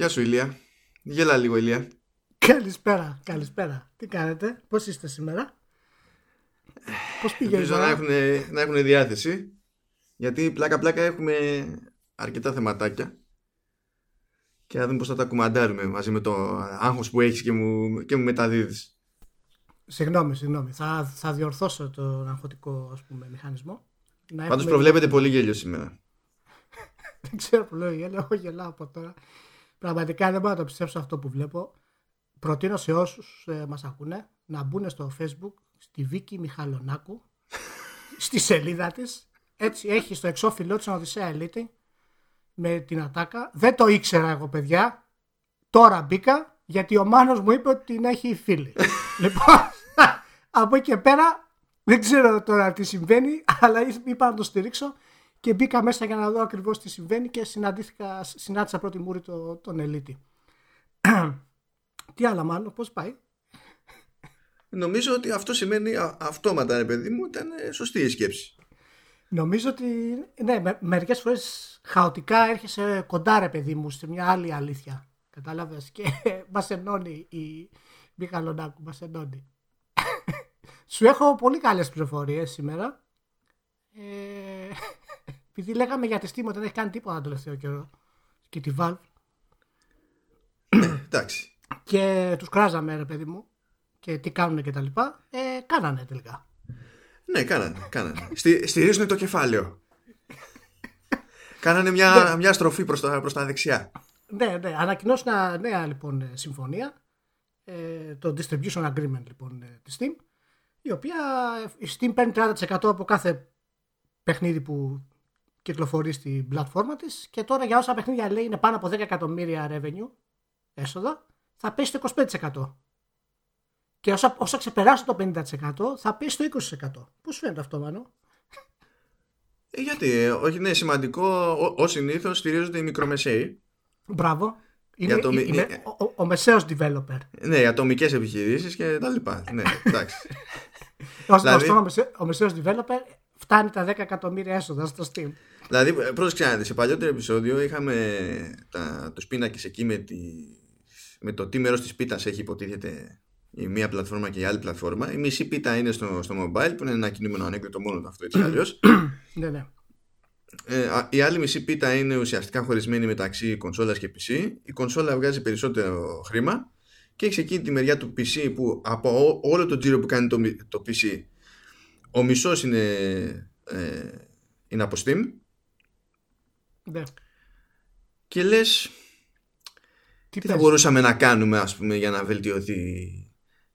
Γεια σου Ηλία. Γέλα λίγο Ηλία. Καλησπέρα, καλησπέρα. Τι κάνετε, πώς είστε σήμερα; Πώς πήγε Ελπίζω να έχουν, να έχουν διάθεση. Γιατί πλάκα πλάκα έχουμε αρκετά θεματάκια. Και να δούμε πώς θα τα κουμαντάρουμε μαζί με το άγχος που έχεις και μου, και μου μεταδίδεις. Συγγνώμη, συγγνώμη. Θα, θα διορθώσω τον αγχωτικό ας πούμε, μηχανισμό. Να Πάντως έχουμε... προβλέπετε πολύ γέλιο σήμερα. δεν ξέρω που λέω γέλιο, εγώ γελάω από τώρα. Πραγματικά δεν μπορώ να το πιστέψω αυτό που βλέπω. Προτείνω σε όσους ε, μας ακούνε να μπουν στο facebook στη Βίκη Μιχαλονάκου στη σελίδα της. Έτσι έχει στο εξώφυλλό της Οδυσσέα Ελίτη με την ατάκα. Δεν το ήξερα εγώ παιδιά. Τώρα μπήκα γιατί ο Μάνος μου είπε ότι την έχει φίλη. λοιπόν, από εκεί και πέρα δεν ξέρω τώρα τι συμβαίνει, αλλά είπα να το στηρίξω και μπήκα μέσα για να δω ακριβώς τι συμβαίνει και συναντήθηκα, συνάντησα πρώτη μούρη το, τον Ελίτη. τι άλλα μάλλον, πώς πάει; Νομίζω ότι αυτό σημαίνει αυτόματα ρε παιδί μου ήταν σωστή η σκέψη. Νομίζω ότι ναι, με, μερικές φορές χαοτικά έρχεσαι κοντά ρε παιδί μου σε μια άλλη αλήθεια. Κατάλαβες; Και μας ενώνει η Μιχαλονάκου, μας ενώνει. Σου έχω πολύ καλές πληροφορίες σήμερα. Ε, επειδή λέγαμε για τη Steam ότι δεν έχει κάνει τίποτα τον τελευταίο καιρό και τη Valve. Εντάξει. Και τους κράζαμε ρε παιδί μου και τι κάνουν και τα λοιπά. Ε, κάνανε τελικά. Ναι, κάνανε. κάνανε. Στη, στηρίζουν το κεφάλαιο. κάνανε μια, ναι. μια στροφή προς τα, προς τα δεξιά. Ναι, ναι. Ανακοινώσουν νέα λοιπόν συμφωνία. Ε, το distribution agreement λοιπόν ε, της Steam η οποία η Steam παίρνει 30% από κάθε παιχνίδι που κυκλοφορεί στην πλατφόρμα της και τώρα για όσα παιχνίδια λέει είναι πάνω από 10 εκατομμύρια revenue έσοδα θα πέσει το 25%. Και όσα, όσα ξεπεράσει το 50% θα πέσει το 20%. Πώς φαίνεται αυτό Μάνο; Ε, γιατί, ε, όχι είναι σημαντικό, ως συνήθως στηρίζονται οι μικρομεσαίοι. Μπράβο. Είναι, το, είναι, ο, ο, ο μεσαίος developer. Ναι, οι ατομικές επιχειρήσεις και τα λοιπά. ναι, εντάξει. δηλαδή... ο μεσαίος developer φτάνει τα 10 εκατομμύρια έσοδα στο Steam. Δηλαδή, πρώτα ξέρετε, σε παλιότερο επεισόδιο είχαμε τα, τους πίνακες εκεί με, τη, με το τι μέρος της πίτας έχει υποτίθεται η μία πλατφόρμα και η άλλη πλατφόρμα. Η μισή πίτα είναι στο, στο mobile που είναι ένα κινούμενο ανέκδοτο μόνο αυτό έτσι αλλιώς. ναι, ναι. Ε, η άλλη μισή πίτα είναι ουσιαστικά χωρισμένη μεταξύ κονσόλας και PC. Η κονσόλα βγάζει περισσότερο χρήμα και έχει εκεί τη μεριά του PC που από όλο το τζίρο που κάνει το, το PC ο μισός είναι, ε, είναι από Steam ναι. και λες τι, θα μπορούσαμε να κάνουμε ας πούμε για να βελτιωθεί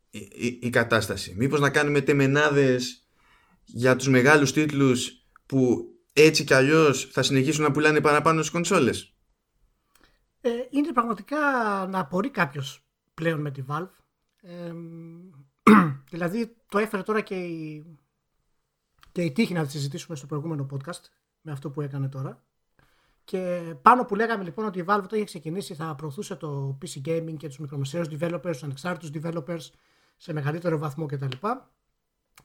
η, η, η, κατάσταση; Μήπως να κάνουμε τεμενάδες για τους μεγάλους τίτλους που έτσι κι αλλιώς θα συνεχίσουν να πουλάνε παραπάνω στις κονσόλες; Ε, είναι πραγματικά να απορεί κάποιος πλέον με τη Valve ε, δηλαδή το έφερε τώρα και η και η τύχη να τη συζητήσουμε στο προηγούμενο podcast με αυτό που έκανε τώρα. Και πάνω που λέγαμε λοιπόν ότι η Valve το είχε ξεκινήσει θα προωθούσε το PC gaming και τους μικρομεσαίους developers, τους ανεξάρτητους developers σε μεγαλύτερο βαθμό κτλ.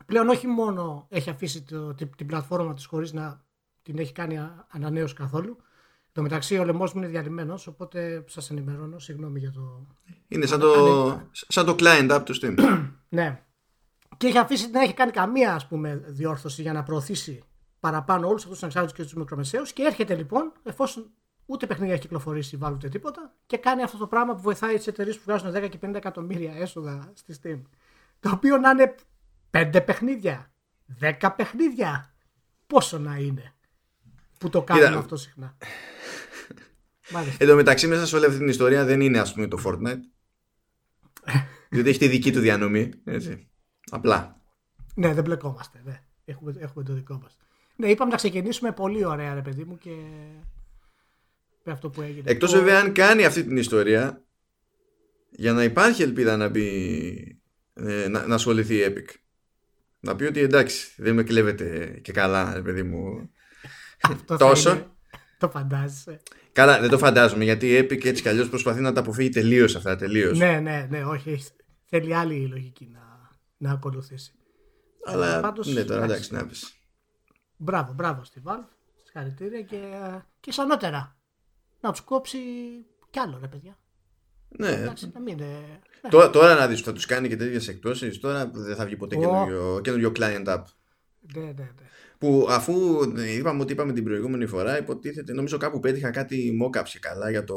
Πλέον όχι μόνο έχει αφήσει το, την, την πλατφόρμα της χωρίς να την έχει κάνει ανανέωση καθόλου. Το μεταξύ ο λαιμός μου είναι διαλυμένος, οπότε σας ενημερώνω. Συγγνώμη για το. Είναι σαν το, σαν το client app του Steam. ναι και έχει αφήσει, δεν έχει κάνει καμία ας πούμε, διόρθωση για να προωθήσει παραπάνω όλους αυτούς τους ανεξάρτητους και τους μικρομεσαίους. Και έρχεται λοιπόν, εφόσον ούτε παιχνίδια έχει κυκλοφορήσει, βάλουν τίποτα, και κάνει αυτό το πράγμα που βοηθάει τις εταιρείες που βγάζουν 10 και 50 εκατομμύρια έσοδα στη Steam. Το οποίο να είναι 5 παιχνίδια, 10 παιχνίδια. Πόσο να είναι που το κάνουν αυτό συχνά. Εν τω μεταξύ, μέσα σε όλη αυτή την ιστορία δεν είναι ας πούμε το Fortnite. Διότι έχει τη δική του διανομή. Έτσι. Απλά. Ναι, δεν μπλεκόμαστε. Ναι. Έχουμε, έχουμε το δικό μας. Ναι, είπαμε να ξεκινήσουμε πολύ ωραία, ρε παιδί μου, και με αυτό που έγινε. Εκτός βέβαια αν κάνει αυτή την ιστορία, για να υπάρχει ελπίδα να μπει. Ε, να, να ασχοληθεί η Epic. Να πει ότι εντάξει, δεν με κλέβετε και καλά, ρε παιδί μου. Αυτό Τόσο. το φαντάζεσαι. Καλά, δεν το φαντάζομαι γιατί η Epic έτσι κι αλλιώς προσπαθεί να τα αποφύγει τελείως αυτά. Τελείως. Ναι, ναι, ναι, όχι. Θέλει άλλη λογική να να ακολουθήσει. Αλλά ε, πάντως, ναι, τώρα εντάξει, να πεις. Μπράβο, μπράβο στη Valve. Συγχαρητήρια και, και σανότερα. Να τους κόψει Κι άλλο ρε παιδιά. Ναι. Εντάξει, να μην, ε, ναι. Τώρα, τώρα να δεις που θα τους κάνει και τέτοιες εκπτώσεις, τώρα δεν θα βγει ποτέ Ω. καινούριο, καινούριο client app. Ναι, ναι, ναι. Που αφού ε, είπαμε ότι είπαμε την προηγούμενη φορά, υποτίθεται, νομίζω κάπου πέτυχα κάτι mockups και καλά για το,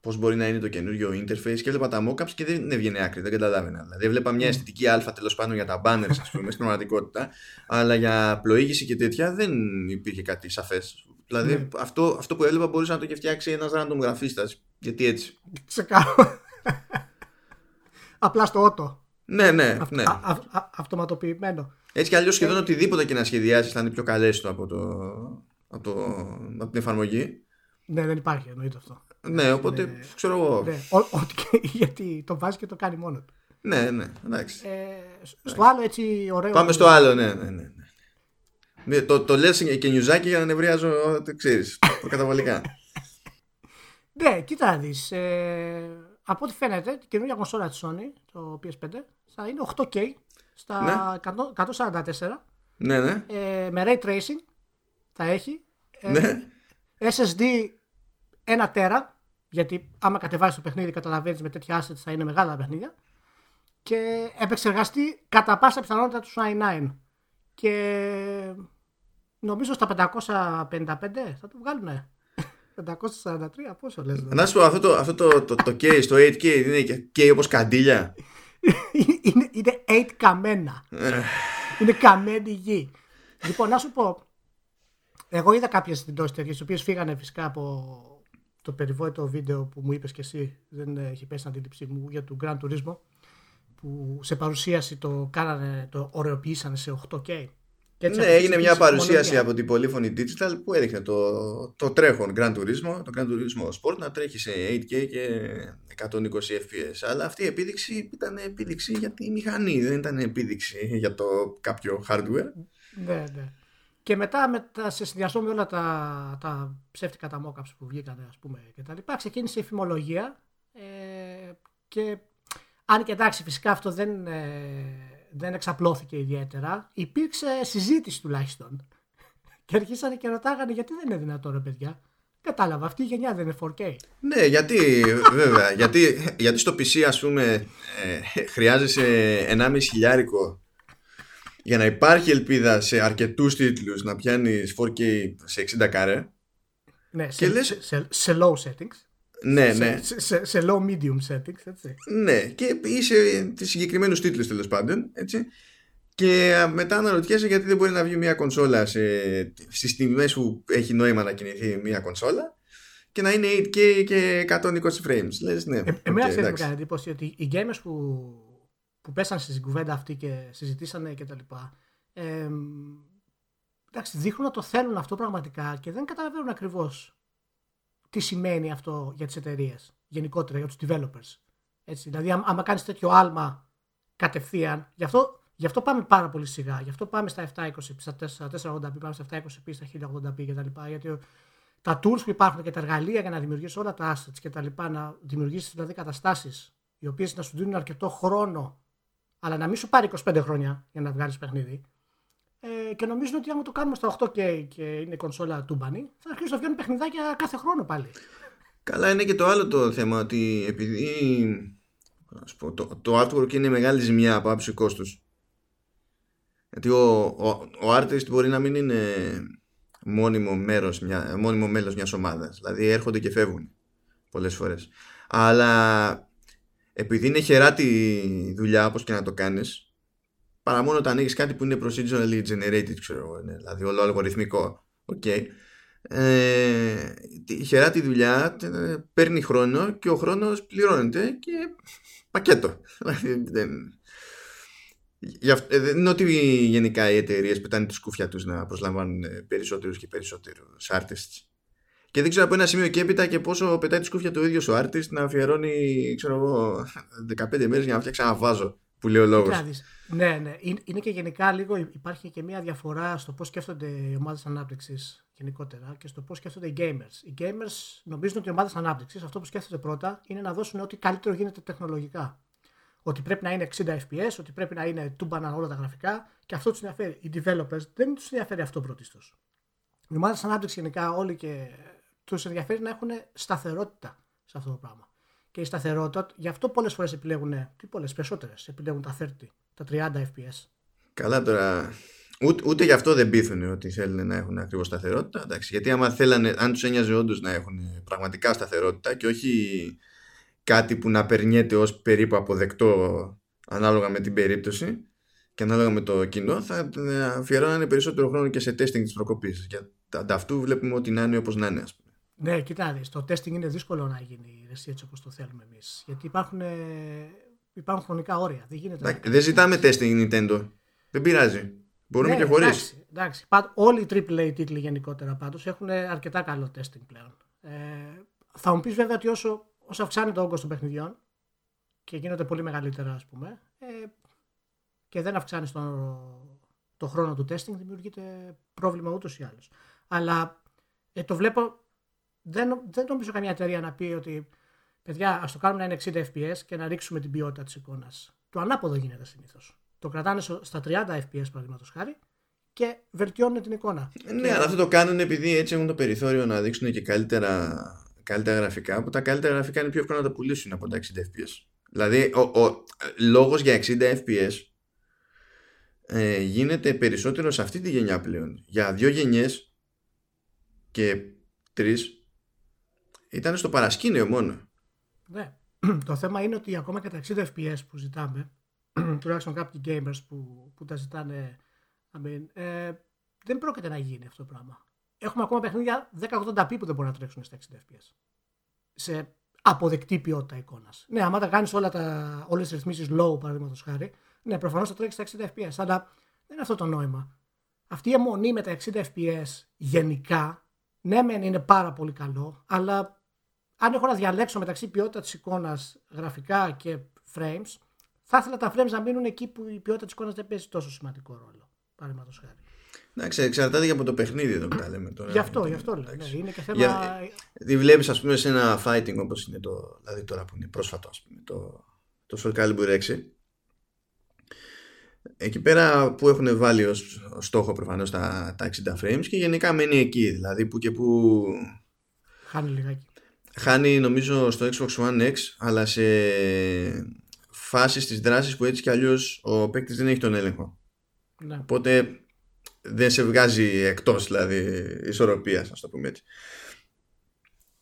το πώς μπορεί να είναι το καινούριο interface και έβλεπα τα mockups και δεν έβγαινε άκρη, δεν καταλάβαινα. Δηλαδή έβλεπα μια αισθητική αλφα τέλος πάντων για τα banners ας πούμε στην πραγματικότητα, αλλά για πλοήγηση και τέτοια δεν υπήρχε κάτι σαφές. Δηλαδή Ναι. αυτό, αυτό που έβλεπα μπορούσε να το και φτιάξει ένας random γραφίστας, γιατί έτσι. Ξεκάθαρα. Απλά στο ότο. Ναι, ναι, Αυ- ναι. α- α- α- αυτοματοποιημένο. Έτσι κι αλλιώς σχεδόν Ε, οτιδήποτε και να σχεδιάσεις θα είναι πιο καλές του από, το, από, το, από την εφαρμογή. Ναι, δεν υπάρχει εννοείται αυτό. Ναι, οπότε ναι. ξέρω εγώ. Ναι, ό- ό,τι και- γιατί το βάζει και το κάνει μόνο του. Ναι, ναι, εντάξει. Ε, στο άλλο έτσι ωραίο. Πάμε στο άλλο, ναι, ναι, ναι. ναι. Ναι, το, το λες και νιουζάκι για να νευριάζω, το ξέρεις, προκαταβολικά. Ναι, κοίτα να δεις. Ε, από ό,τι φαίνεται, η καινούργια κονσόλα της Sony, το PS5, θα είναι 8K στα Ναι. 100 144 ναι, ναι, ε, με Ray Tracing θα έχει. Ε, ναι. SSD 1 τέρα, γιατί άμα κατεβάσεις το παιχνίδι καταλαβαίνεις με τέτοια assets θα είναι μεγάλα τα παιχνίδια. Και επεξεργαστεί κατά πάσα πιθανότητα τους i9. Και νομίζω στα 555 θα το βγάλουνε. 543, πόσο λες. δηλαδή; Να σου πω, αυτό το, αυτό το, το, το K στο 8K είναι και K όπως καντήλια. είναι, είναι 8 καμένα. είναι καμένη γη. Λοιπόν, να σου πω. Εγώ είδα κάποιες συντώσει τέτοιες, οι οποίες φύγανε φυσικά από το περιβόητο βίντεο που μου είπες και εσύ. Δεν ε, έχει πέσει στην αντίληψή μου για του Grand Turismo. Που σε παρουσίαση το κάνανε, το ωραιοποιήσανε σε 8K. Και έτσι Ναι, από έγινε τις μια παρουσίαση ομολογία. από την πολύφωνη Digital που έδειχνε το, το τρέχον Grand Turismo, το Grand Turismo Sport να τρέχει σε 8K και 120 FPS. Αλλά αυτή η επίδειξη ήταν επίδειξη για τη μηχανή, δεν ήταν επίδειξη για το κάποιο hardware. Ναι, ναι. Και μετά με τα, σε συνδυασμό με όλα τα, τα ψεύτικα τα mockups που βγήκαν ας πούμε και τα λοιπά ξεκίνησε η φημολογία ε, και αν και εντάξει φυσικά αυτό δεν, ε, δεν εξαπλώθηκε ιδιαίτερα υπήρξε συζήτηση τουλάχιστον. Και αρχίσανε και ρωτάγανε γιατί δεν είναι δυνατόν ρε παιδιά. Κατάλαβα αυτή η γενιά δεν είναι 4K Ναι, γιατί βέβαια, γιατί, γιατί στο PC ας πούμε ε, χρειάζεσαι 1,5 χιλιάρικο για να υπάρχει ελπίδα σε αρκετούς τίτλους να πιάνεις 4K σε 60 καρέ. ναι, Και σε, λες- σε, σε, σε low settings Ναι, ναι. σε, σε, σε low medium settings έτσι. Ναι, και είσαι τις συγκεκριμένους τίτλους τέλος πάντων. Έτσι. Και α, μετά αναρωτιέσαι γιατί δεν μπορεί να βγει μια κονσόλα σε, στις τιμές που έχει νόημα να κινηθεί μια κονσόλα και να είναι 8K και 120 frames. Λες, ναι, Ε, οκ, εμένα okay, μου εντάξει. κάνει εντύπωση ότι οι gamers που, που πέσαν στην κουβέντα αυτή και συζητήσανε και τα λοιπά ε, εντάξει, δείχνουν να το θέλουν αυτό πραγματικά και δεν καταλαβαίνουν ακριβώς τι σημαίνει αυτό για τις εταιρείες, γενικότερα για τους developers. Έτσι, δηλαδή άμα, άμα κάνεις τέτοιο άλμα κατευθείαν, γι' αυτό, γι' αυτό πάμε πάρα πολύ σιγά, γι' αυτό πάμε στα 720p, στα 480p, πάμε στα 720p, στα 1080p και τα λοιπά, γιατί ο- τα tools που υπάρχουν και τα εργαλεία για να δημιουργήσει όλα τα assets και τα λοιπά, να δημιουργήσεις δηλαδή καταστάσεις οι οποίες να σου δίνουν αρκετό χρόνο, αλλά να μην σου πάρει 25 χρόνια για να βγάλεις παιχνίδι. Ε, και νομίζουν ότι άμα το κάνουμε στα 8K και είναι κονσόλα τούμπανη, θα αρχίσουν να βγαίνουν παιχνιδάκια κάθε χρόνο πάλι. Καλά είναι και το άλλο το θέμα ότι επειδή να σου πω, το, το artwork είναι μεγάλη ζημιά από άψη κόστους γιατί ο, ο, ο artist μπορεί να μην είναι μόνιμο, μέρος, μια, μόνιμο μέλος μιας ομάδας δηλαδή έρχονται και φεύγουν πολλές φορές αλλά επειδή είναι χεράτη δουλειά όπως και να το κάνεις παρά μόνο όταν έχεις κάτι που είναι procedurally generated ξέρω εγώ είναι, δηλαδή όλο αλγοριθμικό okay. ε, η χεράτη δουλειά ε, παίρνει χρόνο και ο χρόνος πληρώνεται και πακέτο δηλαδή δεν Γι' αυτό- ε, δεν είναι ότι γενικά οι εταιρείες πετάνε τη σκούφια τους να προσλαμβάνουν ε, περισσότερους και περισσότερους artists και δεν ξέρω από ένα σημείο και έπειτα και πόσο πετάει τη σκούφια του ίδιο ο artist να αφιερώνει ξέρω εγώ 15 μέρες για να φτιάξει ένα βάζο που λέει ο λόγος Κοίτα να δεις. Ναι, ναι. Είναι είναι και γενικά λίγο υπάρχει και μια διαφορά στο πώς σκέφτονται οι ομάδες ανάπτυξης γενικότερα και στο πώς σκέφτονται οι gamers. Οι gamers νομίζουν ότι οι ομάδες ανάπτυξης αυτό που σκέφτονται πρώτα είναι να δώσουν ό,τι καλύτερο γίνεται τεχνολογικά. Ότι πρέπει να είναι 60 FPS, ότι πρέπει να είναι τούμπανα όλα τα γραφικά και αυτό τους ενδιαφέρει. Οι developers δεν τους ενδιαφέρει αυτό πρωτίστως. Οι ομάδες ανάπτυξης γενικά όλοι και τους ενδιαφέρει να έχουν σταθερότητα σε αυτό το πράγμα. Και η σταθερότητα, γι' αυτό πολλές φορές επιλέγουν, τι πολλές, περισσότερες, επιλέγουν τα 30, τα 30 FPS. Καλά τώρα, ούτε, ούτε γι' αυτό δεν πείθουν ότι θέλουν να έχουν ακριβώς σταθερότητα. Εντάξει, γιατί άμα θέλανε, αν τους ένοιαζε όντως να έχουν πραγματικά σταθερότητα και όχι κάτι που να περνιέται ως περίπου αποδεκτό ανάλογα με την περίπτωση και ανάλογα με το κοινό θα αφιερώνανε περισσότερο χρόνο και σε testing της προκοπής και ανταυτού βλέπουμε ότι να είναι όπως να είναι ας πούμε. Ναι, κοιτάξτε, το testing είναι δύσκολο να γίνει έτσι όπως το θέλουμε εμείς γιατί υπάρχουν, ε, υπάρχουν χρονικά όρια δεν, γίνεται δεν ζητάμε testing Nintendo δεν πειράζει Μπορούμε ναι, και χωρίς. Εντάξει, εντάξει. Όλοι οι AAA τίτλοι γενικότερα πάντως έχουν αρκετά καλό testing πλέον. Ε, θα μου πεις βέβαια ότι όσο όσο αυξάνει το όγκος των παιχνιδιών και γίνονται πολύ μεγαλύτερα, ας πούμε, ε, και δεν αυξάνεις το, το χρόνο του testing, δημιουργείται πρόβλημα ούτως ή άλλως. Αλλά ε, το βλέπω, δεν, δεν νομίζω καμία εταιρεία να πει ότι παιδιά, ας το κάνουμε να είναι 60 FPS και να ρίξουμε την ποιότητα της εικόνας. Το ανάποδο γίνεται συνήθως. Το κρατάνε στα 30 FPS, παραδείγματος χάρη, και βελτιώνουν την εικόνα. Ναι, και... αλλά αυτό το κάνουν επειδή έτσι έχουν το περιθώριο να δείξουν και καλύτερα καλύτερα γραφικά, που τα καλύτερα γραφικά είναι πιο εύκολο να τα πουλήσουν από τα 60 fps. Δηλαδή, ο, ο λόγος για 60 fps ε, γίνεται περισσότερο σε αυτή τη γενιά πλέον. Για δύο γενιές και τρεις ήταν στο παρασκήνιο μόνο. Ναι. Το θέμα είναι ότι ακόμα και τα 60 fps που ζητάμε, τουλάχιστον κάποιοι gamers που, που τα ζητάνε, ε, δεν πρόκειται να γίνει αυτό το πράγμα έχουμε ακόμα παιχνίδια 1080p που δεν μπορούν να τρέξουν στα 60 fps. Σε αποδεκτή ποιότητα εικόνας. Ναι, άμα τα κάνεις όλες τις ρυθμίσεις low, παραδείγματος χάρη, ναι, προφανώς θα τρέξεις στα 60 fps. Αλλά δεν είναι αυτό το νόημα. Αυτή η αιμονή με τα 60 fps γενικά, ναι, μεν είναι πάρα πολύ καλό, αλλά αν έχω να διαλέξω μεταξύ ποιότητα της εικόνας, γραφικά και frames, θα ήθελα τα frames να μείνουν εκεί που η ποιότητα της εικόνας δεν παίζει τόσο σημαντικό ρόλο. Παραδείγματος χάρη. Εντάξει, εξαρτάται και από το παιχνίδι εδώ που τα λέμε τώρα. Γι' αυτό, γι' αυτό λέω. Ναι, είναι και θέμα. Για, τι βλέπεις, ας πούμε, σε ένα fighting όπως είναι το. Δηλαδή τώρα που είναι πρόσφατο, ας πούμε, το, το Soul Calibur 6. Εκεί πέρα που έχουν βάλει ως στόχο προφανώς τα, τα 60 frames και γενικά μένει εκεί. Δηλαδή που και που. Χάνει λιγάκι. Χάνει νομίζω στο Xbox One X, αλλά σε φάσεις της δράσης που έτσι κι αλλιώς ο παίκτης δεν έχει τον έλεγχο. Ναι. Οπότε δεν σε βγάζει εκτός δηλαδή ισορροπίας ας το πούμε έτσι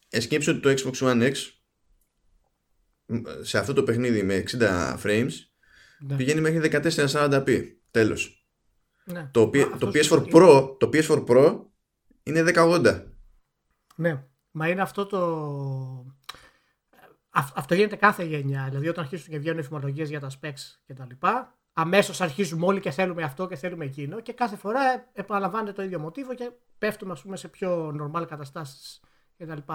εσκέψου ότι το Xbox One X σε αυτό το παιχνίδι με 60 frames ναι. πηγαίνει μέχρι 1440p τέλος ναι. το, το, PS4 Pro, το PS4 Pro είναι 1080 ναι μα είναι αυτό το αυτό γίνεται κάθε γενιά δηλαδή όταν αρχίσουν και βγαίνουν εφημολογίες για τα specs και τα λοιπά αμέσως αρχίζουμε όλοι και θέλουμε αυτό και θέλουμε εκείνο και κάθε φορά επαναλαμβάνεται το ίδιο μοτίβο και πέφτουμε ας πούμε, σε πιο normal καταστάσεις κτλ.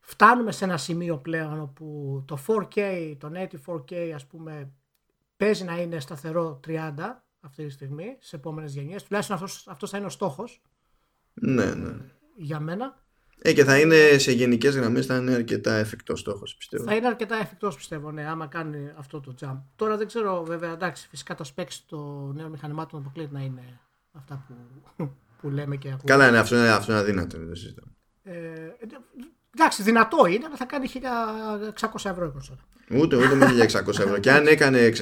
Φτάνουμε σε ένα σημείο πλέον όπου το 4K, το native 4K ας πούμε παίζει να είναι σταθερό 30 αυτή τη στιγμή σε επόμενες γενιές. Τουλάχιστον αυτός, αυτός θα είναι ο στόχος. Ναι, ναι. Για μένα. Ε, και θα είναι σε γενικές γραμμές, θα είναι αρκετά εφικτός στόχος, πιστεύω. Θα είναι αρκετά εφικτός, πιστεύω, ναι, άμα κάνει αυτό το jump. Τώρα δεν ξέρω, βέβαια, εντάξει, φυσικά τα specs των νέων μηχανημάτων αποκλείεται να είναι αυτά που, που λέμε και ακούμε. Καλά, ναι, αυτό είναι, αυτό είναι αδύνατο, δεν συζητάμε. Ε, εντάξει, δυνατό είναι, αλλά θα κάνει 1600 ευρώ η κονσόλα. Ούτε, ούτε με 1600 ευρώ. και αν έκανε 1000,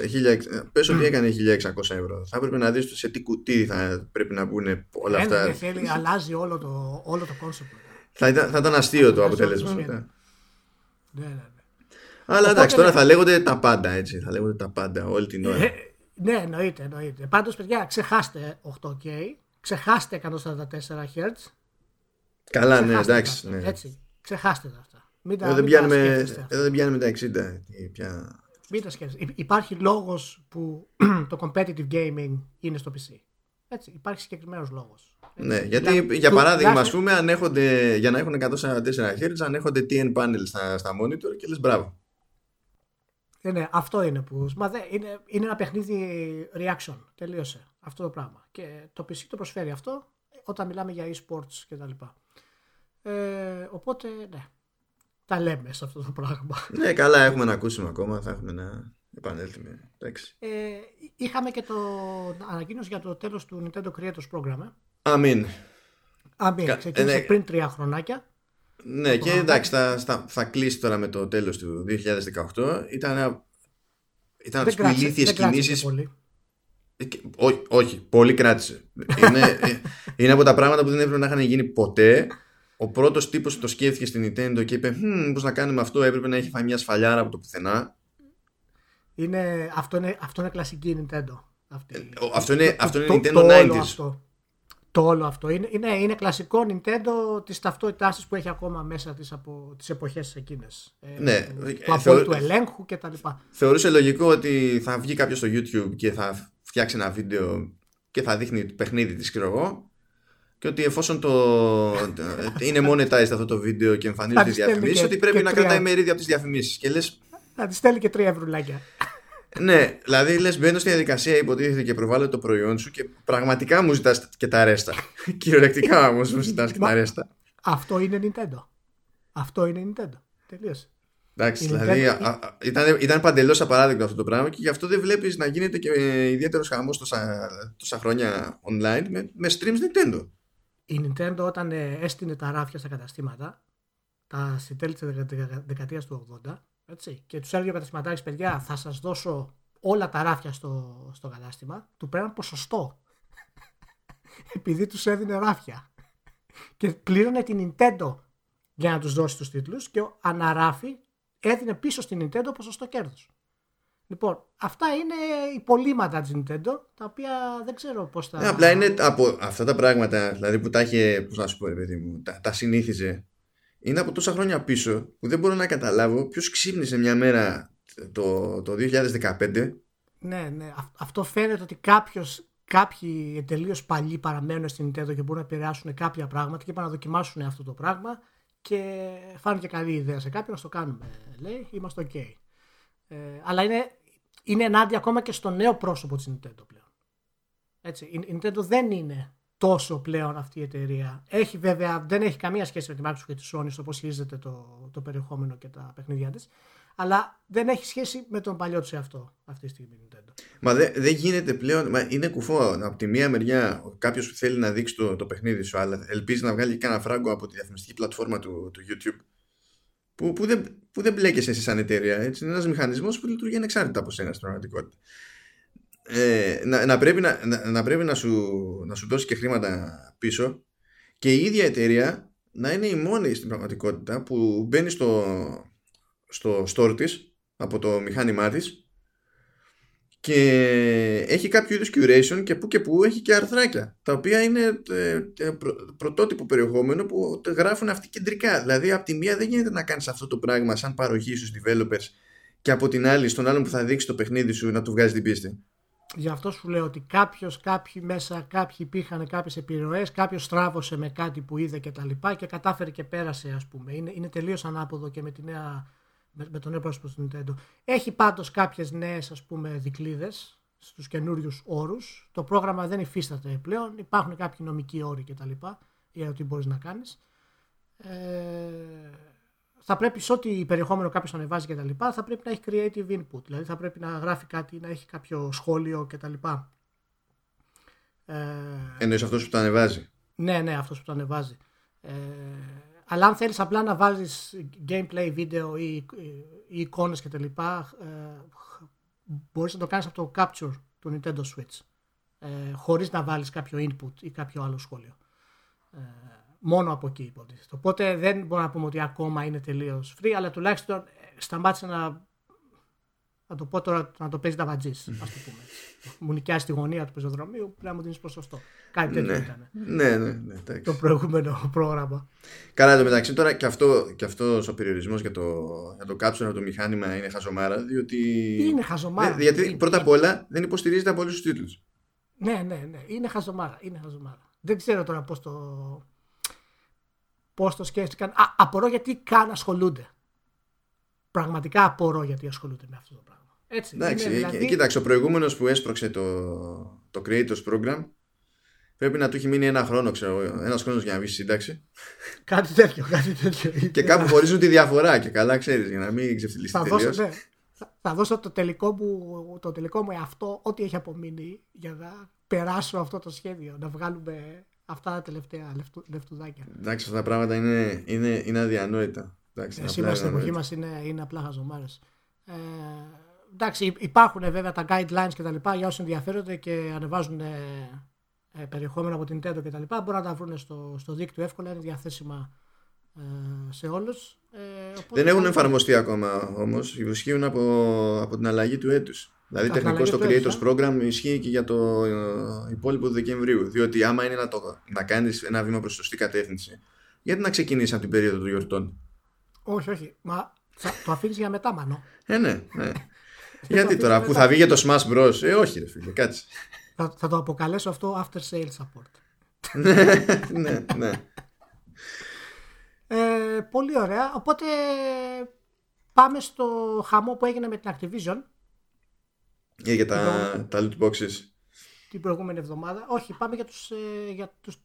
πες ότι έκανε 1600 ευρώ, θα έπρεπε να δεις σε τι κουτί θα πρέπει να μπουν όλα ε, αυτά. Δεν θέλει, αλλάζει όλο το, όλο το concept. Θα ήταν, θα ήταν αστείο το αποτέλεσμα μετά. Ναι, ναι, ναι. Αλλά εντάξει, τώρα θα λέγονται τα πάντα έτσι. Θα λέγονται τα πάντα όλη την ώρα. Ε, ναι, εννοείται, εννοείται. Πάντως, παιδιά, ξεχάστε 8K, ξεχάστε 144 Hz. Καλά, ναι, εντάξει. Ναι. Έτσι, ξεχάστε τα αυτά. Μην τα, εδώ, δεν πιάνουμε, εδώ δεν πιάνουμε τα 60. Πια... Μην τα σκέφτεστε. Υπάρχει λόγος που το competitive gaming είναι στο PC. Έτσι, υπάρχει συγκεκριμένος λόγος. Ναι, γιατί για παράδειγμα, ας πούμε, ανέχονται, για να έχουν 144 Hz, ανέχονται TN panel στα, στα monitor και λες μπράβο. Ναι, ναι, αυτό είναι που. Μα δε, είναι, είναι ένα παιχνίδι reaction. Τελείωσε αυτό το πράγμα. Και το PC το προσφέρει αυτό όταν μιλάμε για e-sports κτλ. Ε, οπότε, ναι. Τα λέμε σε αυτό το πράγμα. Ναι, καλά, έχουμε να ακούσουμε ακόμα. Θα έχουμε να επανέλθουμε. Ε, είχαμε και το ανακοίνωση για το τέλος του Nintendo Creators Program. Ε. Αμήν. Αμήν. Ξεκίνησε ναι. πριν τρία χρονάκια. Ναι, και εντάξει, θα, θα, θα κλείσει τώρα με το τέλος του 2018. Ήταν, ήταν από τις ηλίθιες κινήσεις. Ε, όχι, όχι, πολύ κράτησε. είναι, ε, είναι από τα πράγματα που δεν έπρεπε να είχαν γίνει ποτέ. Ο πρώτος τύπος που το σκέφτηκε στην Nintendo και είπε: Πώς να κάνουμε αυτό, έπρεπε να έχει φάει μια σφαλιάρα από το πουθενά. Είναι, αυτό, είναι, αυτό είναι κλασική Nintendo. Αυτή. Ε, αυτό είναι, αυτό είναι το, Nintendo το 90s. αυτό. Το όλο αυτό. Είναι, είναι, είναι κλασικό Nintendo της ταυτότητάς που έχει ακόμα μέσα της από τις εποχές εκείνες. Ναι, ε, του απόλυτου ελέγχου κτλ. Θεωρούσε λογικό ότι θα βγει κάποιος στο YouTube και θα φτιάξει ένα βίντεο και θα δείχνει το παιχνίδι της, ξέρω εγώ. Και ότι εφόσον το. είναι monetized αυτό το βίντεο και εμφανίζει τι διαφημίσεις, ότι πρέπει να κρατάει μερίδια από τις διαφημίσεις. Και λες. Θα της στέλνει και τρία ευρουλάκια. Ναι, δηλαδή λες, μπαίνω στη διαδικασία, υποτίθεται και προβάλλω το προϊόν σου και πραγματικά μου ζητάς και τα ρέστα. Κυριολεκτικά όμως μου ζητάς και τα ρέστα. Αυτό είναι Nintendo. Αυτό είναι Nintendo. Τελείωσε. Εντάξει, δηλαδή α, ήταν, ήταν παντελώς απαράδεκτο αυτό το πράγμα και γι' αυτό δεν βλέπεις να γίνεται και ιδιαίτερος χαμός τόσα, τόσα χρόνια online με, με streams Nintendo. Η Nintendo όταν ε, έστεινε τα ράφια στα καταστήματα, τα στην τέλη της δεκαετίας του 80, έτσι, και τους έλεγε ο καταστηματάρχης, παιδιά, θα σας δώσω όλα τα ράφια στο, στο κατάστημα, του παίρναν ποσοστό. Επειδή τους έδινε ράφια. Και πλήρωνε την Nintendo για να τους δώσει τους τίτλους και αναράφει έδινε πίσω στην Nintendo ποσοστό κέρδο. Λοιπόν, αυτά είναι υπολείμματα της Nintendo, τα οποία δεν ξέρω πώς θα. Ναι, απλά είναι από αυτά τα πράγματα δηλαδή που τα είχε, πώς να σου πω, παιδί μου, τα, τα συνήθιζε. Είναι από τόσα χρόνια πίσω που δεν μπορώ να καταλάβω ποιος ξύπνησε μια μέρα το, το 2015. Ναι, ναι. Αυτό φαίνεται ότι κάποιος κάποιοι τελείω παλιοί παραμένουν στην Nintendo και μπορούν να επηρεάσουν κάποια πράγματα και πάνε να δοκιμάσουν αυτό το πράγμα και φάνηκε καλή ιδέα σε κάποιον να το κάνουμε. Λέει, είμαστε ok. Ε, αλλά είναι, είναι ενάντια ακόμα και στο νέο πρόσωπο της Nintendo πλέον. Έτσι, η Nintendo δεν είναι τόσο πλέον αυτή η εταιρεία. Έχει βέβαια, δεν έχει καμία σχέση με τη Microsoft και τη Sony στο πώς χειρίζεται το, το περιεχόμενο και τα παιχνίδια της αλλά δεν έχει σχέση με τον παλιό του εαυτό αυτή τη στιγμή Nintendo. Μα δεν δε γίνεται πλέον. Μα είναι κουφό. Από τη μία μεριά, κάποιος που θέλει να δείξει το, το παιχνίδι σου, αλλά ελπίζει να βγάλει και ένα φράγκο από τη διαφημιστική πλατφόρμα του, του YouTube. Που, που, δεν, που δεν μπλέκεσαι εσύ σαν εταιρεία. Έτσι. Είναι ένας μηχανισμός που λειτουργεί ανεξάρτητα από σένα στην πραγματικότητα. Ε, να, να, πρέπει, να, να, να, πρέπει να, σου, να σου δώσει και χρήματα πίσω και η ίδια εταιρεία να είναι η μόνη στην πραγματικότητα που μπαίνει στο, στο store της από το μηχάνημά της και έχει κάποιο είδους curation και που και που έχει και αρθράκια τα οποία είναι ε, ε, πρωτότυπο περιεχόμενο που γράφουν αυτοί κεντρικά. Δηλαδή από τη μία δεν γίνεται να κάνεις αυτό το πράγμα σαν παροχή στους developers και από την άλλη στον άλλον που θα δείξει το παιχνίδι σου να του βγάζει την πίστη Γι' αυτό σου λέω ότι κάποιος, κάποιοι μέσα, κάποιοι υπήρχαν κάποιες επιρροές, κάποιος στράβωσε με κάτι που είδε και τα λοιπά και κατάφερε και πέρασε, ας πούμε. Είναι, είναι τελείως ανάποδο και με τη νέα με, με τον νέο πρόσωπο του Nintendo. Έχει πάντως κάποιες νέες ας πούμε δικλείδες στους καινούριους όρους. Το πρόγραμμα δεν υφίσταται πλέον. Υπάρχουν κάποιοι νομικοί όροι κτλ. για το τι μπορείς να κάνεις. Ε, θα πρέπει σε ό,τι περιεχόμενο κάποιος ανεβάζει και τα λοιπά, θα πρέπει να έχει creative input. Δηλαδή θα πρέπει να γράφει κάτι, να έχει κάποιο σχόλιο κτλ. Ε, Εννοείς αυτός που το ανεβάζει; Ναι, ναι, αυτός που το ανεβάζει. Ε, αλλά αν θέλεις απλά να βάλεις gameplay βίντεο ή, ή εικόνες και τα λοιπά, ε, μπορείς να το κάνεις από το capture του Nintendo Switch. Ε, χωρίς να βάλεις κάποιο input ή κάποιο άλλο σχόλιο. Ε, μόνο από εκεί υποτίθεται. Οπότε δεν μπορούμε να πούμε ότι ακόμα είναι τελείως free, αλλά τουλάχιστον ε, σταμάτησε να να το πω τώρα να το παίζει τα βατζής, ας το πούμε. Μου νοικιάσει τη γωνία του πεζοδρομίου, πρέπει να μου δίνεις ποσοστό. Κάτι τέτοιο ναι. ήταν. Ναι, ναι, ναι. Το προηγούμενο πρόγραμμα. Καλά, το μεταξύ τώρα και, αυτό, και αυτός ο περιορισμός για το, για το κάψονα, το μηχάνημα είναι χαζομάρα. Διότι... Είναι χαζομάρα. Ναι, γιατί πρώτα απ' όλα δεν υποστηρίζεται από όλους τους τίτλους. Ναι, ναι, ναι. Είναι χαζομάρα. Είναι χαζομάρα. Δεν ξέρω τώρα πώς το. Πώς το σκέφτηκαν. Α, απορώ γιατί καν ασχολούνται. Πραγματικά απορώ γιατί ασχολούνται με αυτό το πράγμα. Έτσι, Εντάξει, είναι, δηλαδή... κοίταξε, ο προηγούμενος που έσπρωξε το, το Creators Program πρέπει να του έχει μείνει ένα χρόνο, ξέρω ένας χρόνος για να βγεις σύνταξη. Κάτι τέτοιο, κάτι τέτοιο. και κάπου χωρίζουν τη διαφορά και καλά ξέρεις για να μην ξεφτυλίσει τελείως. Ναι. Θα, δώσω το τελικό μου, το τελικό μου αυτό, ό,τι έχει απομείνει για να περάσω αυτό το σχέδιο. Να βγάλουμε Αυτά τα τελευταία λεφτουδάκια. Εντάξει, αυτά τα πράγματα είναι, είναι, είναι αδιανόητα. Εντάξει, Σήμερα στην εποχή μας είναι, είναι απλά χαζομάρες. Ε, εντάξει, υπάρχουν βέβαια τα guidelines και τα λοιπά για όσοι ενδιαφέρονται και ανεβάζουν ε, ε, περιεχόμενο από την Nintendo και τα λοιπά. Μπορούν να τα βρουν στο, στο δίκτυο εύκολα, είναι διαθέσιμα ε, σε όλους. Ε, Δεν έχουν εφαρμοστεί ακόμα όμως. Ισχύουν από, από την αλλαγή του έτους. Δηλαδή τεχνικός στο Creators ε. Program ισχύει και για το ε, υπόλοιπο του Δεκεμβρίου. Διότι άμα είναι να, το, να κάνεις ένα βήμα προς σωστή κατεύθυνση, γιατί να ξεκινήσεις από την περίοδο των γιορτών; Όχι, όχι. Μα το αφήνεις για μετά, μανώ. Ε, ναι, ναι. γιατί τώρα που θα βγει για το Smash Bros. Ε, όχι, ρε φίλε, κάτσε. Θα, θα το αποκαλέσω αυτό after sale support. ναι, ναι, ναι. Ε, πολύ ωραία. Οπότε πάμε στο χαμό που έγινε με την Activision. Ή για τα, τα loot boxes. Την προηγούμενη εβδομάδα. Όχι, πάμε για τους, ε, για τους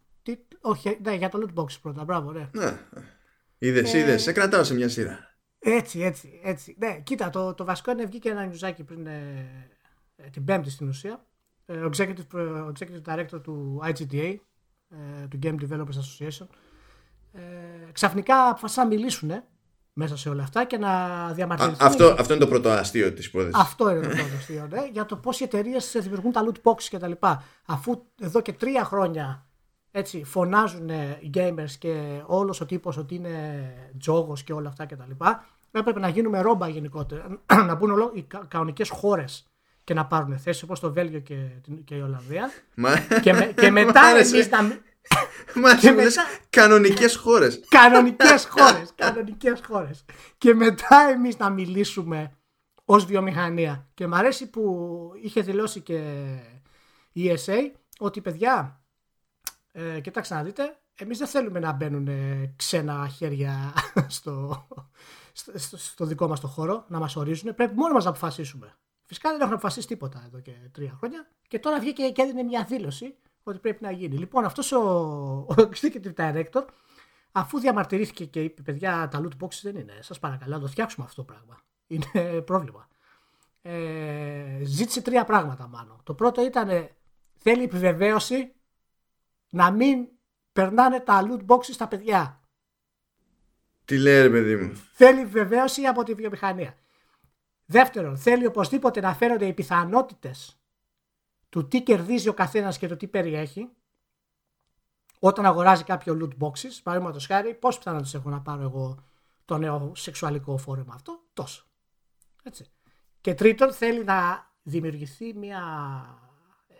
όχι, ναι, για το loot boxes πρώτα. Μπράβο, ναι. Ναι. Είδες, ε, είδες. Σε κρατάω σε μια σειρά. Έτσι, έτσι, έτσι. Ναι, κοίτα, το, το βασικό είναι βγήκε ένα νιουζάκι πριν ε, ε, την Πέμπτη στην ουσία. Ε, ο executive, ο executive director του IGDA, ε, του Game Developers Association, ε, ξαφνικά αποφασίσαν να μιλήσουν μέσα σε όλα αυτά και να διαμαρτυρηθούν. Αυτό, αυτό είναι το πρώτο αστείο της υπόθεσης. Αυτό είναι το πρώτο αστείο, ναι, για το πώς οι εταιρείες δημιουργούν τα loot boxes κτλ. Αφού εδώ και τρία χρόνια έτσι, φωνάζουν οι gamers και όλος ο τύπος ότι είναι τζόγος και όλα αυτά κτλ. Έπρεπε να γίνουμε ρόμπα γενικότερα. να μπουν όλο οι κανονικές χώρες και να πάρουν θέση όπως το Βέλγιο και, και η Ολλανδία. και, με, και μετά εμείς να. Μα και μετά... κανονικές χώρες. Κανονικές χώρες Κανονικές χώρες. Και μετά εμείς να μιλήσουμε Ως βιομηχανία. Και μου αρέσει που είχε δηλώσει και η ESA Ότι παιδιά ε, Κοιτάξτε να δείτε Εμείς δεν θέλουμε να μπαίνουν ξένα χέρια στο, στο, στο δικό μας το χώρο Να μας ορίζουν Πρέπει μόνο μας να αποφασίσουμε. Φυσικά δεν έχουν αποφασίσει τίποτα εδώ και τρία χρόνια. Και τώρα βγήκε και έδινε μια δήλωση ότι πρέπει να γίνει. Λοιπόν, αυτός ο, ο executive director, αφού διαμαρτυρήθηκε και είπε: Παιδιά, τα loot boxes δεν είναι. Σας παρακαλώ, να το φτιάξουμε αυτό το πράγμα. Είναι πρόβλημα. Ε, ζήτησε τρία πράγματα μάλλον. Το πρώτο ήταν θέλει επιβεβαίωση να μην περνάνε τα loot boxes στα παιδιά. Τι λέει ρε παιδί μου; Θέλει επιβεβαίωση από τη βιομηχανία. Δεύτερον, θέλει οπωσδήποτε να φέρονται οι πιθανότητες του τι κερδίζει ο καθένας και το τι περιέχει όταν αγοράζει κάποιο loot boxes, παραδείγματος χάρη, πώς πιθανότητε έχω να πάρω εγώ το νέο σεξουαλικό φόρεμα αυτό, τόσο. Έτσι. Και τρίτον, θέλει να δημιουργηθεί μια,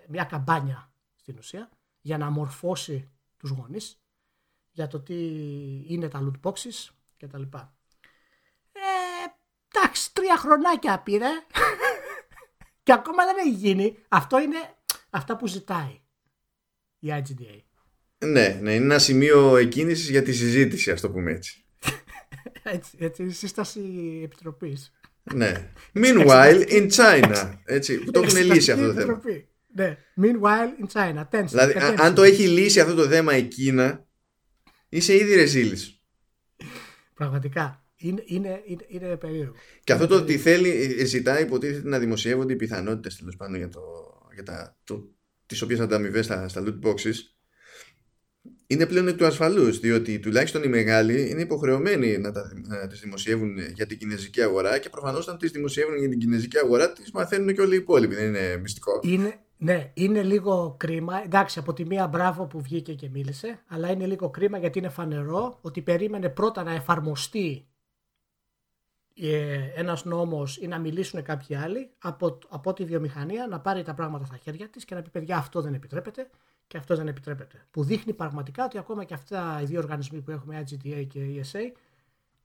μια καμπάνια στην ουσία για να μορφώσει τους γονείς για το τι είναι τα loot boxes και τα λοιπά. Ε, εντάξει, τρία χρονάκια πήρε και ακόμα δεν έχει γίνει. Αυτό είναι αυτά που ζητάει η IGDA. Ναι, ναι, είναι ένα σημείο εκκίνησης για τη συζήτηση, ας το πούμε έτσι. έτσι, έτσι, σύσταση επιτροπής. Ναι. Meanwhile in China. Έτσι, που το έχουν λύσει αυτό το θέμα. Ναι. Meanwhile in China. Tension, δηλαδή, αν το έχει λύσει αυτό το θέμα η Κίνα, είσαι ήδη ρεζίλης. Πραγματικά. Είναι, είναι, είναι, είναι περίεργο. Και αυτό το ότι θέλει, ε, ζητάει υποτίθεται να δημοσιεύονται οι πιθανότητες τέλος πάντων για, το, για τα, το, τις οποίες ανταμοιβές στα, στα loot boxes είναι πλέον εκ του ασφαλούς διότι τουλάχιστον οι μεγάλοι είναι υποχρεωμένοι να, τα, να τις δημοσιεύουν για την κινέζικη αγορά και προφανώς όταν τις δημοσιεύουν για την κινέζικη αγορά τις μαθαίνουν και όλοι οι υπόλοιποι δεν είναι μυστικό είναι, ναι, είναι λίγο κρίμα. Εντάξει, από τη μία μπράβο που βγήκε και μίλησε, αλλά είναι λίγο κρίμα γιατί είναι φανερό ότι περίμενε πρώτα να εφαρμοστεί ε, ένας νόμος ή να μιλήσουν κάποιοι άλλοι από, από τη βιομηχανία να πάρει τα πράγματα στα χέρια της και να πει παιδιά αυτό δεν επιτρέπεται και αυτό δεν επιτρέπεται. Που δείχνει πραγματικά ότι ακόμα και αυτά οι δύο οργανισμοί που έχουμε, IGTA και ESA,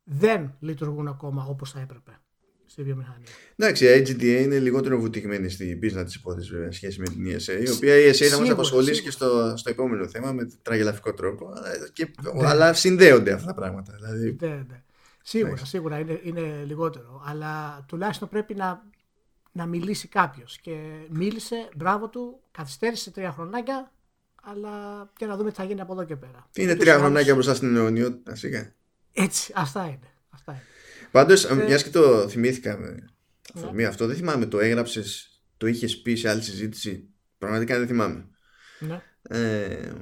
δεν λειτουργούν ακόμα όπως θα έπρεπε στη βιομηχανία. Εντάξει, η IGTA είναι λιγότερο βουτυγμένη στην πίσνα της υπόθεσης σε σχέση με την ESA, η οποία η ESA θα μας απασχολήσει και στο, στο επόμενο θέμα με τραγελαφικό τρόπο. Αλλά, και, ναι. αλλά συνδέονται αυτά τα πράγματα. Δηλαδή... Ναι, ναι. Σίγουρα, σίγουρα είναι, είναι λιγότερο. Αλλά τουλάχιστον πρέπει να, να μιλήσει κάποιος. Και μίλησε, μπράβο του, καθυστέρησε τρία χρονάκια, αλλά και να δούμε τι θα γίνει από εδώ και πέρα. Είναι τρία χρονάκια μπροστά στην αιωνιότητα, σιγά. Έτσι, αυτά είναι. Αυτά είναι. Πάντως, ε, μιας και το θυμήθηκα με αυτό, δεν θυμάμαι, το έγραψες, το είχες πει σε άλλη συζήτηση. Πραγματικά δεν θυμάμαι. Ναι. Ε,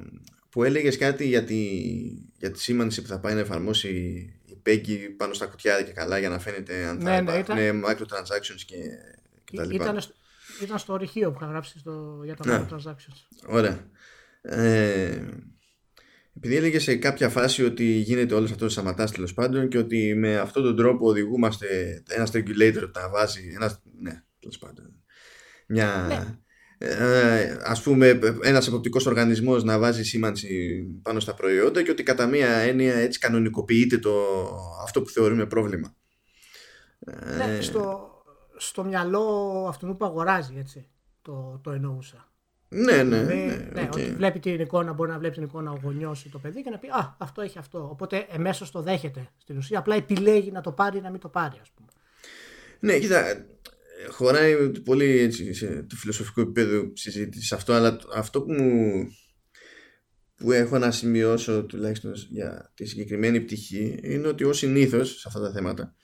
που έλεγες κάτι για τη, για τη σήμανση που θα πάει να εφαρμόσει η Peggy πάνω στα κουτιά και καλά για να φαίνεται αν θα ναι, ναι, ήταν... microtransactions και, και τα λοιπά. Ήταν, ήταν στο ορυχείο που είχα γράψει στο, για τα ναι. microtransactions. Ωραία. Ε, επειδή έλεγες σε κάποια φάση ότι γίνεται όλος αυτός σαματά τέλος πάντων και ότι με αυτόν τον τρόπο οδηγούμαστε ένας regulator τα βάζει. Ένας, ναι, τέλος πάντων. Μια. Ναι. Ε, ας πούμε ένας εποπτικός οργανισμός να βάζει σήμανση πάνω στα προϊόντα και ότι κατά μία έννοια έτσι κανονικοποιείται το, αυτό που θεωρούμε πρόβλημα. Ναι, ε, στο, στο μυαλό αυτού που αγοράζει έτσι το, το εννοούσα. Ναι, ναι. ναι, ναι, ναι ότι βλέπει την εικόνα, μπορεί να βλέπει την εικόνα ο γονιός ή το παιδί και να πει Α, αυτό έχει αυτό. Οπότε εμέσως το δέχεται στην ουσία. Απλά επιλέγει να το πάρει ή να μην το πάρει, ας πούμε. Ναι, κοίτα, χωράει πολύ έτσι, σε το φιλοσοφικό επίπεδο συζήτησης αυτό, αλλά αυτό που, που έχω να σημειώσω τουλάχιστον για τη συγκεκριμένη πτυχή είναι ότι ως συνήθως σε αυτά τα θέματα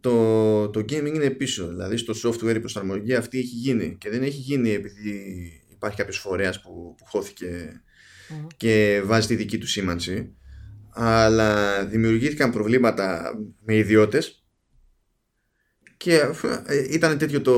το, το gaming είναι πίσω. Δηλαδή στο software η προσαρμογή αυτή έχει γίνει και δεν έχει γίνει επειδή υπάρχει κάποιος φορέας που, που χώθηκε και βάζει τη δική του σήμανση αλλά δημιουργήθηκαν προβλήματα με ιδιώτες και ε, ήταν τέτοιο το,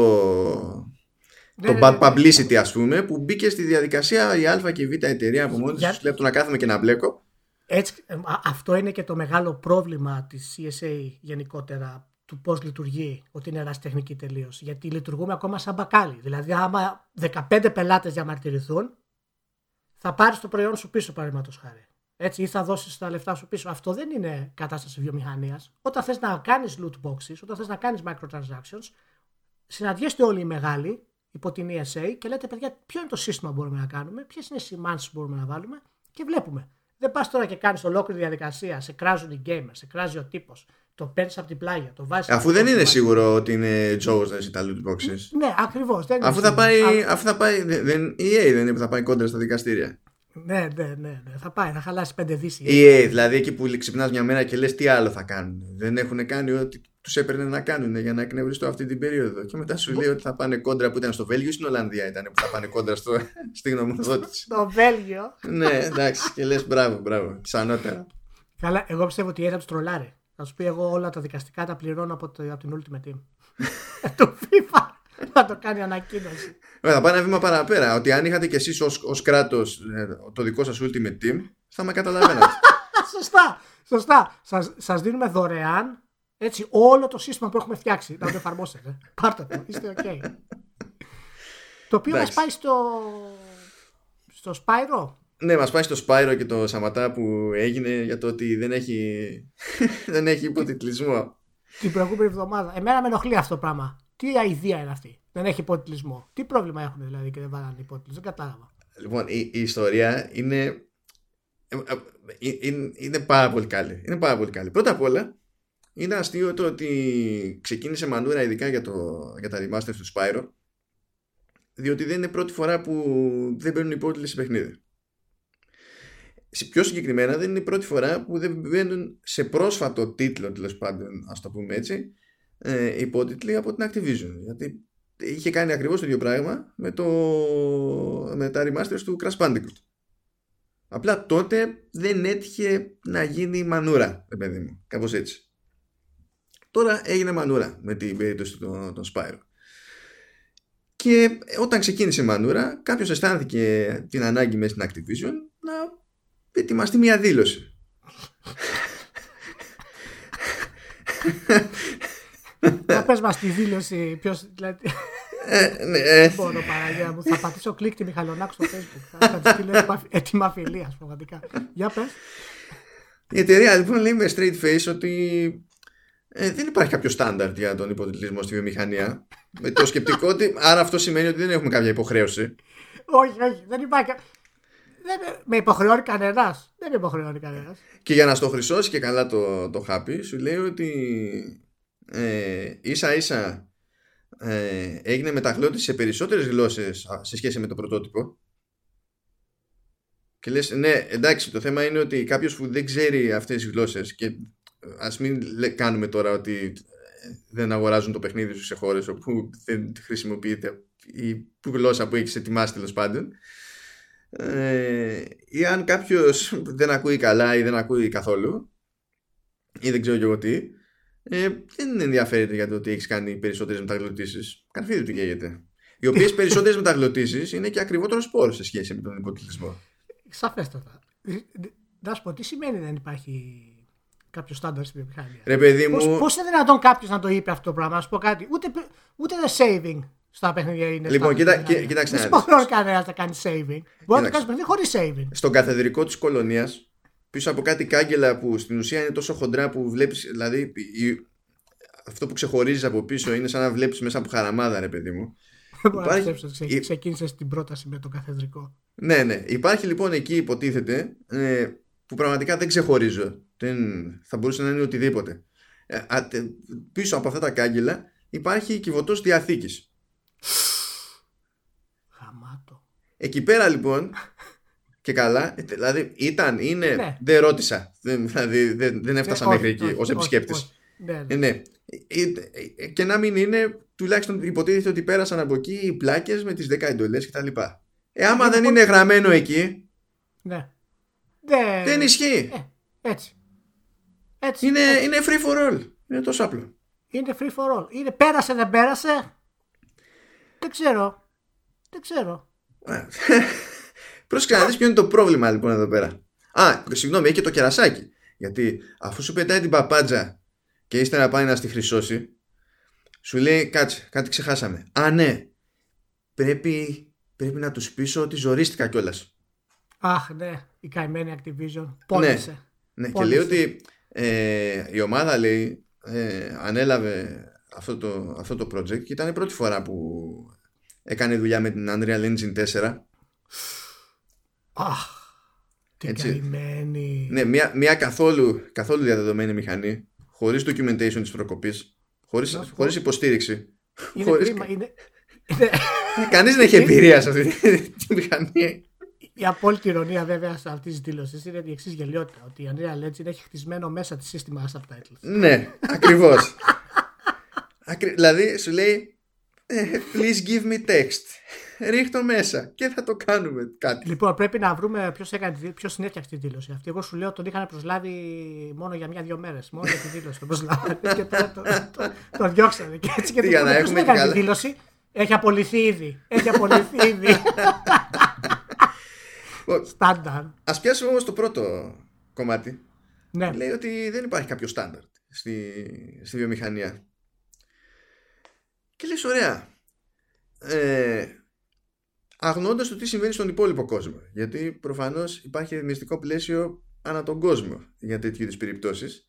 ναι, το ναι, bad ναι. publicity ας πούμε που μπήκε στη διαδικασία η α και η β εταιρεία από μόνη τους λέει να κάθομαι και να μπλέκω έτσι, ε, αυτό είναι και το μεγάλο πρόβλημα της CSA γενικότερα του πώς λειτουργεί, ότι είναι ερασιτεχνική τελείως. Γιατί λειτουργούμε ακόμα σαν μπακάλι. Δηλαδή, άμα 15 πελάτες διαμαρτυρηθούν, θα πάρεις το προϊόν σου πίσω, παραδείγματος χάρη. Έτσι, ή θα δώσεις τα λεφτά σου πίσω. Αυτό δεν είναι κατάσταση βιομηχανίας. Όταν θες να κάνεις loot boxes, όταν θες να κάνεις microtransactions, συναντιέστε όλοι οι μεγάλοι υπό την ESA και λέτε, παιδιά, ποιο είναι το σύστημα που μπορούμε να κάνουμε, ποιες είναι οι σημάνσει που μπορούμε να βάλουμε και βλέπουμε. Δεν πας τώρα και κάνεις ολόκληρη διαδικασία, σε κράζουν οι gamers, σε κράζει ο τύπος, το παίρνεις από την πλάγια. Το βάζεις Αφού δεν είναι σίγουρο ότι είναι Joe's να τα loot boxes. Ναι, ακριβώς. Αφού, θα πάει, αφού θα πάει. Δεν, η EA δεν είναι που θα πάει κόντρα στα δικαστήρια. Ναι, ναι, ναι, ναι. Θα πάει, θα χαλάσει πέντε δύσει. Η EA, δηλαδή εκεί που ξυπνάς μια μέρα και λες τι άλλο θα κάνουν. Δεν έχουν κάνει ό,τι τους έπαιρνε να κάνουν για να εκνευριστώ αυτή την περίοδο. Και μετά σου λέει ότι θα πάνε κόντρα που ήταν στο Βέλγιο ή στην Ολλανδία ήταν που θα πάνε κόντρα στο, στη γνωμοδότηση. Στο Βέλγιο. ναι, εντάξει, και λες μπράβο, μπράβο. Ξανότερα. Καλά, εγώ πιστεύω ότι η θα του τρολάρει. Θα σου πει εγώ όλα τα δικαστικά τα πληρώνω από, το, από την Ultimate Team. το FIFA θα το κάνει ανακοίνωση. Θα πάει ένα βήμα παραπέρα. Ότι αν είχατε κι εσείς ως κράτος ε, το δικό σας Ultimate Team, θα με καταλαβαίνατε. σωστά. Σωστά. Σας δίνουμε δωρεάν έτσι, όλο το σύστημα που έχουμε φτιάξει να το εφαρμόσετε. Πάρτε το. Είστε OK. το οποίο μας πάει στο. στο Spyro; Ναι, μας πάει στο Spyro και το Σαματά που έγινε για το ότι δεν έχει, δεν έχει υποτιτλισμό. Την προηγούμενη εβδομάδα. Εμένα με ενοχλεί αυτό το πράγμα. Τι ιδέα είναι αυτή; Δεν έχει υποτιτλισμό. Τι πρόβλημα έχουν δηλαδή και δεν βάλανε υποτιτλισμό. Δεν κατάλαβα. Λοιπόν, η, η ιστορία είναι, ε, ε, ε, είναι, είναι πάρα πολύ καλή. Είναι πάρα πολύ καλή. Πρώτα απ' όλα, είναι αστείο το ότι ξεκίνησε μανούρα ειδικά για, το, για τα remasters του Spyro διότι δεν είναι πρώτη φορά που δεν παίρνουν υπότιτλοι σε παιχνίδι πιο συγκεκριμένα δεν είναι η πρώτη φορά που δεν μπαίνουν σε πρόσφατο τίτλο τέλος πάντων ας το πούμε έτσι ε, υπότιτλοι από την Activision γιατί είχε κάνει ακριβώς το ίδιο πράγμα με, το, με τα remasters του Crash Bandicoot. Απλά τότε δεν έτυχε να γίνει μανούρα παιδί μου. Κάπως έτσι. Τώρα έγινε μανούρα με την περίπτωση των, των Spyro. Και όταν ξεκίνησε η μανούρα κάποιος αισθάνθηκε την ανάγκη μέσα στην Activision να ετοιμαστεί μια δήλωση. Να πες μας τη δήλωση ποιος, δηλαδή... Ε, ναι, ε. Μπορώ Παραγία μου, θα πατήσω κλικ τη Μιχαλονάκου στο facebook. Θα τη στείλω έτοιμα φιλίας πραγματικά. Για πες. Η εταιρεία λοιπόν λέει με straight face ότι ε, δεν υπάρχει κάποιο στάνταρτ για τον υποτιτλισμό στη βιομηχανία. με το σκεπτικό ότι άρα αυτό σημαίνει ότι δεν έχουμε κάποια υποχρέωση. όχι, όχι, δεν υπάρχει. Δεν με υποχρεώνει κανένας. Δεν με υποχρεώνει κανένας. Και για να στο χρυσώσει και καλά το, το χάπι, σου λέει ότι ε, ίσα ίσα ε, έγινε μεταγλώτη σε περισσότερες γλώσσες σε σχέση με το πρωτότυπο. Και λες, ναι, εντάξει, το θέμα είναι ότι κάποιος που δεν ξέρει αυτές τις γλώσσες και ας μην κάνουμε τώρα ότι δεν αγοράζουν το παιχνίδι σου σε χώρες όπου δεν χρησιμοποιείται η γλώσσα που έχεις ετοιμάσει τέλος πάντων ε, ή αν κάποιος δεν ακούει καλά ή δεν ακούει καθόλου ή δεν ξέρω και εγώ τι ε, δεν ενδιαφέρεται για το ότι έχεις κάνει περισσότερες μεταγλωτήσεις. Καρφίδι του καίγεται. Οι οποίες περισσότερες μεταγλωτήσεις είναι και ακριβότερο σπόρο σε σχέση με τον υποτιτλισμό. Σαφέστατα. Να σου πω, τι σημαίνει δεν υπάρχει κάποιος στάνταρ στην βιομηχανία; Ρε παιδί μου. Πώς είναι δυνατόν κάποιος να το είπε αυτό το πράγμα, να σου πω κάτι. Ούτε, ούτε the saving στα παιχνίδια είναι. Λοιπόν, κοίτα, κοίταξε. Δεν υποχρεώνει κανένας να κάνει saving. Μπορεί να το κάνεις παιχνίδι χωρίς saving. Στον καθεδρικό της κολονίας, πίσω από κάτι κάγκελα που στην ουσία είναι τόσο χοντρά που βλέπεις. Δηλαδή, αυτό που ξεχωρίζεις από πίσω είναι σαν να βλέπεις μέσα από χαραμάδα, ρε παιδί μου. Υπάρχει... Ξεκίνησες την πρόταση με το καθεδρικό. Ναι, ναι. Υπάρχει λοιπόν εκεί, υποτίθεται, ε, που πραγματικά δεν ξεχωρίζω. Δεν... Θα μπορούσε να είναι οτιδήποτε. Ε, πίσω από αυτά τα κάγκελα υπάρχει κυβωτός διαθήκης. Χαμάτο. Εκεί πέρα λοιπόν και καλά, δηλαδή ήταν, είναι, ναι. δεν ρώτησα. Δεν, δηλαδή δεν, δεν έφτασα μέχρι εκεί ως επισκέπτης. Ναι, ναι. ναι. Και να μην είναι, τουλάχιστον υποτίθεται ότι πέρασαν από εκεί οι πλάκες με τις 10 εντολές κτλ. Ε, άμα δεν είναι γραμμένο εκεί. Ναι. Δεν ισχύει. Ε, έτσι. έτσι. Είναι, είναι free for all. Είναι τόσο απλό. Είναι free for all. Είναι πέρασε, δεν πέρασε. Δεν ξέρω. Δεν ξέρω. Πρόσεχε να δεις ποιο είναι το πρόβλημα λοιπόν εδώ πέρα. Α, συγγνώμη, έχει και το κερασάκι. Γιατί αφού σου πετάει την παπάντζα και ύστερα πάει να στη χρυσώσει, σου λέει κάτσε, κάτι ξεχάσαμε. Α, ναι, πρέπει, πρέπει να τους πείσω ότι ζορίστηκα κιόλας. Αχ, ναι, η καημένη Activision. Πόνεσε. Ναι, ναι και λέει ότι ε, η ομάδα λέει ε, ανέλαβε αυτό το, αυτό το project και ήταν η πρώτη φορά που έκανε δουλειά με την Unreal Engine 4 Αχ, τι καημένη. Ναι, μια, μια καθόλου, καθόλου διαδεδομένη μηχανή, χωρίς documentation της προκοπής, χωρίς, χωρίς υποστήριξη. Είναι χωρίς... κρίμα, είναι... Κανείς δεν έχει εμπειρία σε αυτή τη μηχανή. Η απόλυτη ηρωνία βέβαια σε αυτής της δήλωσης είναι η εξής γελιότητα. Ότι η Unreal Engine έχει χτισμένο μέσα της σύστημα subtitles. Ναι, ακριβώς. δηλαδή σου λέει ε, Please give me text. Ρίχτω μέσα και θα το κάνουμε κάτι. Λοιπόν, πρέπει να βρούμε ποιος έκανε, ποιος συνέφτιαξε τη δήλωση αυτή. Εγώ σου λέω τον είχαν προσλάβει μόνο για μια-δυο μέρες. Μόνο για τη δήλωση τον προσλάβανε και τώρα τον το, το, διώξανε. Και έτσι και Τι, για να έχουμε τη δήλωση; Έχει απολυθεί ήδη. Έχει απολυθεί ήδη. Στάνταρ. Α πιάσουμε όμως το πρώτο κομμάτι. Ναι. Λέει ότι δεν υπάρχει κάποιο στάνταρ στη, στη βιομηχανία. Και λες ωραία. Ε, αγνώντας το τι συμβαίνει στον υπόλοιπο κόσμο. Γιατί προφανώς υπάρχει ρυθμιστικό πλαίσιο ανά τον κόσμο για τέτοιου είδους περιπτώσεις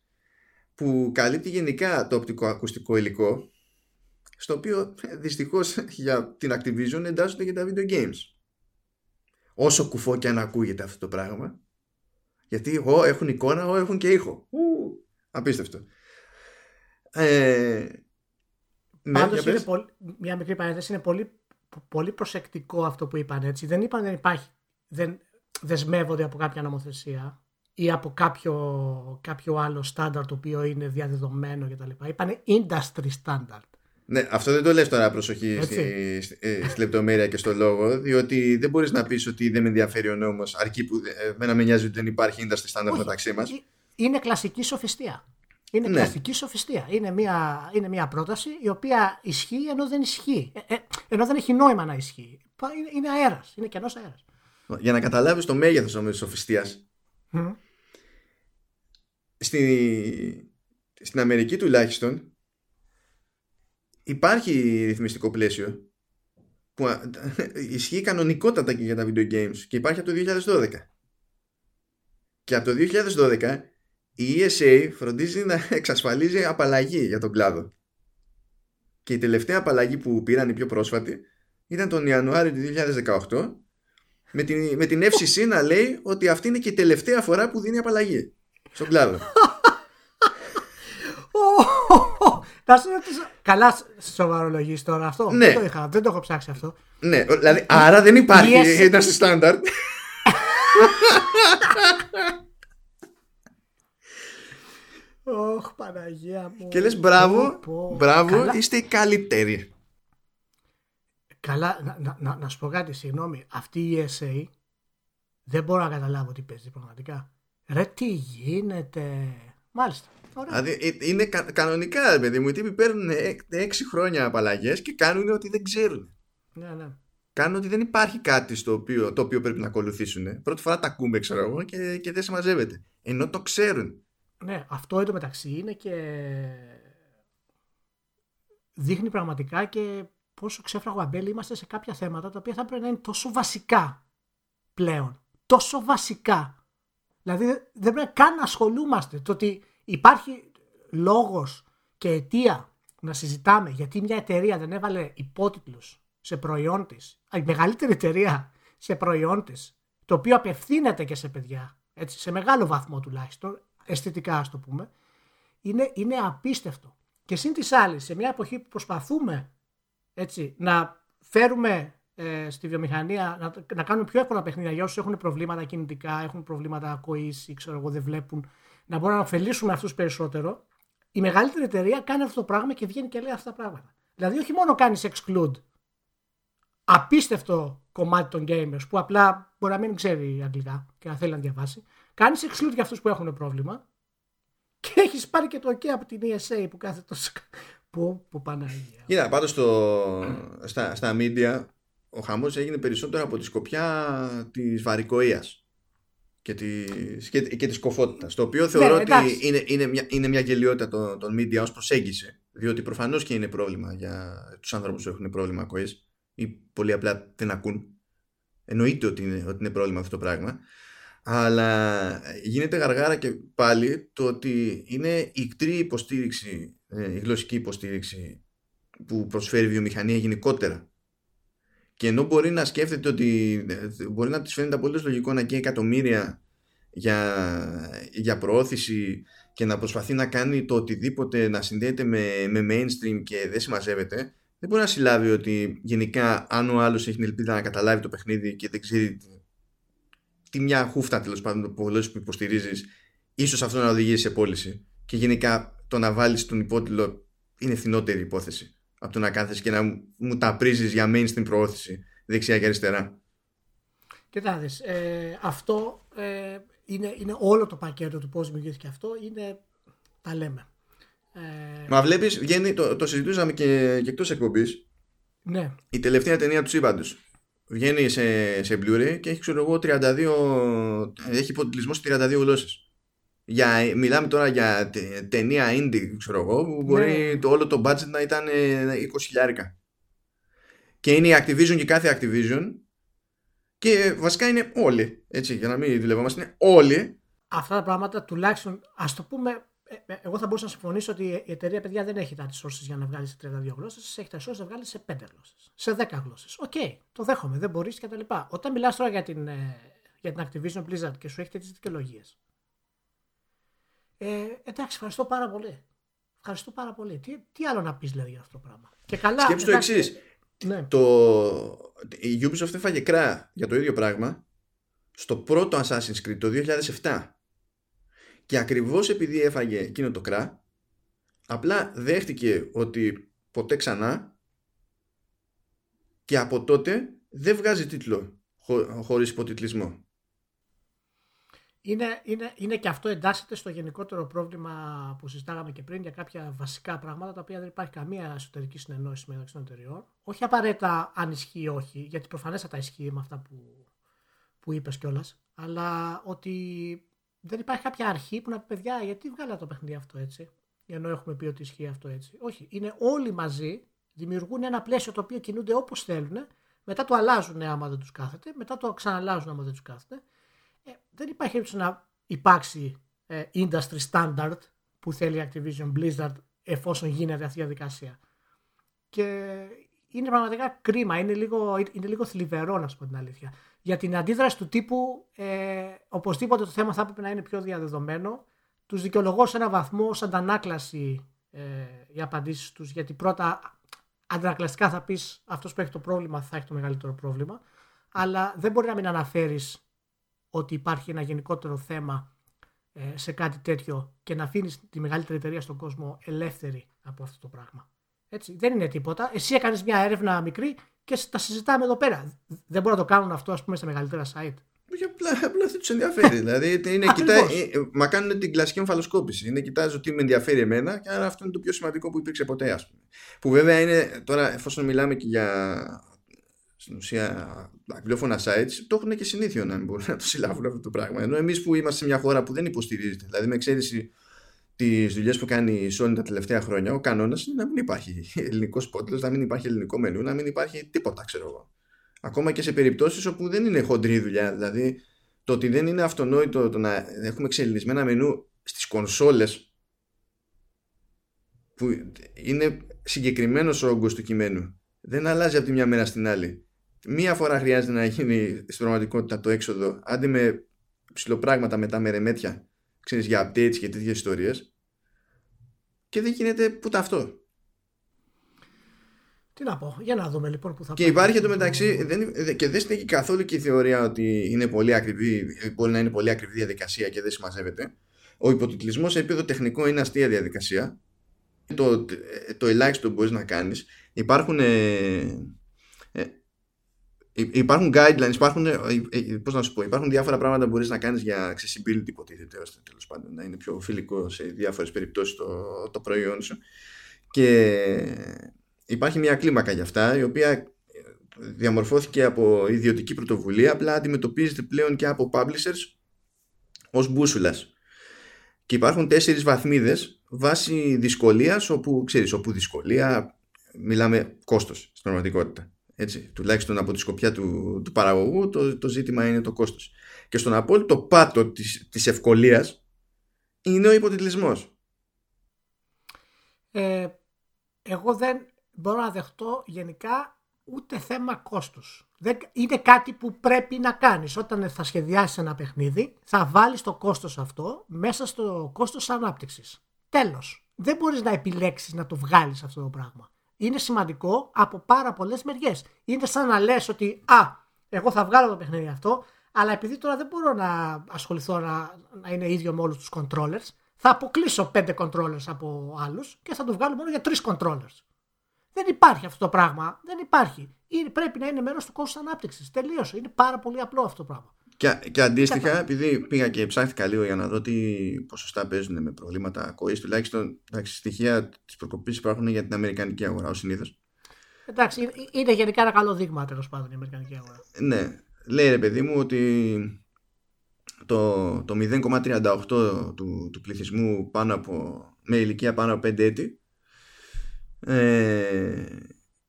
που καλύπτει γενικά το οπτικοακουστικό υλικό στο οποίο δυστυχώς για την Activision εντάσσονται και τα video games. Όσο κουφό και αν ακούγεται αυτό το πράγμα γιατί ο, έχουν εικόνα, ο, έχουν και ήχο. Ου, απίστευτο. Ε, ναι, Πάντως είναι πολύ, μια μικρή παρένθεση, είναι πολύ, πολύ προσεκτικό αυτό που είπαν έτσι. Δεν είπαν δεν υπάρχει, δεν δεσμεύονται από κάποια νομοθεσία ή από κάποιο, κάποιο άλλο στάνταρ το οποίο είναι διαδεδομένο κτλ. Είπαν industry standard. Ναι, αυτό δεν το λες τώρα προσοχή στη, στη, ε, στη, λεπτομέρεια και στο λόγο, διότι δεν μπορείς να πεις ότι δεν με ενδιαφέρει ο νόμος αρκεί που ε, μένα με νοιάζει ότι δεν υπάρχει industry standard μεταξύ μας. Είναι κλασική σοφιστία. Είναι ναι. κλασική σοφιστία. Είναι μια, είναι μια πρόταση η οποία ισχύει ενώ δεν ισχύει. Ε, ε, ενώ δεν έχει νόημα να ισχύει. Είναι, είναι αέρας. Είναι κενός αέρας. Για να καταλάβεις το μέγεθος της σοφιστίας. Mm. Στη, στην Αμερική τουλάχιστον υπάρχει ρυθμιστικό πλαίσιο που ισχύει κανονικότατα και για τα video games και υπάρχει από το 2012. Και από το 2012 η ESA φροντίζει να εξασφαλίζει απαλλαγή για τον κλάδο. Και η τελευταία απαλλαγή που πήραν οι πιο πρόσφατοι ήταν τον Ιανουάριο του 2018 με την, με την FCC να λέει ότι αυτή είναι και η τελευταία φορά που δίνει απαλλαγή στον κλάδο. Καλά σοβαρολογείς τώρα αυτό; Ναι. Δεν, το είχα, δεν το έχω ψάξει αυτό. Ναι, δηλαδή άρα δεν υπάρχει ένα στάνταρτ. Ωχ, Παναγία μου. Και λες μπράβο, μπράβο, Καλά. είστε οι καλύτεροι. Καλά, να, να, να, σου πω κάτι, συγγνώμη. Αυτή η ESA Δεν μπορώ να καταλάβω τι παίζει πραγματικά. Ρε τι γίνεται. Μάλιστα. Δηλαδή ε, είναι κα, κανονικά, παιδί μου. Οι τύποι παίρνουν έξι χρόνια απαλλαγές και κάνουν ότι δεν ξέρουν. Ναι, ναι. Κάνουν ότι δεν υπάρχει κάτι στο οποίο, το οποίο πρέπει να ακολουθήσουν. Πρώτη φορά τα ακούμε, ξέρω εγώ, και, και δεν συμμαζεύεται. Ενώ το ξέρουν. Ναι, αυτό μεταξύ είναι και δείχνει πραγματικά και πόσο ξέφραγο αμπέλη είμαστε σε κάποια θέματα τα οποία θα πρέπει να είναι τόσο βασικά πλέον. Τόσο βασικά. Δηλαδή δεν πρέπει καν να ασχολούμαστε. Το ότι υπάρχει λόγος και αιτία να συζητάμε γιατί μια εταιρεία δεν έβαλε υπότιτλους σε προϊόν της, η μεγαλύτερη εταιρεία σε προϊόν της, το οποίο απευθύνεται και σε παιδιά, έτσι, σε μεγάλο βαθμό τουλάχιστον, αισθητικά ας το πούμε, είναι, είναι απίστευτο. Και συν της άλλης, σε μια εποχή που προσπαθούμε έτσι, να φέρουμε ε, στη βιομηχανία, να, να κάνουμε πιο εύκολα παιχνίδια για όσους έχουν προβλήματα κινητικά, έχουν προβλήματα ακοή ή ξέρω εγώ δεν βλέπουν, να μπορούμε να ωφελήσουμε αυτούς περισσότερο. Η μεγαλύτερη εταιρεία κάνει αυτό το πράγμα και βγαίνει και λέει αυτά τα πράγματα. Δηλαδή, όχι μόνο κάνεις exclude απίστευτο κομμάτι των gamers που απλά μπορεί να μην ξέρει αγγλικά και να θέλει να διαβάσει. Κάνεις exclude για αυτούς που έχουν πρόβλημα και έχεις πάρει και το OK από την ESA που κάθε τόσο. Που, που Παναγία. Κοίτα, πάντως στα, στα media ο χαμός έγινε περισσότερο από τη σκοπιά της βαρικοία και της, και, και της κοφότητας το οποίο θεωρώ ναι, ότι είναι, είναι, μια, είναι μια γελιότητα των, των media ως προσέγγιση διότι προφανώς και είναι πρόβλημα για τους άνθρωπους που έχουν πρόβλημα ακοής ή πολύ απλά δεν ακούν. Εννοείται ότι είναι, ότι είναι πρόβλημα αυτό το πράγμα. Αλλά γίνεται γαργάρα και πάλι το ότι είναι η κτρή υποστήριξη, ε, η γλωσσική υποστήριξη που προσφέρει η βιομηχανία γενικότερα. Και ενώ μπορεί να σκέφτεται ότι ε, μπορεί να της φαίνεται απολύτως λογικό να καίει εκατομμύρια για, για προώθηση και να προσπαθεί να κάνει το οτιδήποτε να συνδέεται με, με mainstream και δεν συμμαζεύεται, δεν μπορεί να συλλάβει ότι γενικά αν ο άλλος έχει την ελπίδα να καταλάβει το παιχνίδι και δεν ξέρει τι μια χούφτα τέλος πάντων που υποστηρίζεις, ίσως αυτό να οδηγήσει σε πώληση. Και γενικά το να βάλεις τον υπότιτλο είναι φθηνότερη υπόθεση από το να κάθεσαι και να μου τα πρίζεις για mainstream προώθηση δεξιά και αριστερά. Κοιτάξτε, ε, αυτό ε, είναι, είναι όλο το πακέτο του πώς δημιουργήθηκε αυτό. Είναι, τα λέμε. Ε... Μα βλέπεις, βγαίνει, το, το συζητούσαμε και, και εκτός εκπομπής. Ναι. Η τελευταία ταινία του σύμπαντος. Βγαίνει σε, σε Blu-ray και έχει, ξέρω εγώ, 32. Έχει υποτιτλισμό σε 32 γλώσσες. Για, μιλάμε τώρα για ταινία indie, ξέρω εγώ, που μπορεί ναι. το, όλο το budget να ήταν 20 χιλιάρικα. Και είναι η Activision και κάθε Activision. Και βασικά είναι όλοι. Έτσι, για να μην δουλευόμαστε, είναι όλοι. Αυτά τα πράγματα τουλάχιστον, ας το πούμε, ε, ε, εγώ θα μπορούσα να συμφωνήσω ότι η εταιρεία παιδιά δεν έχει τα resources για να βγάλει σε 32 γλώσσες, έχει τα resources να βγάλει σε 5 γλώσσες, σε 10 γλώσσες. OK, okay, το δέχομαι, δεν μπορείς κτλ. Όταν μιλάς τώρα για την, ε, για την Activision Blizzard και σου έχετε τι δικαιολογίες. Ε, εντάξει, ευχαριστώ πάρα πολύ. Ευχαριστώ πάρα πολύ. Τι, τι άλλο να πεις δηλαδή για αυτό το πράγμα; Και καλά. Σκέψτε το εξής. Ναι. Το... Η Ubisoft έφαγε κρά για το ίδιο πράγμα στο πρώτο Assassin's Creed το 2007 και ακριβώς επειδή έφαγε εκείνο το κρά, απλά δέχτηκε ότι ποτέ ξανά και από τότε δεν βγάζει τίτλο χω, χωρίς υποτιτλισμό. Είναι, είναι, είναι και αυτό εντάσσεται στο γενικότερο πρόβλημα που συζητάγαμε και πριν για κάποια βασικά πράγματα τα οποία δεν υπάρχει καμία εσωτερική συνεννόηση μεταξύ των εταιριών. Όχι απαραίτητα αν ισχύει ή όχι, γιατί προφανέστατα ισχύει με αυτά που, που είπες κιόλας, αλλά ότι δεν υπάρχει κάποια αρχή που να πει παιδιά, γιατί βγάλα το παιχνίδι αυτό έτσι, ενώ έχουμε πει ότι ισχύει αυτό έτσι. Όχι, είναι όλοι μαζί, δημιουργούν ένα πλαίσιο το οποίο κινούνται όπως θέλουν, μετά το αλλάζουν άμα δεν τους κάθεται, μετά το ξαναλάζουν άμα δεν τους κάθεται. Ε, δεν υπάρχει περίπτωση να υπάρξει ε, industry standard που θέλει η Activision Blizzard εφόσον γίνεται αυτή η διαδικασία. Και είναι πραγματικά κρίμα, είναι λίγο, είναι λίγο θλιβερό να σου πω την αλήθεια για την αντίδραση του τύπου ε, οπωσδήποτε το θέμα θα έπρεπε να είναι πιο διαδεδομένο. Τους δικαιολογώ σε ένα βαθμό ως αντανάκλαση ε, οι απαντήσεις τους γιατί πρώτα αντανακλαστικά θα πεις αυτός που έχει το πρόβλημα θα έχει το μεγαλύτερο πρόβλημα αλλά δεν μπορεί να μην αναφέρεις ότι υπάρχει ένα γενικότερο θέμα ε, σε κάτι τέτοιο και να αφήνεις τη μεγαλύτερη εταιρεία στον κόσμο ελεύθερη από αυτό το πράγμα. Έτσι, δεν είναι τίποτα. Εσύ έκανες μια έρευνα μικρή και τα συζητάμε εδώ πέρα. Δεν μπορούν να το κάνουν αυτό, ας πούμε, στα μεγαλύτερα site. απλά, απλά δεν τους ενδιαφέρει. δηλαδή, είναι, κοιτά, ε, μα κάνουν την κλασική εμφαλοσκόπηση. Είναι κοιτάζω τι με ενδιαφέρει εμένα και άρα αυτό είναι το πιο σημαντικό που υπήρξε ποτέ, ας πούμε. Που βέβαια είναι τώρα, εφόσον μιλάμε και για στην ουσία αγγλόφωνα sites, το έχουν και συνήθειο να μην μπορούν να το συλλάβουν αυτό το πράγμα. Ενώ εμείς που είμαστε σε μια χώρα που δεν υποστηρίζεται, δηλαδή με εξαίρεση τις δουλειές που κάνει η Sony τα τελευταία χρόνια, ο κανόνας είναι να μην υπάρχει ελληνικός σπότλο, να μην υπάρχει ελληνικό μενού, να μην υπάρχει τίποτα, ξέρω εγώ. Ακόμα και σε περιπτώσεις όπου δεν είναι χοντρή δουλειά. Δηλαδή, το ότι δεν είναι αυτονόητο το να έχουμε εξελισμένα μενού στις κονσόλες που είναι συγκεκριμένος ο όγκος του κειμένου. Δεν αλλάζει από τη μια μέρα στην άλλη. Μία φορά χρειάζεται να γίνει στην πραγματικότητα το έξοδο, αντί με ψηλοπράγματα μετά με ρεμέτια, ξέρεις, για updates και τέτοιες ιστορίες. Και δεν γίνεται ούτε αυτό. Τι να πω, για να δούμε λοιπόν που θα Και υπάρχει το μεταξύ, δεν, και δεν στέκει καθόλου και η θεωρία ότι είναι πολύ ακριβή, μπορεί να είναι πολύ ακριβή διαδικασία και δεν συμμαζεύεται. Ο υποτιτλισμός σε επίπεδο τεχνικό είναι αστεία διαδικασία. Το, το ελάχιστο που μπορείς να κάνεις. Υπάρχουν. Ε, ε, υπάρχουν guidelines, υπάρχουν, ε, ε, πώς να σου πω, υπάρχουν διάφορα πράγματα που μπορείς να κάνεις για accessibility υποτίθεται ώστε τέλος πάντων να είναι πιο φιλικό σε διάφορες περιπτώσεις το, το προϊόν σου. Και υπάρχει μια κλίμακα για αυτά η οποία διαμορφώθηκε από ιδιωτική πρωτοβουλία απλά αντιμετωπίζεται πλέον και από publishers ως μπούσουλας. Και υπάρχουν τέσσερις βαθμίδες βάσει δυσκολίας όπου ξέρεις όπου δυσκολία μιλάμε κόστος στην πραγματικότητα έτσι, τουλάχιστον από τη σκοπιά του, του παραγωγού το, το ζήτημα είναι το κόστος και στον απόλυτο πάτο της, της ευκολίας είναι ο υποτιτλισμός ε, εγώ δεν μπορώ να δεχτώ γενικά ούτε θέμα κόστους. Δεν, είναι κάτι που πρέπει να κάνεις. Όταν θα σχεδιάσεις ένα παιχνίδι, θα βάλεις το κόστος αυτό μέσα στο κόστος ανάπτυξης. Τέλος. Δεν μπορείς να επιλέξεις να το βγάλεις αυτό το πράγμα. Είναι σημαντικό από πάρα πολλές μεριές. Είναι σαν να λες ότι «Α, εγώ θα βγάλω το παιχνίδι αυτό, αλλά επειδή τώρα δεν μπορώ να ασχοληθώ να, να είναι ίδιο με όλους τους controllers, θα αποκλείσω πέντε controllers από άλλους και θα το βγάλω μόνο για τρεις controllers. Δεν υπάρχει αυτό το πράγμα. Δεν υπάρχει. Είναι, πρέπει να είναι μέρος του κόστους ανάπτυξης. Τελείωσε. Είναι πάρα πολύ απλό αυτό το πράγμα. Και, και αντίστοιχα, Κατά... επειδή πήγα και ψάχτηκα λίγο για να δω τι ποσοστά παίζουν με προβλήματα ακοής, τουλάχιστον εντάξει, στοιχεία της προκοπής υπάρχουν για την Αμερικανική αγορά, ως συνήθως. Εντάξει, είναι γενικά ένα καλό δείγμα τέλος πάντων η Αμερικανική αγορά. Ναι. Λέει ρε παιδί μου ότι το, το 0,38 του, του πληθυσμού πάνω από, με ηλικία πάνω από 5 έτη ε,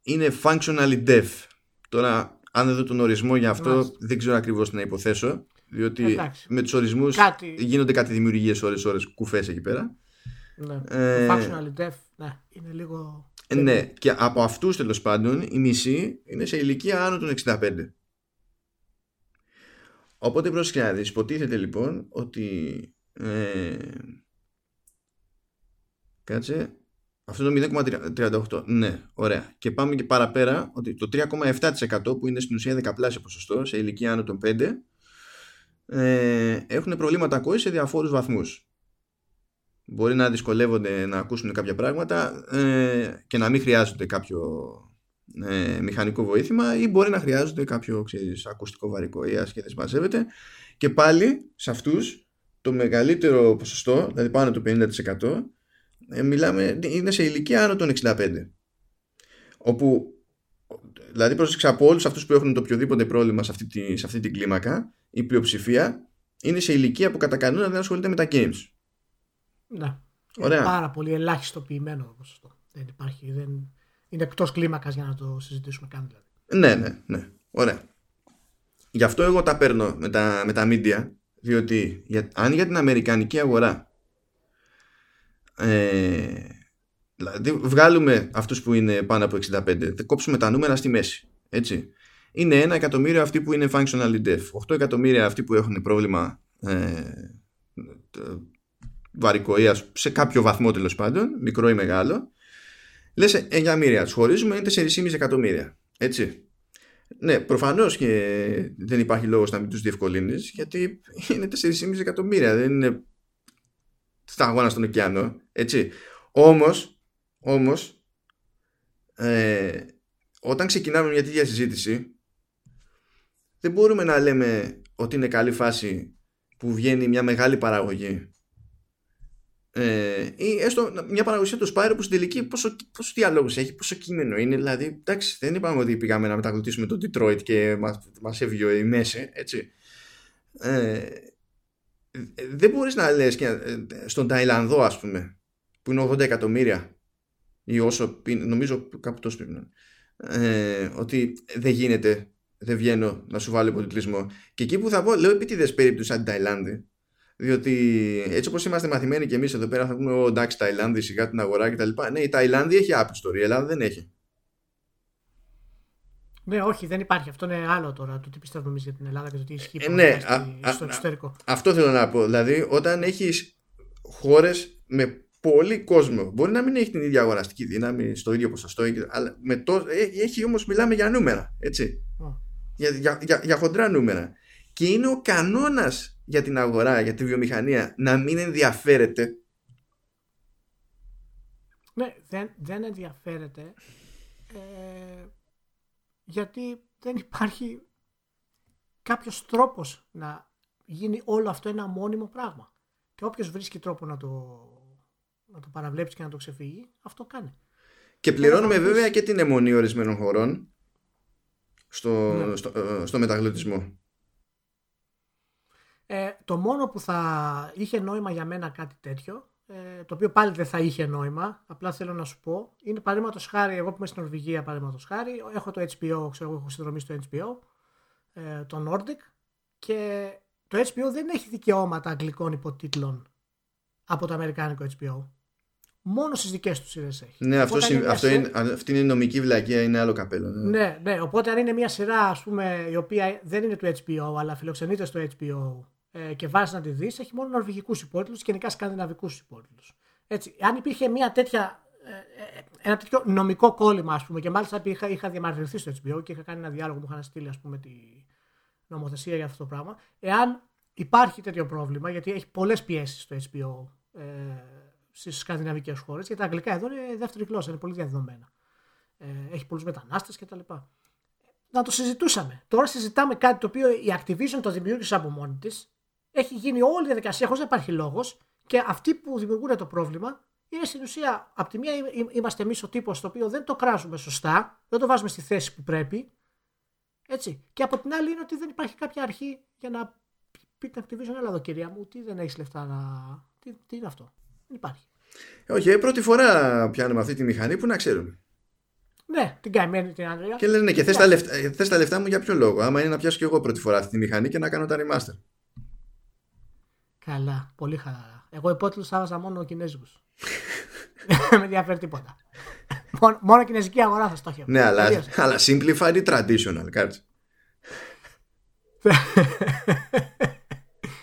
είναι functionally deaf. Τώρα, αν δεν δω τον ορισμό για αυτό, δεν ξέρω ακριβώς τι να υποθέσω. Διότι με τους ορισμούς κάτι... γίνονται κάτι δημιουργίες ώρε-ώρε κουφές εκεί πέρα. Ναι. Ε, functionally deaf, ναι, είναι λίγο. Ε, ναι, και από αυτούς τέλος πάντων η μισή είναι σε ηλικία άνω των 65. Οπότε πρόσεχε να δεις, υποτίθεται λοιπόν ότι ε, κάτσε αυτό είναι το 0,38. Ναι, ωραία. Και πάμε και παραπέρα ότι το 3,7% που είναι στην ουσία δεκαπλάσιο ποσοστό σε ηλικία άνω των 5 ε, έχουν προβλήματα ακοή σε διαφόρους βαθμούς. Μπορεί να δυσκολεύονται να ακούσουν κάποια πράγματα ε, και να μην χρειάζονται κάποιο ε, μηχανικό βοήθημα ή μπορεί να χρειάζονται κάποιο ξέρεις, ακουστικό βαρικό ή και δεν συμμαζεύεται. Και πάλι σε αυτούς το μεγαλύτερο ποσοστό, δηλαδή πάνω το 50% ε, μιλάμε, είναι σε ηλικία άνω των 65. Όπου, δηλαδή πρόσεξα από όλους αυτούς που έχουν το οποιοδήποτε πρόβλημα σε αυτή, τη, σε αυτή την κλίμακα, η πλειοψηφία είναι σε ηλικία που κατά κανόνας δεν ασχολείται με τα games. Ναι. Ωραία. Είναι πάρα πολύ ελάχιστοποιημένο το ποσοστό. Δεν υπάρχει, δεν... είναι εκτός κλίμακας για να το συζητήσουμε καν. Δηλαδή. Ναι, ναι, ναι. Ωραία. Γι' αυτό εγώ τα παίρνω με τα, με τα media, διότι για, αν για την αμερικανική αγορά ε, δηλαδή βγάλουμε αυτούς που είναι πάνω από 65 θα κόψουμε τα νούμερα στη μέση έτσι. είναι ένα εκατομμύριο αυτοί που είναι functionally deaf 8 εκατομμύρια αυτοί που έχουν πρόβλημα ε, βαρικοίας σε κάποιο βαθμό τέλος πάντων μικρό ή μεγάλο λες 9 μοίρια τους χωρίζουμε είναι 4,5 εκατομμύρια έτσι ναι, προφανώς και δεν υπάρχει λόγος να μην τους διευκολύνεις, γιατί είναι 4,5 εκατομμύρια. Δεν είναι στα αγώνα στον ωκεανό, έτσι. Όμως, όμως, ε, όταν ξεκινάμε μια τέτοια συζήτηση, δεν μπορούμε να λέμε ότι είναι καλή φάση που βγαίνει μια μεγάλη παραγωγή. Ε, ή έστω μια παραγωγή του Spyro που στην τελική πόσο, πόσο διαλόγους έχει, πόσο κείμενο είναι. Δηλαδή εντάξει δεν είπαμε ότι πήγαμε να μεταγλωτήσουμε το Detroit και μας, μας έβγαινε η μέση έτσι. Ε, δεν μπορείς να λες και, ε, στον Ταϊλανδό ας πούμε που είναι 80 εκατομμύρια ή όσο νομίζω κάπου τόσο πρέπει να ε, ότι δεν γίνεται δεν βγαίνω να σου βάλω υποτιτλισμό και εκεί που θα πω λέω επίτηδες περίπτωση σαν την Ταϊλάνδη διότι έτσι όπως είμαστε μαθημένοι και εμείς εδώ πέρα θα πούμε εντάξει Ταϊλάνδη σιγά την αγορά κτλ. Ναι η Ταϊλάνδη έχει App Store, η Ελλάδα δεν έχει. Ναι, όχι, δεν υπάρχει. Αυτό είναι άλλο τώρα. Το τι πιστεύουμε εμείς για την Ελλάδα και το τι ισχύει ε, ναι, στο εξωτερικό. αυτό θέλω να πω. Δηλαδή, όταν έχεις χώρες με πολύ κόσμο, μπορεί να μην έχει την ίδια αγοραστική δύναμη στο ίδιο ποσοστό, αλλά με το, ε, έχει όμως, μιλάμε για νούμερα. Έτσι. Για, για, για, για χοντρά νούμερα. Και είναι ο κανόνας για την αγορά, για τη βιομηχανία να μην ενδιαφέρεται. Ναι, δεν, δεν ενδιαφέρεται. Ε, γιατί δεν υπάρχει κάποιος τρόπος να γίνει όλο αυτό ένα μόνιμο πράγμα. Και όποιος βρίσκει τρόπο να το, να το παραβλέψει και να το ξεφύγει, αυτό κάνει. Και πληρώνουμε βέβαια και την αιμονή ορισμένων χωρών στο, ναι. στο, ε, στο μεταγλωτισμό. Ε, το μόνο που θα είχε νόημα για μένα κάτι τέτοιο ε, το οποίο πάλι δεν θα είχε νόημα, απλά θέλω να σου πω, είναι παραδείγματο χάρη, εγώ που είμαι στην Νορβηγία, παραδείγματο χάρη, έχω το HBO, ξέρω εγώ, έχω συνδρομή στο HBO, ε, το Nordic, και το HBO δεν έχει δικαιώματα αγγλικών υποτίτλων από το αμερικάνικο HBO. Μόνο στις δικές τους σειρές έχει. Ναι, αυτό, αυτό είναι, αυτή είναι η νομική βλακία, είναι άλλο καπέλο. Ναι. ναι, ναι. Οπότε αν είναι μια σειρά, ας πούμε, η οποία δεν είναι του HBO, αλλά φιλοξενείται στο HBO ε, και βάζεις να τη δεις, έχει μόνο νορβηγικούς υπότιτλους και γενικά σκανδιναβικούς υπότιτλους. Έτσι, αν υπήρχε μια τέτοια, ε, ε, ένα τέτοιο νομικό κόλλημα, ας πούμε, και μάλιστα είχα, είχα διαμαρτυρηθεί στο HBO και είχα κάνει ένα διάλογο που είχαν στείλει, ας πούμε, τη νομοθεσία για αυτό το πράγμα. Εάν υπάρχει τέτοιο πρόβλημα, γιατί έχει πολλές πιέσεις στο HBO ε, στις σκανδιναβικές χώρες, γιατί τα αγγλικά εδώ είναι δεύτερη γλώσσα, είναι πολύ διαδεδομένα. Ε, έχει πολλούς μετανάστες κτλ. Να το συζητούσαμε. Τώρα συζητάμε κάτι το οποίο η Activision το δημιούργησε από μόνη της έχει γίνει όλη η διαδικασία χωρίς να υπάρχει λόγος και αυτοί που δημιουργούν το πρόβλημα είναι στην ουσία, από τη μία είμαστε εμείς ο τύπος το οποίο δεν το κράζουμε σωστά, δεν το βάζουμε στη θέση που πρέπει. Έτσι. Και από την άλλη είναι ότι δεν υπάρχει κάποια αρχή για να πει την Activision, έλα εδώ κυρία μου, τι δεν έχεις λεφτά να. Τι, τι είναι αυτό. Δεν υπάρχει. Όχι, okay, πρώτη φορά πιάνουμε αυτή τη μηχανή που να ξέρουμε. Ναι, την καημένη την Ανδρέα. Και λένε, ναι, και θες τα, λεφτά, τα λεφτά μου για ποιο λόγο; Άμα είναι να πιάσω κι εγώ πρώτη φορά αυτή τη μηχανή και να κάνω τα remaster. Καλά, πολύ χαλαρά. Εγώ υπότιτλους θα έβαζα μόνο κινέζικους. Δεν με ενδιαφέρει τίποτα. μόνο, μόνο κινέζικη αγορά θα στόχευα. Ναι, αλλά, αλλά simplified ή traditional, κάτσε.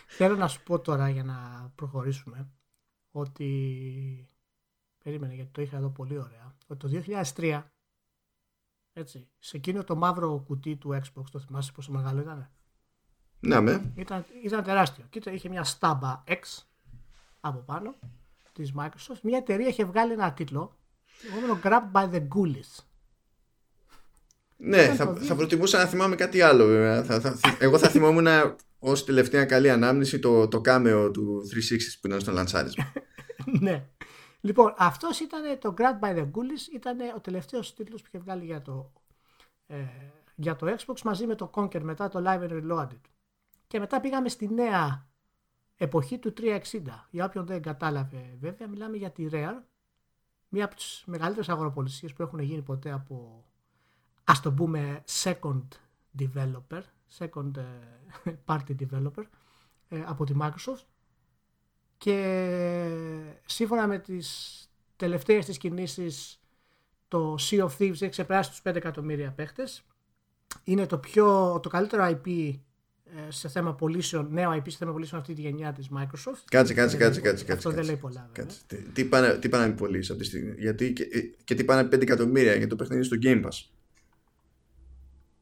Θέλω να σου πω τώρα για να προχωρήσουμε ότι. Περίμενε γιατί το είχα εδώ πολύ ωραία. Ότι το 2003 έτσι, σε εκείνο το μαύρο κουτί του Xbox, το θυμάσαι πόσο μεγάλο ήταν. Ναι, με. Ήταν, ήταν τεράστιο. Κοίτα, είχε μια στάμπα X από πάνω της Microsoft. Μια εταιρεία είχε βγάλει ένα τίτλο λεγόμενο Grabbed by the Ghoulies. Ναι, θα, θα προτιμούσα να θυμάμαι κάτι άλλο βέβαια. Θα, θα, εγώ θα θυμόμουν ως τελευταία καλή ανάμνηση το, το κάμεο του 360 που ήταν στο λανσάρισμα. ναι. Λοιπόν, αυτός ήταν το Grabbed by the Ghoulies, ήταν ο τελευταίος τίτλος που είχε βγάλει για το, ε, για το Xbox μαζί με το Conquer μετά το Live and Reloaded. Και μετά πήγαμε στη νέα εποχή του 360. Για όποιον δεν κατάλαβε βέβαια, μιλάμε για τη Rare, μία από τις μεγαλύτερες αγοροπολισίες που έχουν γίνει ποτέ από, ας το πούμε, second developer, second ε, party developer, ε, από τη Microsoft. Και σύμφωνα με τις τελευταίες της κινήσεις, το Sea of Thieves έχει ξεπεράσει τους 5 εκατομμύρια παίχτες. Είναι το, πιο, το καλύτερο IP ε, σε θέμα πωλήσεων, νέο IP σε θέμα πωλήσεων αυτή τη γενιά της Microsoft. Κάτσε, κάτσε, κάτσε. κάτσε, Αυτό δεν λέει πολλά. Κάτσε. Τι, πάνε, τι πάνε να πωλήσει αυτή τη στιγμή; Γιατί, και, ε, και τι πάνε 5 εκατομμύρια για το παιχνίδι στο Game Pass;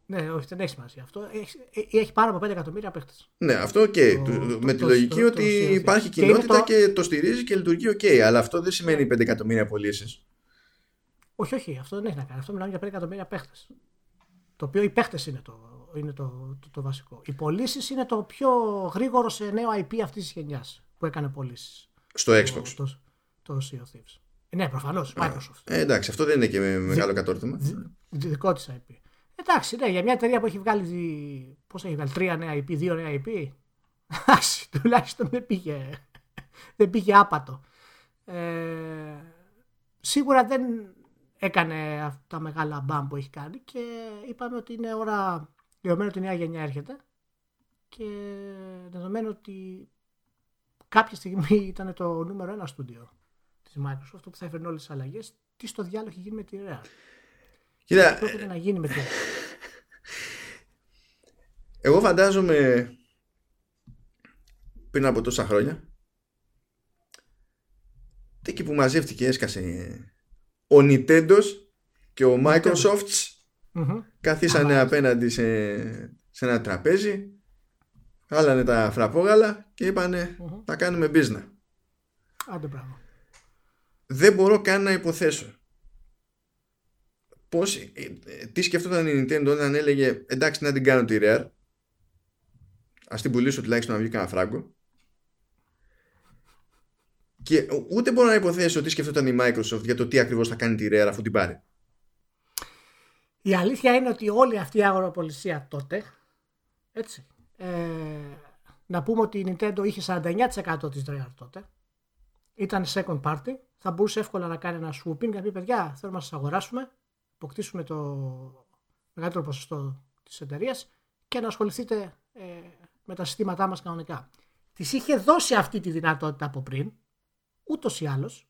Ναι, όχι, δεν έχει σημασία αυτό. Έχει, ε, έχει πάνω από 5 εκατομμύρια παίχτες. Ναι, αυτό OK. Okay. με τη λογική ότι υπάρχει κοινότητα και το... στηρίζει και λειτουργεί OK. Okay, αλλά αυτό δεν σημαίνει 5 εκατομμύρια πωλήσεις. Όχι, όχι, αυτό δεν έχει να κάνει. Αυτό μιλάμε για 5 εκατομμύρια παίχτε. Το οποίο οι παίχτε είναι, το, είναι το, το, βασικό. Οι πωλήσεις είναι το πιο γρήγορο σε νέο IP αυτής της γενιάς που έκανε πωλήσεις. Στο Xbox. Το, το, το Sea of Thieves. Ναι, προφανώς. Microsoft. Ε, εντάξει, αυτό δεν είναι και μεγάλο κατόρθωμα. Δικό της IP. Εντάξει, ναι, για μια εταιρεία που έχει βγάλει. Πώς έχει βγάλει, τρία νέα IP, δύο νέα IP. Εντάξει, τουλάχιστον δεν πήγε, δεν πήγε άπατο. Ε, σίγουρα δεν έκανε αυτά τα μεγάλα μπαμ που έχει κάνει και είπαμε ότι είναι ώρα, δεδομένου ότι η νέα γενιά έρχεται και δεδομένου ότι κάποια στιγμή ήταν το νούμερο ένα στούντιο της Microsoft που θα έφερνε όλες τις αλλαγές, τι στο διάλογο έχει γίνει με τη Real. Κοίτα, πρέπει να γίνει με τη Εγώ φαντάζομαι πριν από τόσα χρόνια εκεί που μαζεύτηκε έσκασε ο Nintendo και ο Microsoft mm καθίσανε απέναντι σε, σε ένα τραπέζι χάλανε τα φραπόγαλα και είπανε θα κάνουμε business. Άντε πράγμα. Δεν μπορώ καν να υποθέσω πώς, ε, ε, τι σκεφτόταν η Nintendo όταν έλεγε εντάξει να την κάνω τη Rare ας την πουλήσω τουλάχιστον να βγει κανένα φράγκο και ούτε μπορώ να υποθέσω τι σκεφτόταν η Microsoft για το τι ακριβώς θα κάνει τη Rare αφού την πάρει. Η αλήθεια είναι ότι όλη αυτή η αγοροπολισία τότε, έτσι, ε, να πούμε ότι η Nintendo είχε 49% της Rare τότε, ήταν second party, θα μπορούσε εύκολα να κάνει ένα swooping και να πει παιδιά θέλουμε να σας αγοράσουμε, αποκτήσουμε το μεγαλύτερο ποσοστό της εταιρείας και να ασχοληθείτε ε, με τα συστήματά μας κανονικά. Της είχε δώσει αυτή τη δυνατότητα από πριν, ούτως ή άλλως.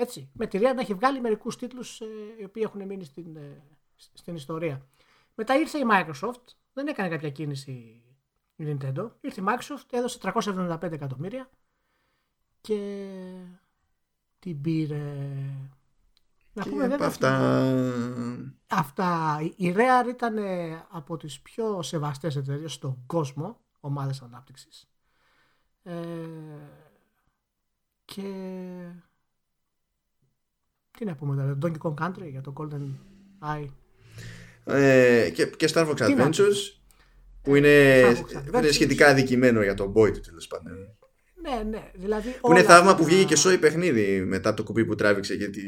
Έτσι, με τη Rare να έχει βγάλει μερικούς τίτλους ε, οι οποίοι έχουν μείνει στην, ε, στην ιστορία. Μετά ήρθε η Microsoft, δεν έκανε κάποια κίνηση η Nintendo. Ήρθε η Microsoft, έδωσε 375 εκατομμύρια και την πήρε. Να πούμε βέβαια. Αυτά... αυτά. Η Rare ήταν από τις πιο σεβαστές εταιρείες στον κόσμο, ομάδες ανάπτυξης. Ε, και τι να πούμε τώρα, Donkey Kong Country για το Golden Eye. Ε, και, και Star Fox Adventures που είναι, είναι σχετικά αδικημένο για τον Boy του τέλος πάντων. Ναι, ναι. Δηλαδή που είναι θαύμα που βγήκε και σόι παιχνίδι μετά το κουμπί που τράβηξε για τη...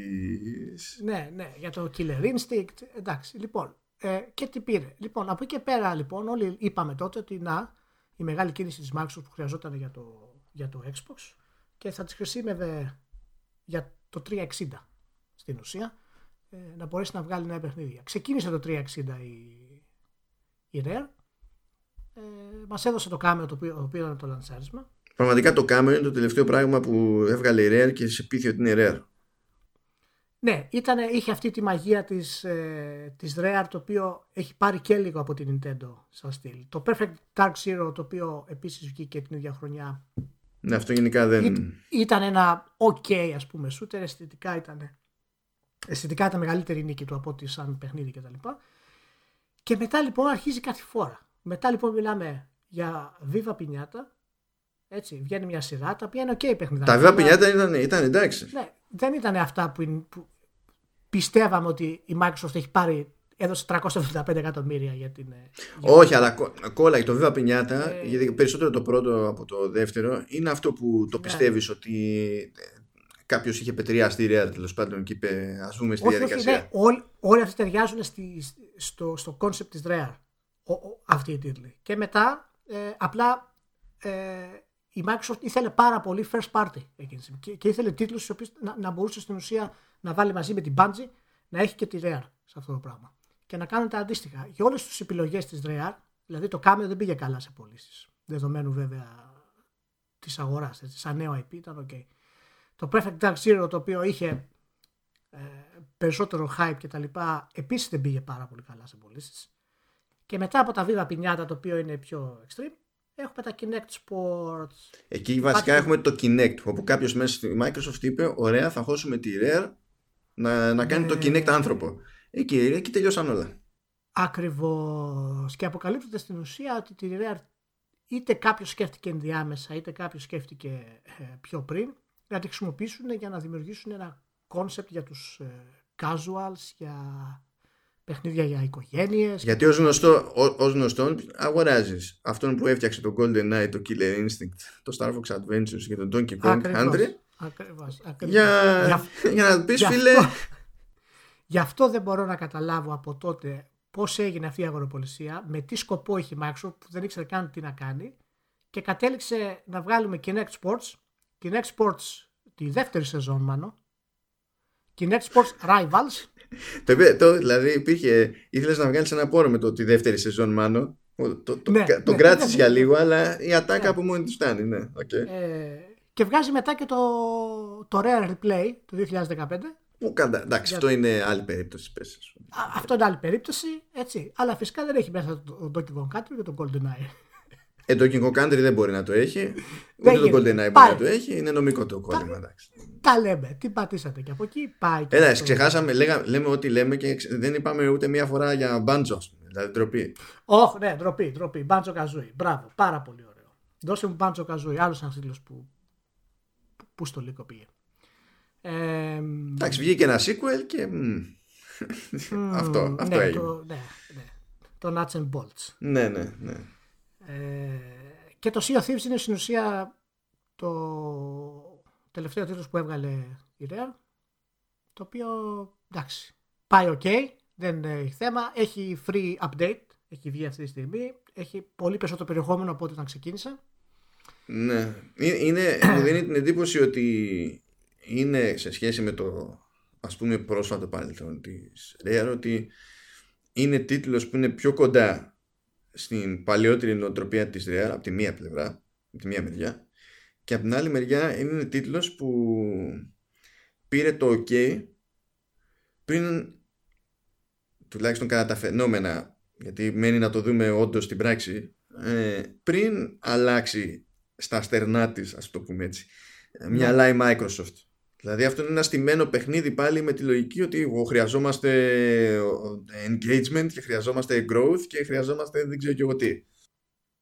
Ναι, ναι, για το Killer Instinct. Εντάξει, λοιπόν. Ε, και τι πήρε. Λοιπόν, από εκεί και πέρα λοιπόν όλοι είπαμε τότε ότι να, η μεγάλη κίνηση της Microsoft που χρειαζόταν για το, για το Xbox και θα τις χρησιμεύε για το 360 στην ουσία ε, να μπορέσει να βγάλει νέα παιχνίδια. Ξεκίνησε το 360 η, η Rare, ε, μας έδωσε το κάμεο το οποίο, το οποίο ήταν το λανσάρισμα. Πραγματικά το κάμεο είναι το τελευταίο πράγμα που έβγαλε η Rare και σε πείθει ότι είναι Rare. Ναι, ήτανε, είχε αυτή τη μαγεία της, ε, της Rare το οποίο έχει πάρει και λίγο από την Nintendo σαν στυλ. Το Perfect Dark Zero το οποίο επίσης βγήκε την ίδια χρονιά ναι, αυτό γενικά δεν. ήταν ένα ok, ας πούμε, σούτερ. Αισθητικά ήταν. Αισθητικά ήταν μεγαλύτερη νίκη του από ότι σαν παιχνίδι κτλ. Και, και μετά λοιπόν αρχίζει κάτι φορά. Μετά λοιπόν μιλάμε για Viva Pinata. Έτσι, βγαίνει μια σειρά τα οποία είναι ok παιχνίδια. Τα Viva Pinata ήταν, ήταν εντάξει. Ναι, δεν ήταν αυτά που, που πιστεύαμε ότι η Microsoft έχει πάρει έδωσε 375 εκατομμύρια για την. Ε, Όχι, αλλά κόλλαγε το Viva Pinata, ε... γιατί περισσότερο το πρώτο από το δεύτερο είναι αυτό που το ναι. πιστεύεις ότι ε, κάποιος είχε πετριάσει τη Rare τέλος πάντων και είπε ας πούμε στη όχι, διαδικασία. Όχι, ναι, όλοι, όλοι αυτοί ταιριάζουν στη, στο, στο concept της Rare. Αυτή η τίτλη. Και μετά ε, απλά ε, η Microsoft ήθελε πάρα πολύ first party εκείνη και, και ήθελε τίτλους οι να, να μπορούσε στην ουσία να βάλει μαζί με την Bungie να έχει και τη Rare σε αυτό το πράγμα και να κάνουν τα αντίστοιχα. Για όλες τις επιλογές της Real, δηλαδή το Cameo δεν πήγε καλά σε πωλήσεις. Δεδομένου βέβαια της αγοράς. Σαν νέο IP ήταν OK. Το Perfect Dark Zero το οποίο είχε ε, περισσότερο hype και τα λοιπά επίσης δεν πήγε πάρα πολύ καλά σε πωλήσεις. Και μετά από τα Viva Pinata το οποίο είναι πιο extreme έχουμε τα Kinect Sports. Εκεί βασικά έχουμε το Kinect όπου κάποιος μέσα στη Microsoft είπε ωραία θα χώσουμε τη Rare να, να κάνει το ναι. Kinect άνθρωπο. Εκεί, εκεί τελειώσαν όλα. Ακριβώς. Και αποκαλύπτεται στην ουσία ότι τη Rare είτε κάποιος σκέφτηκε ενδιάμεσα, είτε κάποιος σκέφτηκε ε, πιο πριν, να τη χρησιμοποιήσουν για να δημιουργήσουν ένα concept για τους ε, casuals, για παιχνίδια για οικογένειες. Γιατί ως γνωστό, ως γνωστό αγοράζεις αυτόν που έφτιαξε το Golden Knight, το Killer Instinct, το Star Fox Adventures και το Donkey Kong Country. Ακριβώς, Για, για, για να πεις, φίλε. Αυτό, γι' αυτό δεν μπορώ να καταλάβω από τότε πώς έγινε αυτή η αγοροπολισία, με τι σκοπό έχει η Microsoft που δεν ήξερε καν τι να κάνει και κατέληξε να βγάλουμε Kinect Sports. Kinect Sports τη δεύτερη σεζόν, μάλλον. Kinect Sports Rivals. το, το, δηλαδή υπήρχε, ήθελες να βγάλεις ένα πόρο με το τη δεύτερη σεζόν μάλλον. Το, το, ναι, το, ναι, κράτησες ναι, για λίγο, αλλά η ατάκα ναι. από μόνη του φτάνει. Ναι, okay. ε, και βγάζει μετά και το, το Rare Replay του 2015. Που κατά, εντάξει, αυτό είναι άλλη περίπτωση. Πες, αυτό είναι άλλη περίπτωση, έτσι. Αλλά φυσικά δεν έχει μέσα το Donkey Kong Country και το GoldenEye. Ε, το King Country δεν μπορεί να το έχει. Ούτε το Golden Eye μπορεί να το έχει. Είναι νομικό το κόλλημα. Τα, τα λέμε. Τι πατήσατε και από εκεί πάει. Έλα, το... ξεχάσαμε. Λέγα, λέμε ό,τι λέμε και δεν είπαμε ούτε μία φορά για μπάντζο. Δηλαδή ντροπή. Όχι, ναι, ντροπή. ντροπή. Μπάντζο καζούι. Μπράβο. Πάρα πολύ ωραίο. Δώσε μου μπάντζο καζούι. Άλλος ένας τίτλος που, που στο λύκο πήγε. Ε, Εντάξει, βγήκε ένα sequel και. αυτό, αυτό ναι, έγινε. Το, ναι, ναι. Το Nuts and Bolts. Ναι, ναι, ναι. Ε, και το Sea of Thieves είναι στην ουσία το τελευταίο τίτλος που έβγαλε η Rare το οποίο εντάξει πάει ok δεν έχει θέμα έχει free update έχει βγει αυτή τη στιγμή έχει πολύ περισσότερο περιεχόμενο από ό,τι όταν ξεκίνησε. Ναι είναι, μου δίνει την εντύπωση ότι είναι σε σχέση με το ας πούμε πρόσφατο παρελθόν της Rare ότι είναι τίτλος που είναι πιο κοντά στην παλαιότερη νοοτροπία της Real από τη μία πλευρά, από τη μία μεριά. Και από την άλλη μεριά είναι τίτλος που πήρε το ok πριν τουλάχιστον κατά τα φαινόμενα γιατί μένει να το δούμε όντως στην πράξη ε, πριν αλλάξει στα στερνά της ας το πούμε έτσι. Μια ναι. η Microsoft Δηλαδή αυτό είναι ένα στημένο παιχνίδι πάλι με τη λογική ότι χρειαζόμαστε engagement και χρειαζόμαστε growth και χρειαζόμαστε δεν ξέρω και εγώ τι.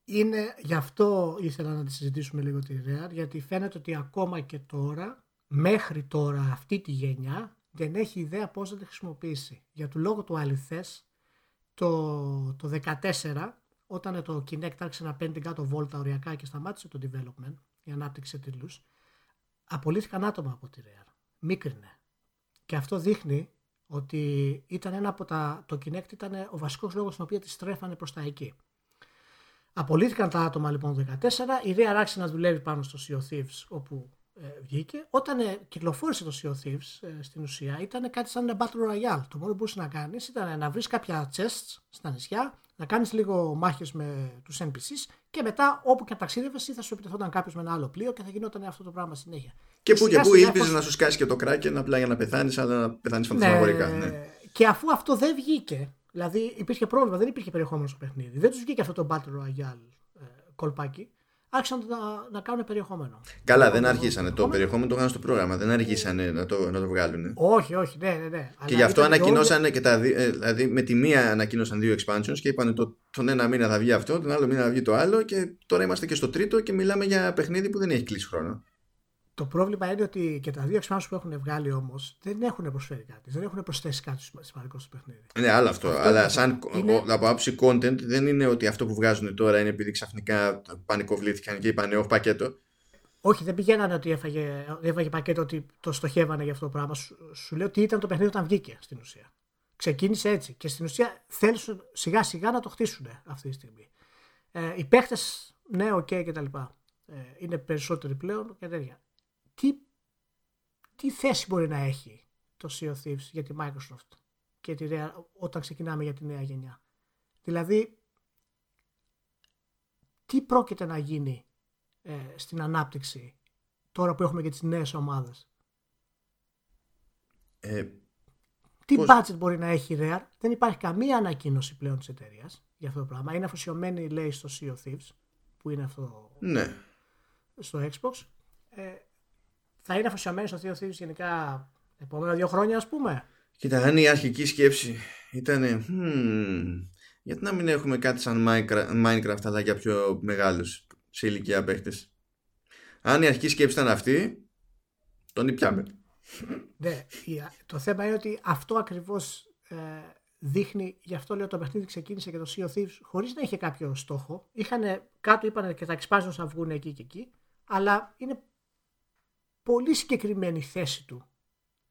Είναι γι' αυτό ήθελα να τη συζητήσουμε λίγο τη ιδέα γιατί φαίνεται ότι ακόμα και τώρα μέχρι τώρα αυτή τη γενιά δεν έχει ιδέα πώς θα τη χρησιμοποιήσει. Για του λόγου του αληθές το, το 14 όταν το Kinect άρχισε να παίρνει κάτω βόλτα οριακά και σταμάτησε το development, η ανάπτυξη τίτλους, απολύθηκαν άτομα από τη Real. Μίκρινε. Και αυτό δείχνει ότι ήταν ένα από τα. Το Kinect ήταν ο βασικός λόγος στον οποίο τη στρέφανε προς τα εκεί. Απολύθηκαν τα άτομα λοιπόν 14. Η Real άρχισε να δουλεύει πάνω στο Sea of Thieves όπου ε, βγήκε. Όταν ε, κυκλοφόρησε το Sea of Thieves ε, στην ουσία ήταν κάτι σαν ένα Battle Royale. Το μόνο που μπορούσες να κάνεις ήταν να βρεις κάποια chests στα νησιά, να κάνεις λίγο μάχες με τους NPCs και μετά όπου και ταξίδευες θα σου επιτεθόταν κάποιος με ένα άλλο πλοίο και θα γινόταν αυτό το πράγμα συνέχεια. Και, που και που ήλπιζες να σου σκάσει και το κράκεν απλά για να πεθάνεις, αλλά να πεθάνεις φαντασμαγορικά. Ναι. ναι. Και αφού αυτό δεν βγήκε, δηλαδή υπήρχε πρόβλημα, δεν υπήρχε περιεχόμενο στο παιχνίδι, δεν τους βγήκε αυτό το Battle Royale ε, κολπάκι, άρχισαν να, να κάνουν περιεχόμενο. Καλά, δεν αρχίσανε. Το περιεχόμενο το είχαν στο πρόγραμμα. Δεν αργήσανε να το, να το βγάλουν. Όχι, όχι, ναι, ναι. ναι. Και γι' αυτό ανακοινώσανε και τα δύο. Ε, δηλαδή με τη μία ανακοίνωσαν δύο expansions και είπαν το, τον ένα μήνα θα βγει αυτό, τον άλλο μήνα θα βγει το άλλο. Και τώρα είμαστε και στο τρίτο και μιλάμε για παιχνίδι που δεν έχει κλείσει χρόνο. Το πρόβλημα είναι ότι και τα δύο expansions που έχουν βγάλει όμως δεν έχουν προσφέρει κάτι. Δεν έχουν προσθέσει κάτι σημαντικό στο παιχνίδι. Ναι, άλλο αυτό. αυτό αλλά σαν είναι... από άποψη content δεν είναι ότι αυτό που βγάζουν τώρα είναι επειδή ξαφνικά πανικοβλήθηκαν και είπαν όχι πακέτο. Όχι, δεν πηγαίνανε ότι έφαγε, έφαγε πακέτο ότι το στοχεύανε για αυτό το πράγμα. Σου, σου λέω ότι ήταν το παιχνίδι όταν βγήκε στην ουσία. Ξεκίνησε έτσι. Και στην ουσία θέλουν σιγά σιγά να το χτίσουν αυτή τη στιγμή. Ε, οι παίχτες, ναι, OK okay, κτλ. Ε, είναι περισσότεροι πλέον και τέτοια τι, τι θέση μπορεί να έχει το Sea of Thieves για τη Microsoft και τη Rare, όταν ξεκινάμε για τη νέα γενιά; Δηλαδή, τι πρόκειται να γίνει ε, στην ανάπτυξη τώρα που έχουμε και τις νέες ομάδες; Ε, τι πώς... budget μπορεί να έχει η Rare; Δεν υπάρχει καμία ανακοίνωση πλέον της εταιρείας για αυτό το πράγμα. Είναι αφοσιωμένη λέει στο Sea of Thieves που είναι αυτό ναι. στο Xbox. Ε, θα είναι αφοσιωμένοι στο Theo Thieves γενικά επόμενα δύο χρόνια, ας πούμε. Κοίτα, αν η αρχική σκέψη ήταν. Hmm, γιατί να μην έχουμε κάτι σαν Minecraft, αλλά για πιο μεγάλους σε ηλικία παίχτες. Αν η αρχική σκέψη ήταν αυτή, τον ήπιαμε. Ναι, το θέμα είναι ότι αυτό ακριβώς ε, δείχνει, γι' αυτό λέω το παιχνίδι ξεκίνησε και το Sea of Thieves χωρίς να είχε κάποιο στόχο. Είχαν, κάτω είπαν και τα expansions θα βγουν εκεί και εκεί, αλλά είναι πολύ συγκεκριμένη η θέση του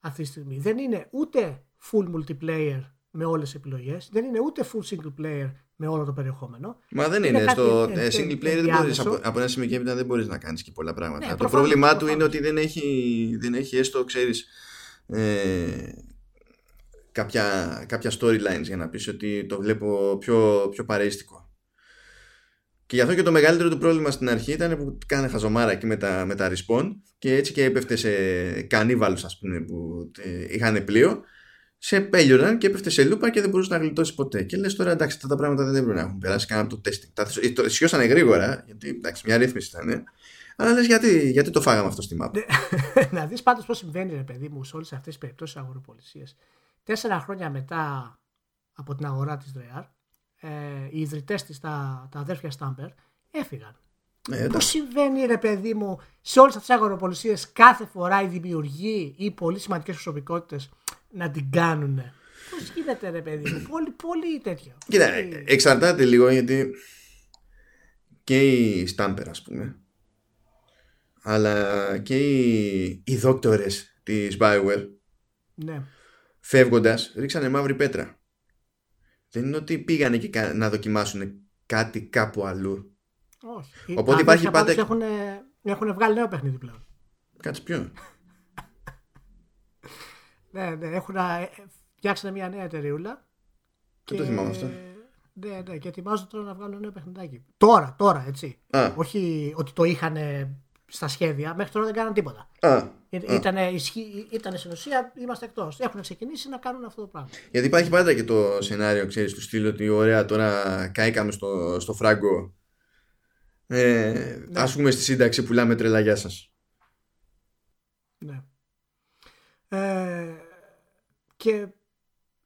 αυτή τη στιγμή. Δεν είναι ούτε full multiplayer με όλες τις επιλογές, δεν είναι ούτε full single player με όλο το περιεχόμενο. Μα δεν είναι. στο ε, single player δεν μπορείς, από, από ένα σημείο και έπειτα δεν μπορείς να κάνεις και πολλά πράγματα. Ναι, το πρόβλημά του είναι ότι δεν έχει, δεν έχει έστω, ξέρεις, ε, κάποια, κάποια storylines για να πεις ότι το βλέπω πιο, πιο παρέστικο. Και γι' αυτό και το μεγαλύτερο του πρόβλημα στην αρχή ήταν που κάνε χαζομάρα εκεί με τα, με τα respawn και έτσι και έπεφτε σε κανίβαλους ας πούμε που ε, είχαν πλοίο σε πέλιοναν και έπεφτε σε λούπα και δεν μπορούσε να γλιτώσει ποτέ. Και λες τώρα εντάξει, αυτά τα πράγματα δεν πρέπει να έχουν περάσει καν από το testing. Τα, το σιώσανε γρήγορα, γιατί εντάξει, μια ρύθμιση ήταν. Αλλά λες γιατί, γιατί το φάγαμε αυτό στη map; Ναι. να δεις πάντως πώς συμβαίνει, ρε παιδί μου, σε όλες αυτές τις περιπτώσεις αγοροπολισίε. Τέσσερα χρόνια μετά από την αγορά της Rare, ε, οι ιδρυτές της, τα, τα αδέρφια Στάμπερ, έφυγαν. Ε, Πώ συμβαίνει, ρε παιδί μου, σε όλες αυτές τις αγοροπολισίε κάθε φορά οι δημιουργοί ή πολύ σημαντικές προσωπικότητες να την κάνουν. Πώς γίνεται, ρε παιδί μου, πολύ, πολύ τέτοιο. Κοίτα, εξαρτάται λίγο γιατί και οι Στάμπερ, ας πούμε, αλλά και οι, οι δόκτορες της Bioware ναι. φεύγοντας ρίξανε μαύρη πέτρα δεν είναι ότι πήγανε και να δοκιμάσουν κάτι κάπου αλλού. Όχι. Οπότε υπάρχει πάντα έχουν, έχουν βγάλει νέο παιχνίδι πλέον. Κάτσε ποιο ναι, ναι, έχουν ε, φτιάξανε μια νέα εταιρεούλα και το θυμάμαι αυτό. Ναι, ναι, και ετοιμάζονται τώρα να βγάλουν νέο παιχνιδάκι. Τώρα, τώρα, έτσι. Όχι ότι το είχαν στα σχέδια. Μέχρι τώρα δεν κάναν τίποτα. Α, ήτανε, ήτανε στην ουσία, είμαστε εκτός. Έχουν ξεκινήσει να κάνουν αυτό το πράγμα. Γιατί υπάρχει πάντα και το σενάριο, ξέρεις, του στυλ ότι ωραία, τώρα καήκαμε στο, στο φράγκο. Ε, ναι. Ας πούμε στη σύνταξη πουλάμε τρελά, γεια σας. Ναι. Ε, και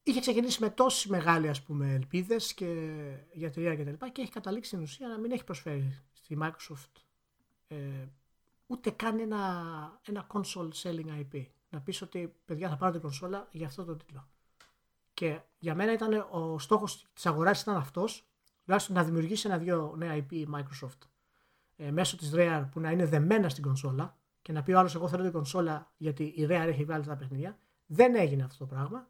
είχε ξεκινήσει με τόσες μεγάλες ας πούμε ελπίδες και για εταιρεία και τα λοιπά και έχει καταλήξει στην ουσία να μην έχει προσφέρει στη Microsoft ε, ούτε καν ένα, ένα console selling IP. Να πεις ότι παιδιά θα πάρω την κονσόλα για αυτό το τίτλο. Και για μένα ήταν ο στόχος της αγοράς ήταν αυτός, τουλάχιστον να δημιουργήσει ένα-δυο νέα IP η Microsoft ε, μέσω της Rare που να είναι δεμένα στην κονσόλα και να πει ο άλλος εγώ θέλω την κονσόλα γιατί η Rare έχει βγάλει τα παιχνίδια. Δεν έγινε αυτό το πράγμα.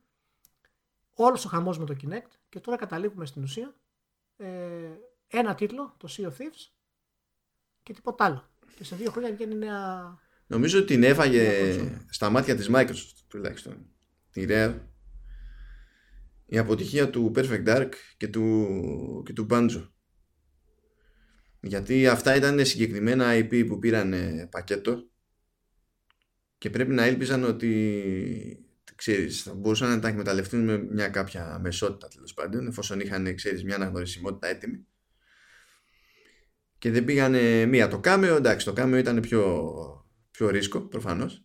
Όλος ο χαμός με το Kinect και τώρα καταλήγουμε στην ουσία ε, ένα τίτλο, το Sea of Thieves και τίποτα άλλο. Και σε δύο χρόνια βγαίνει νέα. Νομίζω ότι την έφαγε στα μάτια της Microsoft τουλάχιστον. Τη Rare. Η αποτυχία του Perfect Dark και του, και του Banjo. Γιατί αυτά ήταν συγκεκριμένα IP που πήραν πακέτο και πρέπει να έλπιζαν ότι ξέρεις, θα μπορούσαν να τα εκμεταλλευτούν με μια κάποια μεσότητα τέλος πάντων εφόσον είχαν ξέρεις, μια αναγνωρισιμότητα έτοιμη και δεν πήγανε μία. Το κάμεο, εντάξει, το κάμεο ήταν πιο, πιο ρίσκο προφανώς.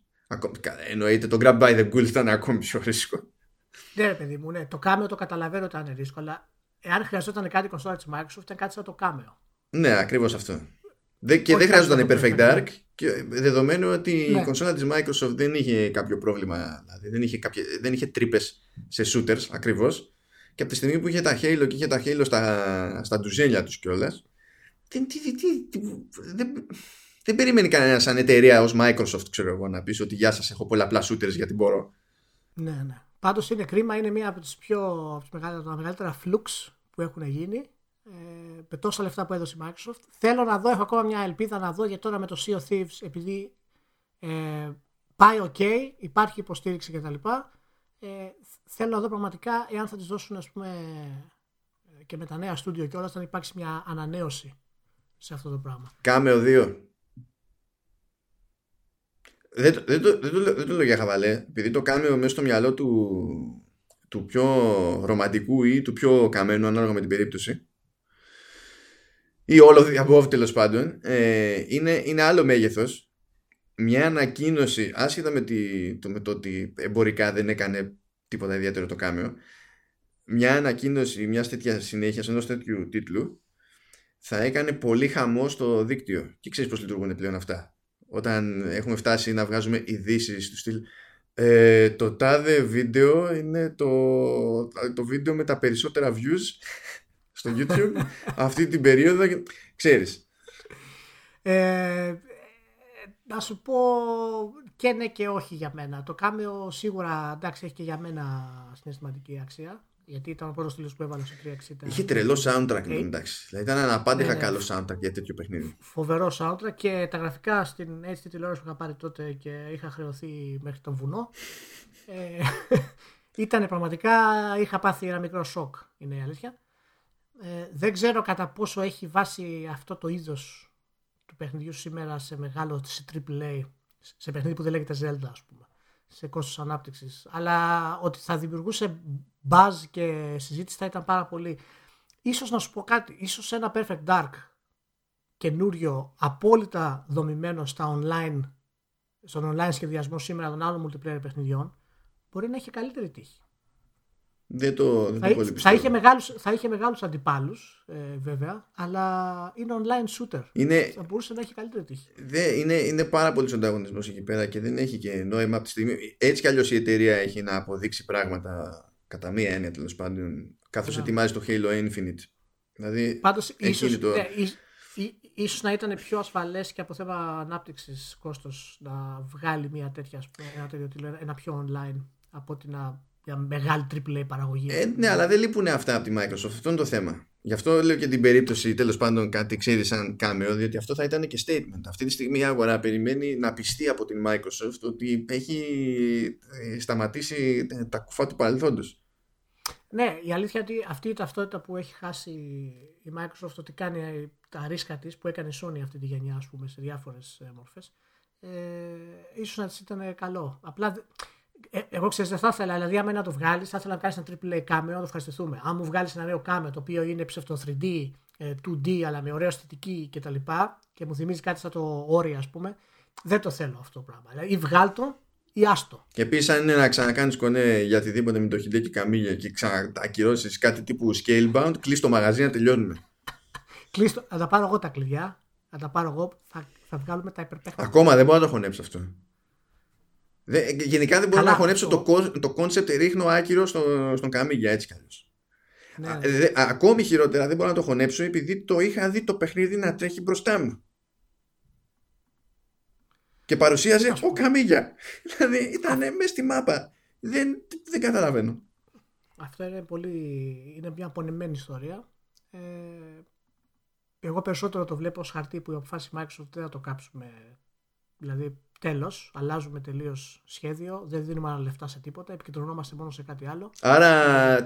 Εννοείται το grab by the ghouls ήταν ακόμη πιο ρίσκο. Ναι, ρε παιδί μου, ναι. Το κάμεο το καταλαβαίνω ότι ήταν ρίσκο, αλλά εάν χρειαζόταν κάτι κονσόλα της Microsoft, ήταν κάτι σαν το κάμεο. Ναι, ακριβώς αυτό. Δε, και δεν χρειαζόταν η Perfect Dark, και δεδομένου ότι ναι. η κονσόλα της Microsoft δεν είχε κάποιο πρόβλημα, δηλαδή δεν είχε, κάποια, δεν είχε τρύπες σε shooters ακριβώς. Και από τη στιγμή που είχε τα Halo και είχε τα Halo στα, στα ντουζέλια τους κιόλας, δεν, τι, τι, δεν, δεν περιμένει κανένας σαν εταιρεία ως Microsoft ξέρω εγώ να πεις ότι γεια σας έχω πολλαπλά shooters γιατί μπορώ. Ναι, ναι. Πάντως είναι κρίμα, είναι μία από τις πιο από τις μεγαλύτερα, τα μεγαλύτερα flux που έχουν γίνει ε, με τόσα λεφτά που έδωσε η Microsoft. Θέλω να δω, έχω ακόμα μια ελπίδα να δω γιατί τώρα με το Sea of Thieves επειδή ε, πάει ok, υπάρχει υποστήριξη κτλ. Ε, θέλω να δω πραγματικά εάν θα τις δώσουν ας πούμε και με τα νέα στούντιο και όλα θα υπάρξει μια ανανέωση σε αυτό το πράγμα. Κάμεο 2. Δεν, δεν, δεν, το, δεν, το, δεν το λέω για χαβαλέ, επειδή το κάμεο μέσα στο μυαλό του, του πιο ρομαντικού ή του πιο καμένου ανάλογα με την περίπτωση ή όλο διαβόβ τέλος πάντων ε, είναι, είναι άλλο μέγεθος μια ανακοίνωση άσχετα με, τη, το, με το ότι εμπορικά δεν έκανε τίποτα ιδιαίτερο το κάμεο μια ανακοίνωση μιας τέτοιας συνέχειας ενός τέτοιου τίτλου θα έκανε πολύ χαμό στο δίκτυο. Και ξέρεις πώς λειτουργούν πλέον αυτά. Όταν έχουμε φτάσει να βγάζουμε ειδήσεις του στυλ ε, το τάδε βίντεο είναι το, το βίντεο με τα περισσότερα views στο YouTube αυτή την περίοδο. Ξέρεις. Ε, να σου πω και ναι και όχι για μένα. Το κάμεο σίγουρα εντάξει έχει και για μένα συναισθηματική αξία. Γιατί ήταν ο πρώτος τίτλο που έβαλε στο 360. Είχε τρελό soundtrack, ε, εντάξει. Δηλαδή ήταν ένα απάντηχα ναι, ναι. καλό soundtrack για τέτοιο παιχνίδι. Φοβερό soundtrack και τα γραφικά στην HD τηλεόραση που είχα πάρει τότε και είχα χρεωθεί μέχρι τον βουνό. ε, ήταν πραγματικά, είχα πάθει ένα μικρό σοκ, είναι η αλήθεια. Ε, δεν ξέρω κατά πόσο έχει βάσει αυτό το είδος του παιχνιδιού σήμερα σε μεγάλο σε AAA, σε παιχνίδι που δεν λέγεται Zelda, ας πούμε, σε κόστος ανάπτυξης. Αλλά ότι θα δημιουργούσε buzz και συζήτηση θα ήταν πάρα πολύ. Ίσως να σου πω κάτι, ίσως ένα Perfect Dark καινούριο, απόλυτα δομημένο στα online, στον online σχεδιασμό σήμερα των άλλων multiplayer παιχνιδιών, μπορεί να έχει καλύτερη τύχη. Δεν το, δεν θα, το θα, είχε μεγάλους, θα είχε μεγάλους αντιπάλους ε, βέβαια αλλά είναι online shooter. Είναι, θα μπορούσε να έχει καλύτερη τύχη. Δε, είναι, είναι πάρα πολύ ανταγωνισμό εκεί πέρα και δεν έχει και νόημα από τη στιγμή έτσι κι αλλιώς η εταιρεία έχει να αποδείξει πράγματα κατά μία έννοια τέλος πάντων καθώς yeah. ετοιμάζει το Halo Infinite. Δηλαδή Πάντως, ίσως, το... ναι, ίσως να ήταν πιο ασφαλές και από θέμα ανάπτυξης κόστος να βγάλει μια τέτοια, ένα, τέτοιο, ένα πιο online από ότι να για μεγάλη AAA παραγωγή. Ε, ναι, αλλά δεν λείπουν αυτά από τη Microsoft. Αυτό είναι το θέμα. Γι' αυτό λέω και την περίπτωση τέλος πάντων κάτι ξέρει σαν κάμεο, διότι αυτό θα ήταν και statement. Αυτή τη στιγμή η αγορά περιμένει να πιστεί από την Microsoft ότι έχει ε, σταματήσει τα κουφά του παρελθόντος. Ναι, η αλήθεια είναι ότι αυτή η ταυτότητα που έχει χάσει η Microsoft ότι κάνει τα ρίσκα της που έκανε η Sony αυτή τη γενιά, ας πούμε, σε διάφορες μορφές, ε, ίσως να της ήταν καλό. Απλά ε, εγώ ξέρω, δεν θα ήθελα, δηλαδή, άμα να το βγάλεις, θα ήθελα να κάνεις ένα triple κάμεο, να το ευχαριστηθούμε. Αν μου βγάλεις ένα νέο κάμεο το οποίο είναι ψευτο 3D, 2D, ε, αλλά με ωραία αισθητική κτλ. Και, και μου θυμίζει κάτι σαν το όρια, ας πούμε, δεν το θέλω αυτό το πράγμα. Δηλαδή, ή βγάλ το ή άστο. Και επίσης, αν είναι να ξανακάνεις κονέ για οτιδήποτε με το και καμίλια και ξανακυρώσει κάτι τύπου scalebound, κλείσει το μαγαζί να τελειώνουμε. Κλείστο, θα τα πάρω εγώ τα κλειδιά, θα τα πάρω εγώ, θα, θα βγάλουμε τα υπερπέχματα. Ακόμα δεν μπορώ να το χωνέψω αυτό. Δε, γενικά δεν μπορώ να χωνέψω το, το concept ρίχνω άκυρο στο, στον Καμίγια έτσι κι Ναι. Δε, ακόμη χειρότερα δεν μπορώ να το χωνέψω επειδή το είχα δει το παιχνίδι να τρέχει μπροστά μου. Και παρουσίαζε ο Καμίγια. δηλαδή ήταν μέσα στη μάπα. Δεν, δεν καταλαβαίνω. Αυτό είναι πολύ. είναι μια απονεμένη ιστορία. Ε, εγώ περισσότερο το βλέπω ως χαρτί που η αποφάση Microsoft δεν θα το κάψουμε. Δηλαδή Τέλος, αλλάζουμε τελείως σχέδιο, δεν δίνουμε άλλα λεφτά σε τίποτα, επικεντρωνόμαστε μόνο σε κάτι άλλο. Άρα,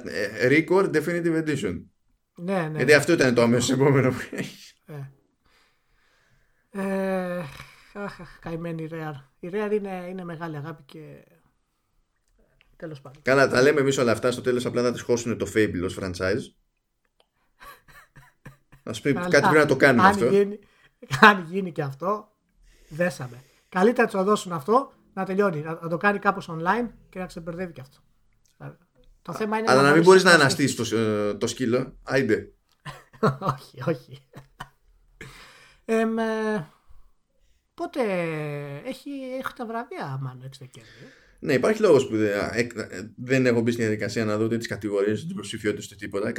ε, Record Definitive Edition. Ναι, ναι. Γιατί αυτό ήταν το αμέσως επόμενο που έχει. Ε. Ε, αχ, καημένη η Rare. Η Rare είναι, είναι μεγάλη αγάπη και. Τέλος πάντων. Καλά, τα λέμε εμείς όλα αυτά. Στο τέλος απλά θα τη χώσουν το Fable ως franchise. Α πει κάτι πρέπει να το κάνουμε αυτό. Γίνει, αν γίνει και αυτό, δέσαμε. Καλύτερα να του δώσουν αυτό να τελειώνει. Να, το κάνει κάπως online και να ξεμπερδεύει και αυτό. Το θέμα είναι Αλλά να, μην μπορείς να αναστήσεις το, ε, το σκύλο. Άιντε. όχι, όχι. Ε, πότε έχει, έχει τα βραβεία, μάλλον 6 Δεκέμβρη. Ναι, υπάρχει λόγος που δεν, έχω μπει στην διαδικασία να δω τις κατηγορίες, τι υποψηφιότητε του τίποτα.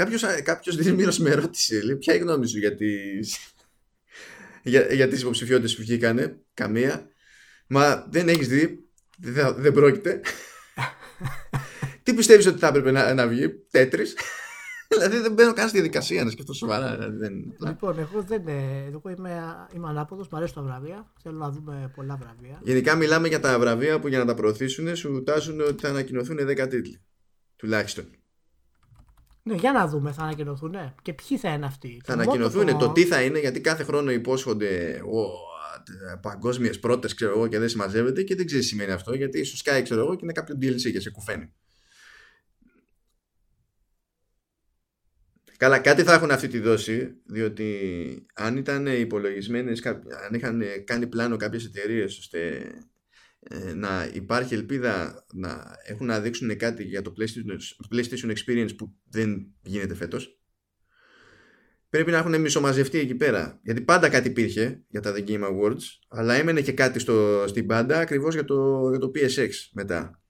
Κάποιος Δημήρο με ρώτησε, λέει, ποια είναι η γνώμη σου για τις για, για τις υποψηφιότητες που βγήκανε; Καμία. Μα δεν έχεις δει. Δεν, δεν πρόκειται. Τι πιστεύεις ότι θα έπρεπε να, να βγει, Τέτρι. δηλαδή δεν μπαίνω καν στη διαδικασία να σκεφτώ σοβαρά. Δηλαδή δεν... Λοιπόν, εγώ, δεν, εγώ είμαι, είμαι ανάποδος, μου αρέσουν τα βραβεία. Θέλω να δούμε πολλά βραβεία. Γενικά μιλάμε για τα βραβεία που για να τα προωθήσουν σου τάσουν ότι θα ανακοινωθούν 10 τίτλοι. Τουλάχιστον. Ναι, για να δούμε, θα ανακοινωθούν. Και ποιοι θα είναι αυτοί. Θα ανακοινωθούν το... το τι θα είναι, γιατί κάθε χρόνο υπόσχονται παγκόσμιες πρώτες, ξέρω εγώ, και δεν συμμαζεύεται και δεν ξέρεις τι σημαίνει αυτό, γιατί ίσω σκάει, ξέρω εγώ, και είναι κάποιο DLC και σε κουφαίνει. Καλά, κάτι θα έχουν αυτή τη δόση, διότι αν ήταν υπολογισμένες, αν είχαν κάνει πλάνο κάποιες εταιρείες ώστε ε, να υπάρχει ελπίδα να έχουν να δείξουν κάτι για το PlayStation, PlayStation Experience που δεν γίνεται φέτος, πρέπει να έχουν μισομαζευτεί εκεί πέρα. Γιατί πάντα κάτι υπήρχε για τα The Game Awards, αλλά έμενε και κάτι στο, στην πάντα ακριβώς για το, για το PSX μετά.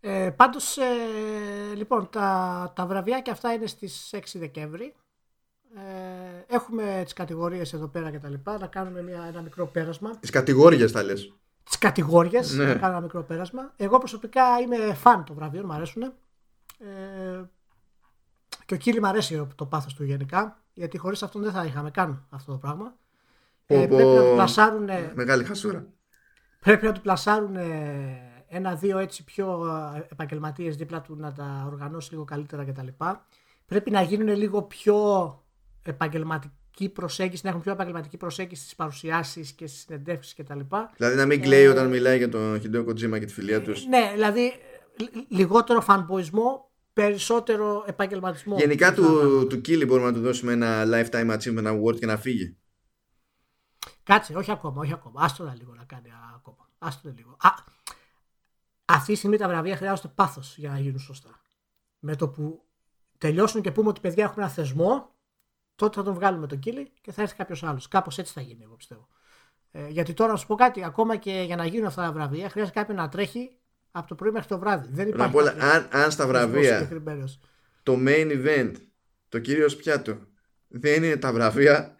Ε, πάντως, ε, λοιπόν, τα, τα βραβιάκια αυτά είναι στις 6 Δεκέμβρη. Ε, έχουμε τις κατηγορίες εδώ πέρα και τα λοιπά. Να κάνουμε μια, ένα μικρό πέρασμα. Τις κατηγόριες θα λες. Τις κατηγόριες, Ναι. να κάνουμε ένα μικρό πέρασμα. Εγώ προσωπικά είμαι φαν των βραβείων, μου αρέσουν. Ε, και ο Κίλι μου αρέσει το πάθος του γενικά, γιατί χωρίς αυτόν δεν θα είχαμε καν αυτό το πράγμα. Πω, Ε, πω. πρέπει να του πλασάρουν, Μεγάλη χασούρα. πρέπει να του πλασάρουν ένα-δύο έτσι πιο ε, επαγγελματίες δίπλα του να τα οργανώσει λίγο καλύτερα κτλ. Πρέπει να γίνουν λίγο πιο επαγγελματική προσέγγιση, να έχουν πιο επαγγελματική προσέγγιση στις παρουσιάσεις και στις συνεντεύξεις κτλ. Δηλαδή να μην κλαίει όταν μιλάει για τον Χιντέο Κοτζίμα και τη φιλία τους. Ναι, δηλαδή λι- λιγότερο φανμποϊσμό, περισσότερο επαγγελματισμό. Γενικά του, του Κίλι μπορούμε να του δώσουμε ένα Lifetime Achievement Award και να φύγει. Κάτσε, όχι ακόμα, όχι ακόμα. Άστο να λίγο να κάνει α, ακόμα. Άστο να λίγο. Α, αυτή τη στιγμή τα βραβεία χρειάζονται πάθος για να γίνουν σωστά. Με το που τελειώσουν και πούμε ότι παιδιά έχουμε ένα θεσμό, τότε θα τον βγάλουμε τον κύλι και θα έρθει κάποιος άλλος. Κάπως έτσι θα γίνει, εγώ πιστεύω. Ε, γιατί τώρα να σου πω κάτι, ακόμα και για να γίνουν αυτά τα βραβεία, χρειάζεται κάποιον να τρέχει από το πρωί μέχρι το βράδυ. Δεν Πρώτα υπάρχει. απ' όλα, κάποιος αν, αν στα θεσμός βραβεία συγκεκριμένος. το main event, το κύριος πιάτο, δεν είναι τα βραβεία.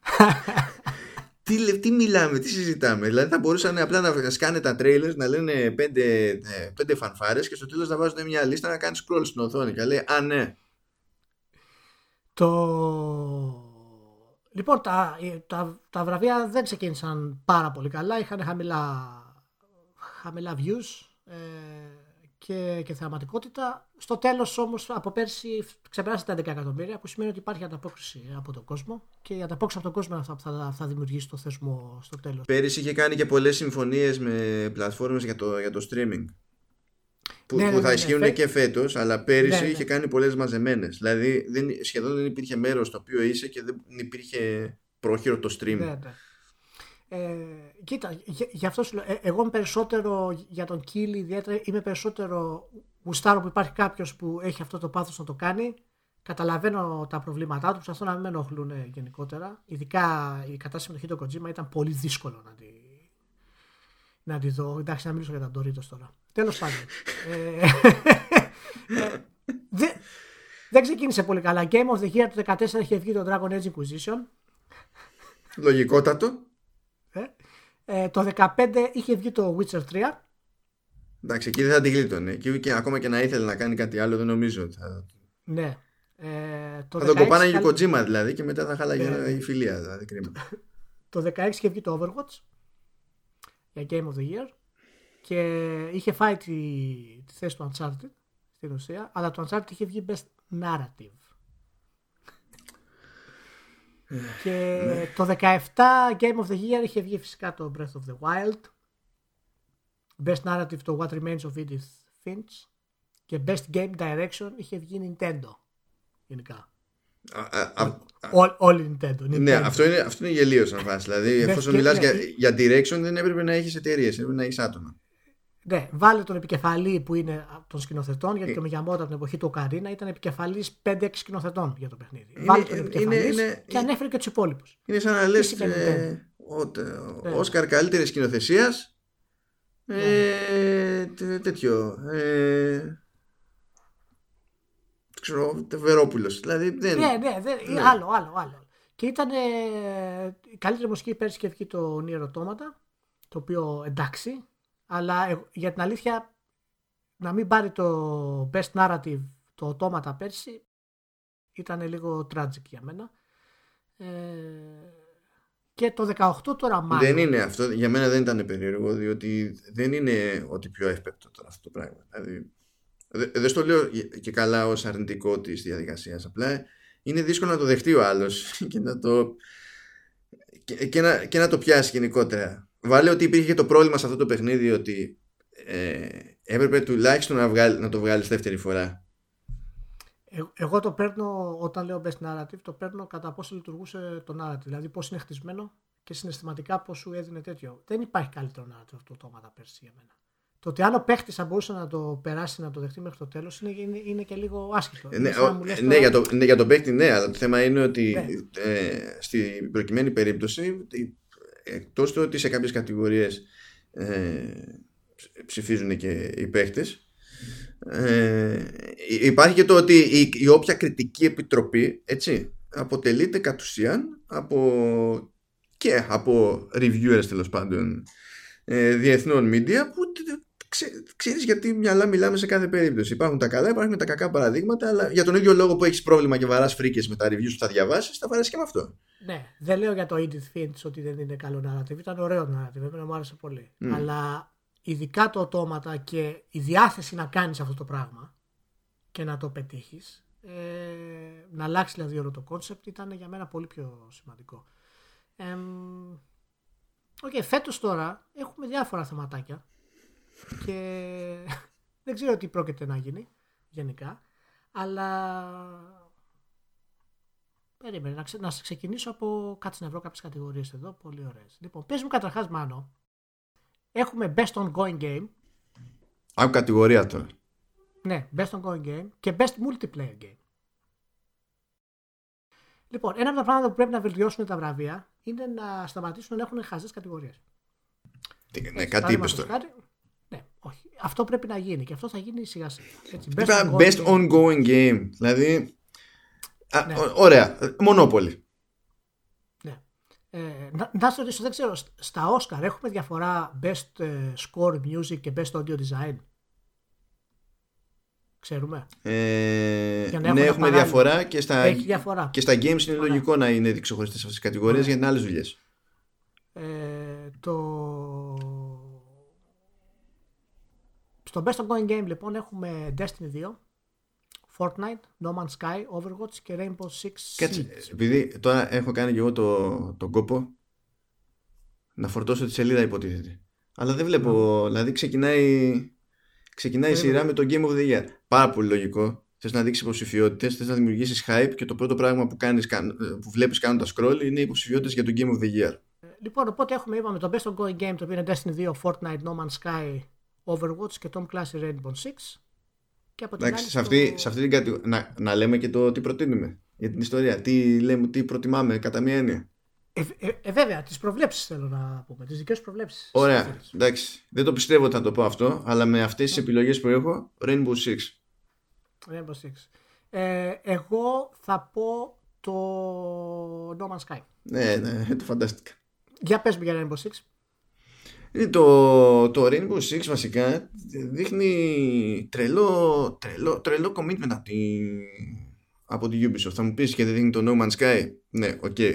τι, λε- τι μιλάμε, τι συζητάμε. Δηλαδή θα μπορούσαν απλά να σκάνε τα trailers, να λένε πέντε, ε, πέντε φανφάρες και στο τέλος να βάζουν μια λίστα να κάνεις scroll στην οθόνη και λέει «Α ναι, Το... Λοιπόν, τα, τα, τα βραβεία δεν ξεκίνησαν πάρα πολύ καλά. Είχαν χαμηλά, χαμηλά views ε, και, και θεαματικότητα. Στο τέλος όμως από πέρσι ξεπεράσει τα 11 εκατομμύρια που σημαίνει ότι υπάρχει ανταπόκριση από τον κόσμο και η ανταπόκριση από τον κόσμο είναι αυτά που θα, θα δημιουργήσει το θεσμό στο τέλος. Πέρυσι είχε κάνει και πολλές συμφωνίες με πλατφόρμες για το, για το streaming. Που, Ναι, ναι, που ναι, θα ναι, ισχύουν φε- και φέτος, αλλά πέρυσι Ναι, ναι. είχε κάνει πολλές μαζεμένες. Δηλαδή δεν, σχεδόν δεν υπήρχε μέρος στο οποίο είσαι και δεν υπήρχε πρόχειρο το stream. Ναι, ναι. Ε, κοίτα, γι- γι' αυτό σου λέω, ε, εγώ είμαι περισσότερο για τον Κίλι, ιδιαίτερα είμαι περισσότερο γουστάρω που υπάρχει κάποιος που έχει αυτό το πάθος να το κάνει. Καταλαβαίνω τα προβλήματά τους, προσπαθώ να μην με ενοχλούν ε, γενικότερα. Ειδικά η κατάσταση με τον Χίτο Κοτζίμα ήταν πολύ δύσκολο να τη, να τη δω. Εντάξει, να μιλήσω για τα Doritos τώρα. Τέλος πάντων. ε, ε, δεν, δεν ξεκίνησε πολύ καλά. Game of the Year του 2014 είχε βγει το Dragon Age Inquisition. Λογικότατο. Ε, ε, το 2015 είχε βγει το Witcher 3. Εντάξει, εκεί δεν θα την γλίτωνε. Εκεί και ακόμα και να ήθελε να κάνει κάτι άλλο, δεν νομίζω ότι θα. Ναι. Ε, το Θα τον 16 κοπάναγε καλ- ο Kojima δηλαδή και μετά θα χάλαγε Ναι, ναι. η φιλία. Δηλαδή, κρίμα. Το 16 είχε βγει το Overwatch για Game of the Year και είχε φάει τη, τη θέση του Uncharted στην ουσία, αλλά το Uncharted είχε βγει Best Narrative. Και το 17 Game of the Year είχε βγει φυσικά το Breath of the Wild Best Narrative το What Remains of Edith Finch και Best Game Direction είχε βγει Nintendo γενικά. Α, α, α, All, όλη Nintendo. Ναι, Nintendo. αυτό είναι, αυτό είναι γελίο σαν φάση. Δηλαδή, Ναι, εφόσον και- μιλάς ναι. για, για direction, δεν έπρεπε να έχεις εταιρείες, έπρεπε να έχεις άτομα. Ναι, βάλε τον επικεφαλή που είναι των σκηνοθετών, Ε. γιατί το Μιγιαμότα από την εποχή του Οκαρίνα ήταν επικεφαλής 5-6 σκηνοθετών για το παιχνίδι. Είναι- βάλε τον είναι- επικεφαλής είναι- και ανέφερε και τους υπόλοιπους. Είναι σαν να λες. σημαίνει Ε, ο, Ναι. Όσκαρ καλύτερης σκηνοθεσίας. Ε, τε- τέτοιο. Ε, ξέρω, Βερόπουλος. Δηλαδή δεν. Ναι, ναι, δεν- Ναι. άλλο, άλλο, άλλο. Και ήταν ε, η καλύτερη μουσική πέρσι και βγει το Nier Automata, το οποίο εντάξει, αλλά εγώ- για την αλήθεια να μην πάρει το Best Narrative το Automata πέρσι ήταν λίγο tragic για μένα. Ε, και το 18 τώρα μάλλον. Δεν είναι αυτό. Για μένα δεν ήταν περίεργο, διότι δεν είναι ότι πιο εύπεπτο τώρα αυτό το πράγμα. Δηλαδή, δε- δεν στο λέω και καλά ως αρνητικό της διαδικασίας. Απλά είναι δύσκολο να το δεχτεί ο άλλος και να το. Και, και να, και να το πιάσει γενικότερα. Βάλε ότι υπήρχε το πρόβλημα σε αυτό το παιχνίδι ότι ε, έπρεπε τουλάχιστον να, βγάλει, να το βγάλεις δεύτερη φορά. Ε- Εγώ το παίρνω, όταν λέω best narrative, το παίρνω κατά πόσο λειτουργούσε το narrative. Δηλαδή πώς είναι χτισμένο και συναισθηματικά πώς σου έδινε τέτοιο. Δεν υπάρχει καλύτερο narrative αυτό το όματα πέρσι για μένα. Το ότι αν ο παίχτης θα μπορούσε να το περάσει, να το δεχτεί μέχρι το τέλος, είναι, είναι, είναι και λίγο άσχετο. Ε, Είναι ναι, σαν να ο- μου λες ναι, τώρα- για το, ναι, για τον παίκτη ναι, αλλά το θέμα είναι ότι Ναι. ε, στην προκειμένη περίπτωση, εκτός του ότι σε κάποιες κατηγορίες ε, ψηφίζουν και οι παίχτες ε, υπάρχει και το ότι η, η όποια κριτική επιτροπή έτσι, αποτελείται κατ' ουσίαν από, και από reviewers τέλος πάντων ε, διεθνών media που ξέ, ξέρεις γιατί μυαλά μιλάμε σε κάθε περίπτωση. Υπάρχουν τα καλά, υπάρχουν τα κακά παραδείγματα, αλλά για τον ίδιο λόγο που έχεις πρόβλημα και βαράς φρίκες με τα reviews που θα διαβάσεις, θα βαρέσει και με αυτό. Ναι, δεν λέω για το Edith Finch ότι δεν είναι καλό narrative. Ήταν ωραίο narrative, εμένα μου άρεσε πολύ. Mm. Αλλά ειδικά το Automata και η διάθεση να κάνεις αυτό το πράγμα και να το πετύχεις, ε, να αλλάξεις δηλαδή όλο το concept ήταν για μένα πολύ πιο σημαντικό. Ε, okay, φέτος τώρα έχουμε διάφορα θεματάκια και δεν ξέρω τι πρόκειται να γίνει γενικά, αλλά περίμενε να, ξε, να σε ξεκινήσω από κάτσε να βρω κάποιες κατηγορίες εδώ, πολύ ωραίες. Λοιπόν, πες μου καταρχάς Μάνο, Έχουμε Best Ongoing Game. Άκου κατηγορία τώρα. Ναι, Best Ongoing Game και Best Multiplayer Game. Λοιπόν, ένα από τα πράγματα που πρέπει να βελτιώσουν τα βραβεία είναι να σταματήσουν να έχουν χαζές κατηγορίες. Ναι, κάτι είπες τώρα. Ναι, όχι. Αυτό πρέπει να γίνει και αυτό θα γίνει σιγά σιγά. best, ongoing, best ongoing game. Δηλαδή. Ναι. ωραία. Μονόπολη. Ε, να, να σα ρωτήσω, δεν ξέρω, στα Oscar έχουμε διαφορά Best ε, Score Music και Best Audio Design; Ξέρουμε. Ε, ναι, έχουμε διαφορά και στα, Έχει διαφορά. και στα games είναι λογικό να είναι ξεχωριστέ αυτές τις κατηγορίες για είναι άλλες δουλειές. Ε, το... Στο Best Ongoing Game λοιπόν έχουμε Destiny 2, Fortnite, No Man's Sky, Overwatch και Rainbow Six Κάτσε, επειδή τώρα έχω κάνει και εγώ τον το κόπο να φορτώσω τη σελίδα υποτίθεται. Αλλά δεν βλέπω, δηλαδή ξεκινάει, ξεκινάει η σειρά με το Game of the Year. Πάρα πολύ λογικό. Θες να δείξεις υποψηφιότητες, θες να δημιουργήσεις hype και το πρώτο πράγμα που, κάνεις, που βλέπεις κάνοντας scroll είναι υποψηφιότητες για το Game of the Year. Λοιπόν, οπότε έχουμε, είπαμε, το Best Ongoing Game το οποίο είναι Destiny 2, Fortnite, No Man's Sky, Overwatch και Tom Clancy Rainbow Six. Και από την Εντάξει, άλλη σε, αυτή, σε αυτή την κατηγορία. Να, να λέμε και το τι προτείνουμε για την ιστορία. Τι, λέμε, τι προτιμάμε κατά μία έννοια. Ε, ε, ε, βέβαια, τις προβλέψεις θέλω να πούμε. Τις δικές προβλέψεις. Ωραία. Εντάξει. Δεν το πιστεύω ότι θα το πω αυτό, αλλά με αυτές τις επιλογές που έχω, Rainbow Six. Rainbow Six. Ε, εγώ θα πω το No Man's Sky. Ναι, ναι, το φαντάστηκα. Για πες μου για Rainbow Six. Ε, το, το Rainbow Six βασικά δείχνει τρελό, τρελό, τρελό commitment από τη, από τη Ubisoft. Θα μου πεις και δεν δείχνει το No Man's Sky. Ναι, οκ. Okay.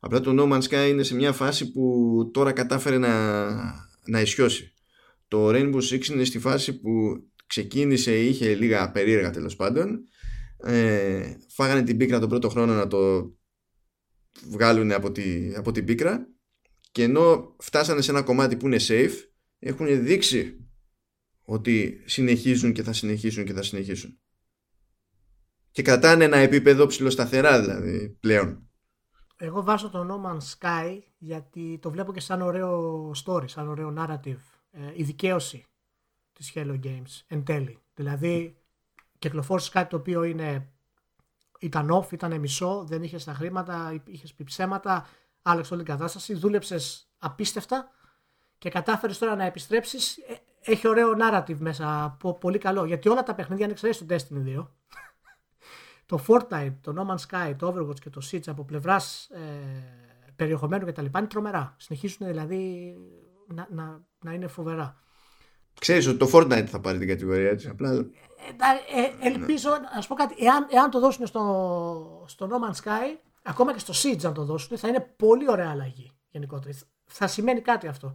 Απλά το No Man's Sky είναι σε μια φάση που τώρα κατάφερε να, να ισιώσει. Το Rainbow Six είναι στη φάση που ξεκίνησε, είχε λίγα περίεργα τέλος πάντων. Ε, φάγανε την πίκρα τον πρώτο χρόνο να το βγάλουν από, τη, από την πίκρα και ενώ φτάσανε σε ένα κομμάτι που είναι safe έχουν δείξει ότι συνεχίζουν και θα συνεχίσουν και θα συνεχίσουν. Και κρατάνε ένα επίπεδο ψηλοσταθερά δηλαδή πλέον. Εγώ βάζω το No Man's Sky γιατί το βλέπω και σαν ωραίο story, σαν ωραίο narrative ε, η δικαίωση της Hello Games εν τέλει. Δηλαδή κυκλοφόρησε κάτι το οποίο είναι ήταν off, ήταν μισό, δεν είχες τα χρήματα, είχες πει ψέματα, άλλαξε όλη την κατάσταση, δούλεψες απίστευτα και κατάφερες τώρα να επιστρέψεις. Ε, έχει ωραίο narrative μέσα, πολύ καλό. Γιατί όλα τα παιχνίδια, αν εξαιρέσει το Destiny 2, το Fortnite, το No Man's Sky, το Overwatch και το Siege από πλευράς ε, περιεχομένου κτλ. είναι τρομερά. Συνεχίζουν δηλαδή να, να, να είναι φοβερά. Ξέρεις ότι το Fortnite θα πάρει την κατηγορία έτσι απλά... Ε, ε, ελπίζω, να σου πω κάτι, εάν, εάν το δώσουν στο, στο No Man's Sky, ακόμα και στο Siege αν το δώσουν, θα είναι πολύ ωραία αλλαγή γενικότερα. Θα σημαίνει κάτι αυτό.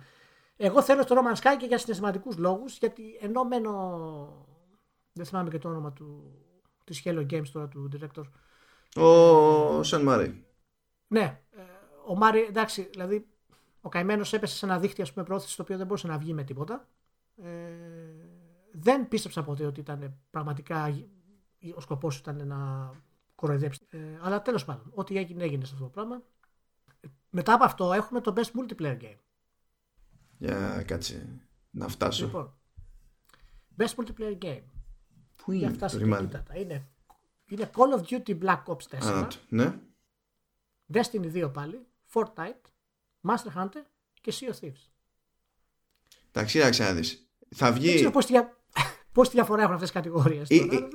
Εγώ θέλω στο Roman Sky και για συναισθηματικούς λόγους, γιατί ενώ μένω. Δεν θυμάμαι και το όνομα του, της Hello Games τώρα του director. Ο Σαν Μάρι. Ναι, ε, ο Μάρι, εντάξει, δηλαδή ο καημένος έπεσε σε ένα δίχτυ ας πούμε, πρόθεση το οποίο δεν μπορούσε να βγει με τίποτα. Ε, δεν πίστεψα ποτέ ότι ήταν πραγματικά ο σκοπός ήταν να κοροϊδέψει. Ε, αλλά τέλος πάντων, ό,τι έγινε έγινε σε αυτό το πράγμα. Μετά από αυτό έχουμε το best multiplayer game. Για κάτσε να φτάσω. Λοιπόν, best multiplayer game. Πού είναι, Για φτάσει Είναι, είναι Call of Duty Black Ops 4. Α, ναι. Destiny 2 πάλι. Fortnite. Master Hunter και Sea of Thieves. Εντάξει, άξια να δεις. Θα βγει. Δεν ξέρω πώς τη, πώς τη διαφορά έχουν αυτές τις κατηγορίες. Ή, ή,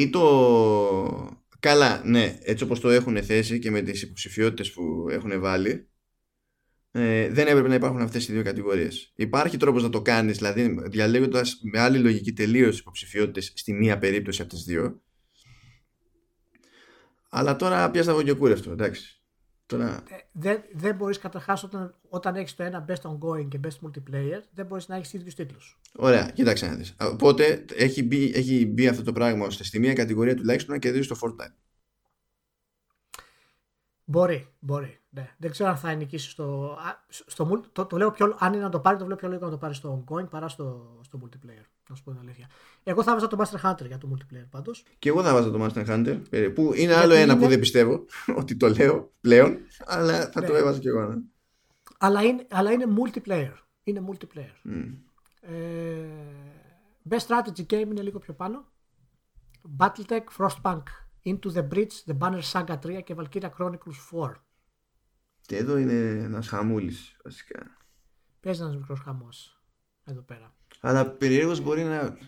ή το. Καλά, ναι, έτσι όπως το έχουν θέσει και με τις υποψηφιότητες που έχουν βάλει ε, δεν έπρεπε να υπάρχουν αυτές οι δύο κατηγορίες. Υπάρχει τρόπος να το κάνεις, δηλαδή διαλέγοντας με άλλη λογική τελείως υποψηφιότητες στη μία περίπτωση από τις δύο. Αλλά τώρα πιάσα εγώ και κούρευτο, εντάξει. Τώρα... Ε, δεν, δεν μπορείς καταρχάς όταν, όταν έχεις το ένα best ongoing και best multiplayer, δεν μπορείς να έχεις ίδιους τίτλους. Ωραία, κοίταξε να δεις. Οπότε έχει μπει, έχει μπει αυτό το πράγμα ώστε στη μία κατηγορία τουλάχιστον να κερδίσει το Fortnite. Μπορεί, μπορεί. Ναι. Δεν ξέρω αν θα νικήσεις στο. στο το, το, λέω πιο, αν είναι να το πάρει, το βλέπω πιο λίγο να το πάρεις στο ongoing παρά στο, στο multiplayer. Να σου πω την αλήθεια. Εγώ θα βάζα το Master Hunter για το multiplayer πάντως. Και εγώ θα βάζα το Master Hunter. Ε, που είναι άλλο ένα είναι... που δεν πιστεύω ότι το λέω πλέον. Αλλά θα ναι. το έβαζα κι εγώ. Ναι. Αλλά, είναι, αλλά είναι multiplayer. Είναι multiplayer. Mm. Ε, best strategy game είναι λίγο πιο πάνω. Battletech, Frostpunk, Into the Breach, The Banner Saga 3 και Valkyria Chronicles 4. Και εδώ είναι ένας χαμούλης βασικά. Παίζει ένα μικρός χαμός εδώ πέρα. Αλλά περίεργος μπορεί να,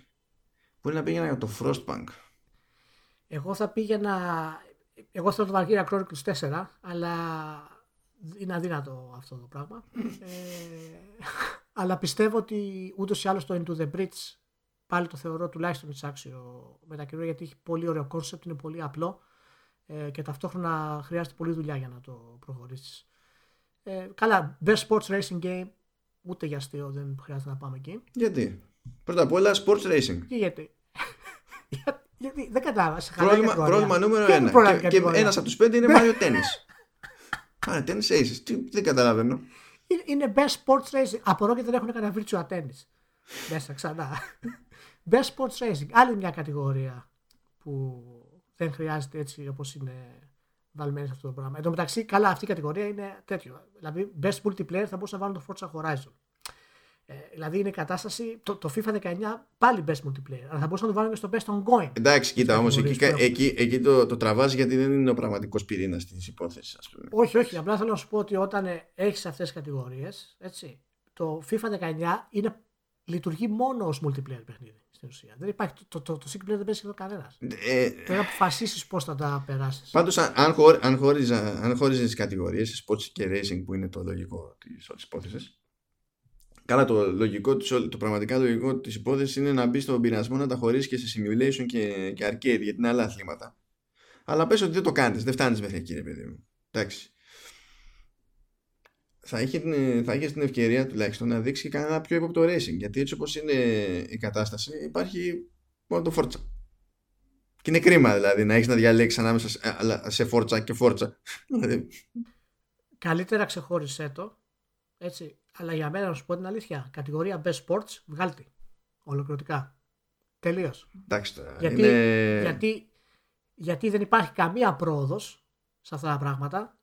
μπορεί να πήγαινα για το Frostpunk. Εγώ θα πήγαινα. Εγώ θέλω το Valkyria Chronicles 4, αλλά είναι αδύνατο αυτό το πράγμα. ε, αλλά πιστεύω ότι ούτως ή άλλως το Into the Bridge πάλι το θεωρώ τουλάχιστον άξιο μετακινούν γιατί έχει πολύ ωραίο concept, είναι πολύ απλό ε, και ταυτόχρονα χρειάζεται πολλή δουλειά για να το προχωρήσεις. Ε, καλά, best sports racing game, ούτε για αστείο δεν χρειάζεται να πάμε εκεί. Γιατί; Πρώτα απ' όλα sports racing. Και γιατί; γιατί; Δεν κατάλαβα. Πρόβλημα, πρόβλημα νούμερο ένα. Και, και ένας από τους πέντε είναι Mario Tennis. Άρα, tennis aces. δεν καταλαβαίνω. Είναι, best sports racing. Απορώ και δεν έχουν κανένα virtual tennis. Μέσα ξανά. best sports racing. Άλλη μια κατηγορία που δεν χρειάζεται έτσι όπως είναι βάλει σε αυτό το πράγμα. Εν τω μεταξύ, καλά, αυτή η κατηγορία είναι τέτοιο. Δηλαδή, best multiplayer θα μπορούσα να βάλω το Forza Horizon. Ε, δηλαδή, είναι η κατάσταση. Το, το FIFA 19 πάλι best multiplayer. Αλλά θα μπορούσα να το βάλω και στο best ongoing. Εντάξει, κοίτα, όμως εκεί, εκεί, εκεί, το, το τραβάζει γιατί δεν είναι ο πραγματικός πυρήνας της υπόθεσης, ας πούμε. Όχι, όχι. Απλά θέλω να σου πω ότι όταν έχεις αυτές τις κατηγορίες, το FIFA 19 είναι, λειτουργεί μόνο ως multiplayer παιχνίδι στην ουσία. Δεν υπάρχει, το, το, το, το single player δεν παίζει εδώ κανένας. Ε, Πρέπει να αποφασίσεις πώς θα τα περάσεις. Πάντως, αν, χω, αν, χώριζα, αν χώριζες τι κατηγορίε, sports και racing που είναι το λογικό της όλης υπόθεσης. Καλά, το, λογικό, το πραγματικά λογικό της υπόθεσης είναι να μπεις στον πειρασμό να τα χωρίσεις και σε simulation και, και arcade γιατί είναι άλλα αθλήματα. Αλλά πες ότι δεν το κάνεις, δεν φτάνεις μέχρι εκεί, ρε παιδί μου. Εντάξει θα είχε, την, θα είχε την ευκαιρία τουλάχιστον να δείξει και κανένα πιο ύποπτο racing. Γιατί έτσι όπως είναι η κατάσταση υπάρχει μόνο το Forza. Και είναι κρίμα δηλαδή να έχεις να διαλέξεις ανάμεσα σε Forza και Forza. Καλύτερα ξεχώρισε το. Έτσι. Αλλά για μένα να σου πω την αλήθεια, κατηγορία Best Sports, βγάλτε. Ολοκληρωτικά. Τελείως. Εντάξει τώρα. Γιατί, είναι... γιατί, γιατί δεν υπάρχει καμία πρόοδος σε αυτά τα πράγματα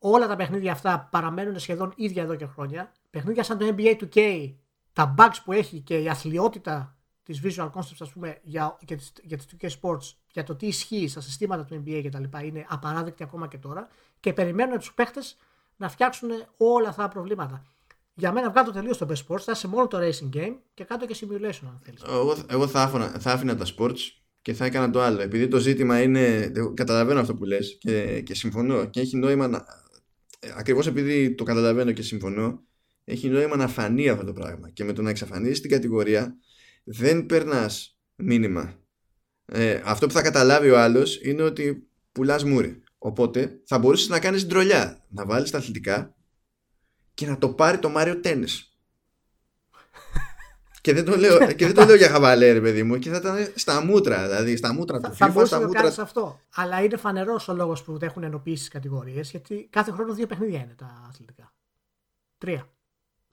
όλα τα παιχνίδια αυτά παραμένουν σχεδόν ίδια εδώ και χρόνια. Παιχνίδια σαν το NBA 2K, τα bugs που έχει και η αθλειότητα της Visual Concepts, ας πούμε, για, για, τις, για τις 2K Sports, για το τι ισχύει στα συστήματα του NBA κτλ. είναι απαράδεκτη ακόμα και τώρα και περιμένουν τους παίχτες να φτιάξουν όλα αυτά τα προβλήματα. Για μένα βγάλω τελείως το Best Sports, θα είσαι μόνο το Racing Game και κάτω και Simulation αν θέλεις. Εγώ, εγώ θα, άφηνα, θα άφηνα τα Sports και θα έκανα το άλλο. Επειδή το ζήτημα είναι. Καταλαβαίνω αυτό που λες και, και συμφωνώ και έχει νόημα να, ακριβώς επειδή το καταλαβαίνω και συμφωνώ έχει νόημα να φανεί αυτό το πράγμα. Και με το να εξαφανίσει την κατηγορία δεν περνάς μήνυμα. Ε, αυτό που θα καταλάβει ο άλλος είναι ότι πουλάς μούρι. Οπότε θα μπορούσες να κάνεις τρολιά να βάλεις τα αθλητικά και να το πάρει το Μάριο Tennis και δεν το λέω, και δεν το λέω για χαβαλέ, ρε παιδί μου, και θα ήταν στα μούτρα. Δηλαδή, στα μούτρα του FIFA, θα στα μούτρα. Να αυτό. Αλλά είναι φανερός ο λόγος που έχουν ενοποιήσει τις κατηγορίες, γιατί κάθε χρόνο δύο παιχνίδια είναι τα αθλητικά. Τρία.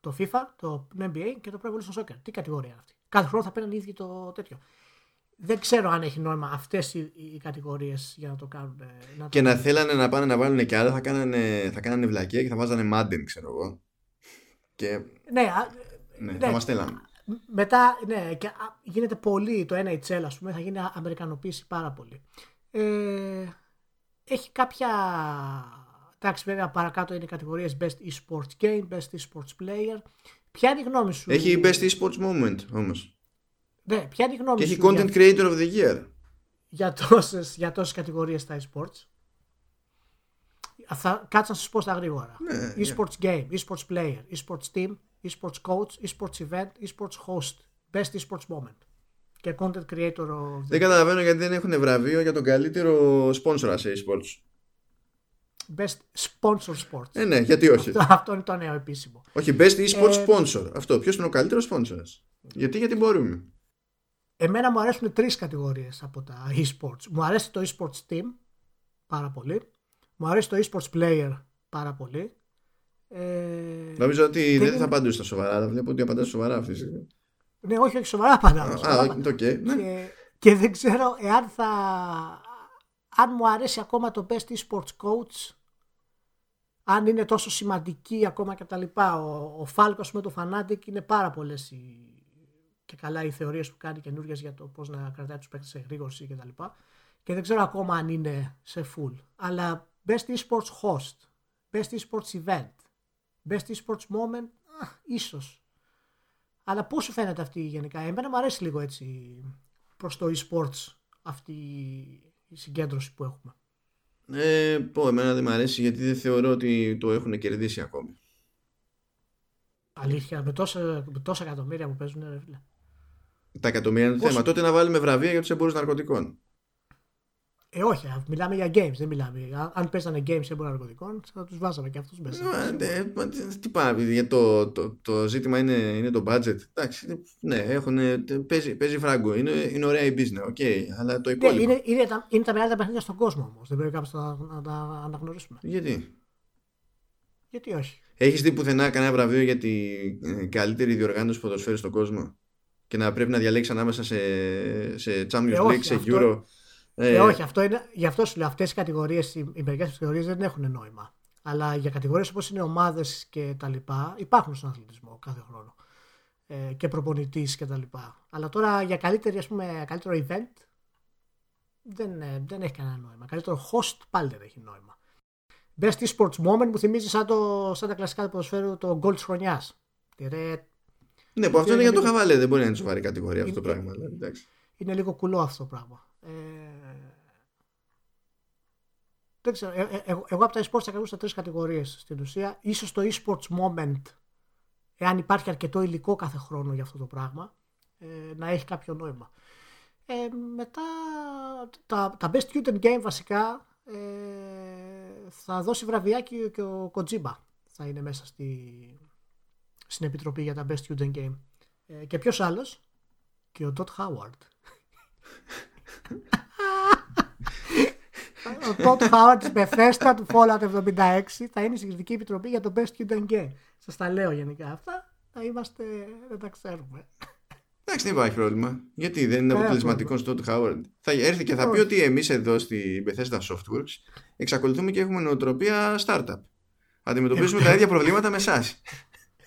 Το FIFA, το NBA και το Pro Evolution Soccer. Τι κατηγορία είναι αυτή. Κάθε χρόνο θα παίρνουν οι ίδιοι το τέτοιο. Δεν ξέρω αν έχει νόημα αυτές οι, οι κατηγορίες για να το κάνουν. Να και το... να θέλανε να πάνε να βάλουν και άλλα, θα κάνανε, θα κάνανε βλακία και θα βάζανε Madden, ξέρω εγώ. Και... Ναι, ναι, ναι, θα μας στέλνανε. Μετά, ναι, και γίνεται πολύ το NHL, ας πούμε, θα γίνει αμερικανοποίηση πάρα πολύ. Ε, έχει κάποια... Εντάξει, βέβαια, παρακάτω είναι οι κατηγορίες Best Esports Game, Best Esports Player. ποια είναι η γνώμη σου. Έχει best esports moment όμως. Ναι, ποια είναι η γνώμη και σου. έχει content για... creator of the year. Για τόσες για τόσες κατηγορίες στα esports; Θα κάτσω να σας πω στα γρήγορα. Ναι, esports game, esports player, esports team, esports coach, esports event, esports host, best esports moment. Και content creator of the Δεν καταλαβαίνω γιατί δεν έχουν βραβείο για τον καλύτερο sponsor σε esports. best sponsor sports. Ε, ναι, γιατί όχι. Αυτό, αυτό είναι το νέο επίσημο. όχι, best esports Ε, sponsor. Αυτό. Ποιος είναι ο καλύτερος sponsor. Γιατί, γιατί μπορούμε; Εμένα μου αρέσουν τρεις κατηγορίες από τα esports. Μου αρέσει το esports team πάρα πολύ. Μου αρέσει το esports player πάρα πολύ. Ε, Νομίζω ότι δεν είναι- θα απαντούσε στα σοβαρά, αλλά βλέπω ότι απαντάς σοβαρά αυτής τη στιγμή. ναι, όχι, όχι, σοβαρά απαντάω. σοβαρά Α, απαντάω. το οκ. Ναι. και, και δεν ξέρω εάν θα... Αν μου αρέσει ακόμα το best esports coach, αν είναι τόσο σημαντική ακόμα και τα λοιπά. Ο, ο Φάλκος με το Fanatic είναι πάρα πολλές οι, και καλά οι θεωρίες που κάνει καινούργιες για το πώς να κρατάει τους παίκτες σε γρήγορση και τα λοιπά. Και δεν ξέρω ακόμα αν είναι σε full. Αλλά best esports host, best esports event, best esports moment, α, ίσως. Αλλά πώς σου φαίνεται αυτή γενικά; Εμένα μου αρέσει λίγο έτσι προς το e-sports αυτή η συγκέντρωση που έχουμε. Ε, πω, εμένα δεν μου αρέσει γιατί δεν θεωρώ ότι το έχουν κερδίσει ακόμη. Αλήθεια, με τόσα, με τόσα εκατομμύρια που παίζουν, ρε φίλε. Τα εκατομμύρια είναι το Πόσο- θέμα. Τότε να βάλουμε βραβεία για τους εμπόρους ναρκωτικών. Ε, όχι, α, μιλάμε για games, δεν μιλάμε. Α- Αν παίζανε games σε έμπορα ναρκωτικών, θα τους βάζαμε και αυτούς μέσα. Ε, ε, μα τι- Τι πάμε, γιατί το, το, το ζήτημα είναι, είναι το budget. Εντάξει, ναι, έχουν, παίζει, παίζει φράγκο. Είναι, είναι ωραία η business, οκ. αλλά το Ναι, υπόλοιπο. είναι, είναι, τα, είναι τα μεγαλύτερα παιχνίδια στον κόσμο όμως. Δεν πρέπει κάποιος να, να τα αναγνωρίσουμε. Γιατί; Γιατί όχι. Έχεις δει πουθενά κανένα βραβείο για την ε, καλύτερη διοργάνωση ποδοσφαίρου στον κόσμο; Και να πρέπει να διαλέξεις ανάμεσα σε, σε Champions Ε, League, όχι, σε αυτό- Euro; Ε, όχι, αυτό είναι, γι' αυτό σου λέω, αυτές οι κατηγορίες, οι, οι μερικές κατηγορίες δεν έχουν νόημα. Αλλά για κατηγορίες όπως είναι ομάδες και τα λοιπά, υπάρχουν στον αθλητισμό κάθε χρόνο. Ε, και προπονητής και τα λοιπά. Αλλά τώρα για καλύτερη, ας πούμε, καλύτερο event δεν, ε, δεν έχει κανένα νόημα. Καλύτερο host πάλι δεν έχει νόημα. Best esports moment μου θυμίζει σαν, το, σαν τα κλασικά του ποδοσφαίρου το goal της χρονιάς. Ναι, που αυτό είναι για το λίγο- χαβαλέ, δεν μπορεί να είναι σοβαρή κατηγορία αυτό το Είναι- πράγμα. δηλαδή, εντάξει. Είναι λίγο κουλό αυτό το πράγμα. Ε, δεν ξέρω. Ε, ε, εγώ, εγώ από τα esports θα κρατούσα τρεις κατηγορίες στην ουσία. Ίσως το esports moment, εάν υπάρχει αρκετό υλικό κάθε χρόνο για αυτό το πράγμα, ε, να έχει κάποιο νόημα. Ε, μετά τα, τα best student game βασικά ε, θα δώσει βραβιάκι και ο Kojima θα είναι μέσα στη, στην επιτροπή για τα best student game. Ε, και ποιος άλλος; Και ο Dot Howard. Ο Todd Howard της Bethesda του Fallout 76 θα είναι στην Κριτική Επιτροπή για το Best Student Game. Σας τα λέω γενικά αυτά. Θα είμαστε, δεν τα ξέρουμε. Εντάξει, δεν υπάρχει πρόβλημα. Γιατί δεν είναι Κανένα αποτελεσματικό στο Todd Howard. Θα έρθει και θα πει Όχι. ότι εμείς εδώ στη Bethesda Softworks εξακολουθούμε και έχουμε νοοτροπία startup. Αντιμετωπίζουμε τα ίδια προβλήματα με εσάς.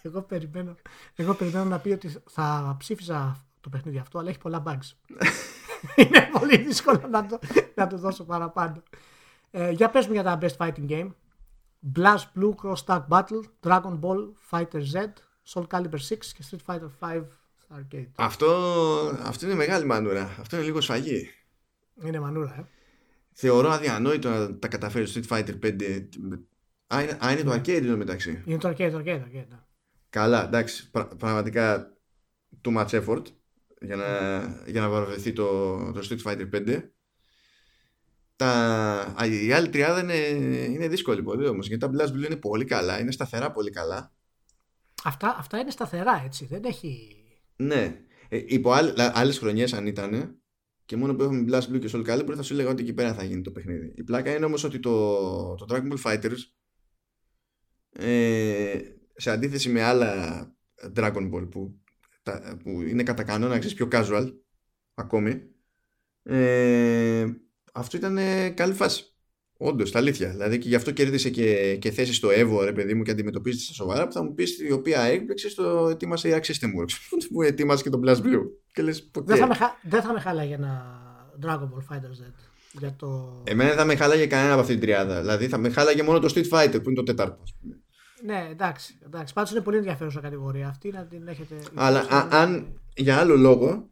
Εγώ περιμένω, εγώ περιμένω να πει ότι θα ψήφιζα το παιχνίδι αυτό, αλλά έχει πολλά bugs. Είναι πολύ δύσκολο να το, να το δώσω παραπάνω. Ε, για πες μου για τα best fighting game. Blast Blue Cross Tag Battle, Dragon Ball Fighter Z, Soul Calibur 6 και Street Fighter 5 στα arcade. αυτό, αυτό είναι μεγάλη μανούρα. Αυτό είναι λίγο σφαγή. Είναι μανούρα, ε. Θεωρώ αδιανόητο να τα καταφέρει στο Street Fighter 5. Α, είναι, α, είναι το arcade εδώ μεταξύ. Είναι το arcade, το arcade, το arcade. ναι. Καλά, εντάξει. πρα- πραγματικά too much effort για να, για να βαρβευτεί το, το Street Fighter 5. Τα, α, η άλλη τριάδα είναι, είναι δύσκολη πολύ όμως γιατί τα Blast Blue είναι πολύ καλά, είναι σταθερά πολύ καλά. Αυτά, αυτά είναι σταθερά, έτσι. Δεν έχει... Ναι, ε, υπό άλλ, άλλες χρονιές αν ήταν και μόνο που έχουμε Blast Blue και Soul Calibur θα σου έλεγα ότι εκεί πέρα θα γίνει το παιχνίδι. Η πλάκα είναι όμως ότι το, το Dragon Ball Fighters ε, σε αντίθεση με άλλα Dragon Ball που, τα, που είναι κατά κανόνα ξέρεις, πιο casual ακόμη ε, αυτό ήταν ε, καλή φάση. Όντως, τα αλήθεια. Δηλαδή και γι' αυτό κέρδισε και, και θέση στο Evo, ρε παιδί μου, και αντιμετωπίζεται στα σοβαρά. Που θα μου πεις η οποία έκπληξη στο ετοίμασε η Arc System Works. Που ετοίμασε και το Blast Blue. Και λες, Δεν, θα με, χα- δεν θα με χάλαγε ένα Dragon Ball Fighter Z. Για το... Εμένα δεν θα με χάλαγε κανένα από αυτή την τριάδα. Δηλαδή θα με χάλαγε μόνο το Street Fighter που είναι το τέταρτο. Ας πούμε. Ναι, εντάξει. εντάξει. Πάντως είναι πολύ ενδιαφέρουσα κατηγορία αυτή να την έχετε. Αλλά α, αν για άλλο λόγο.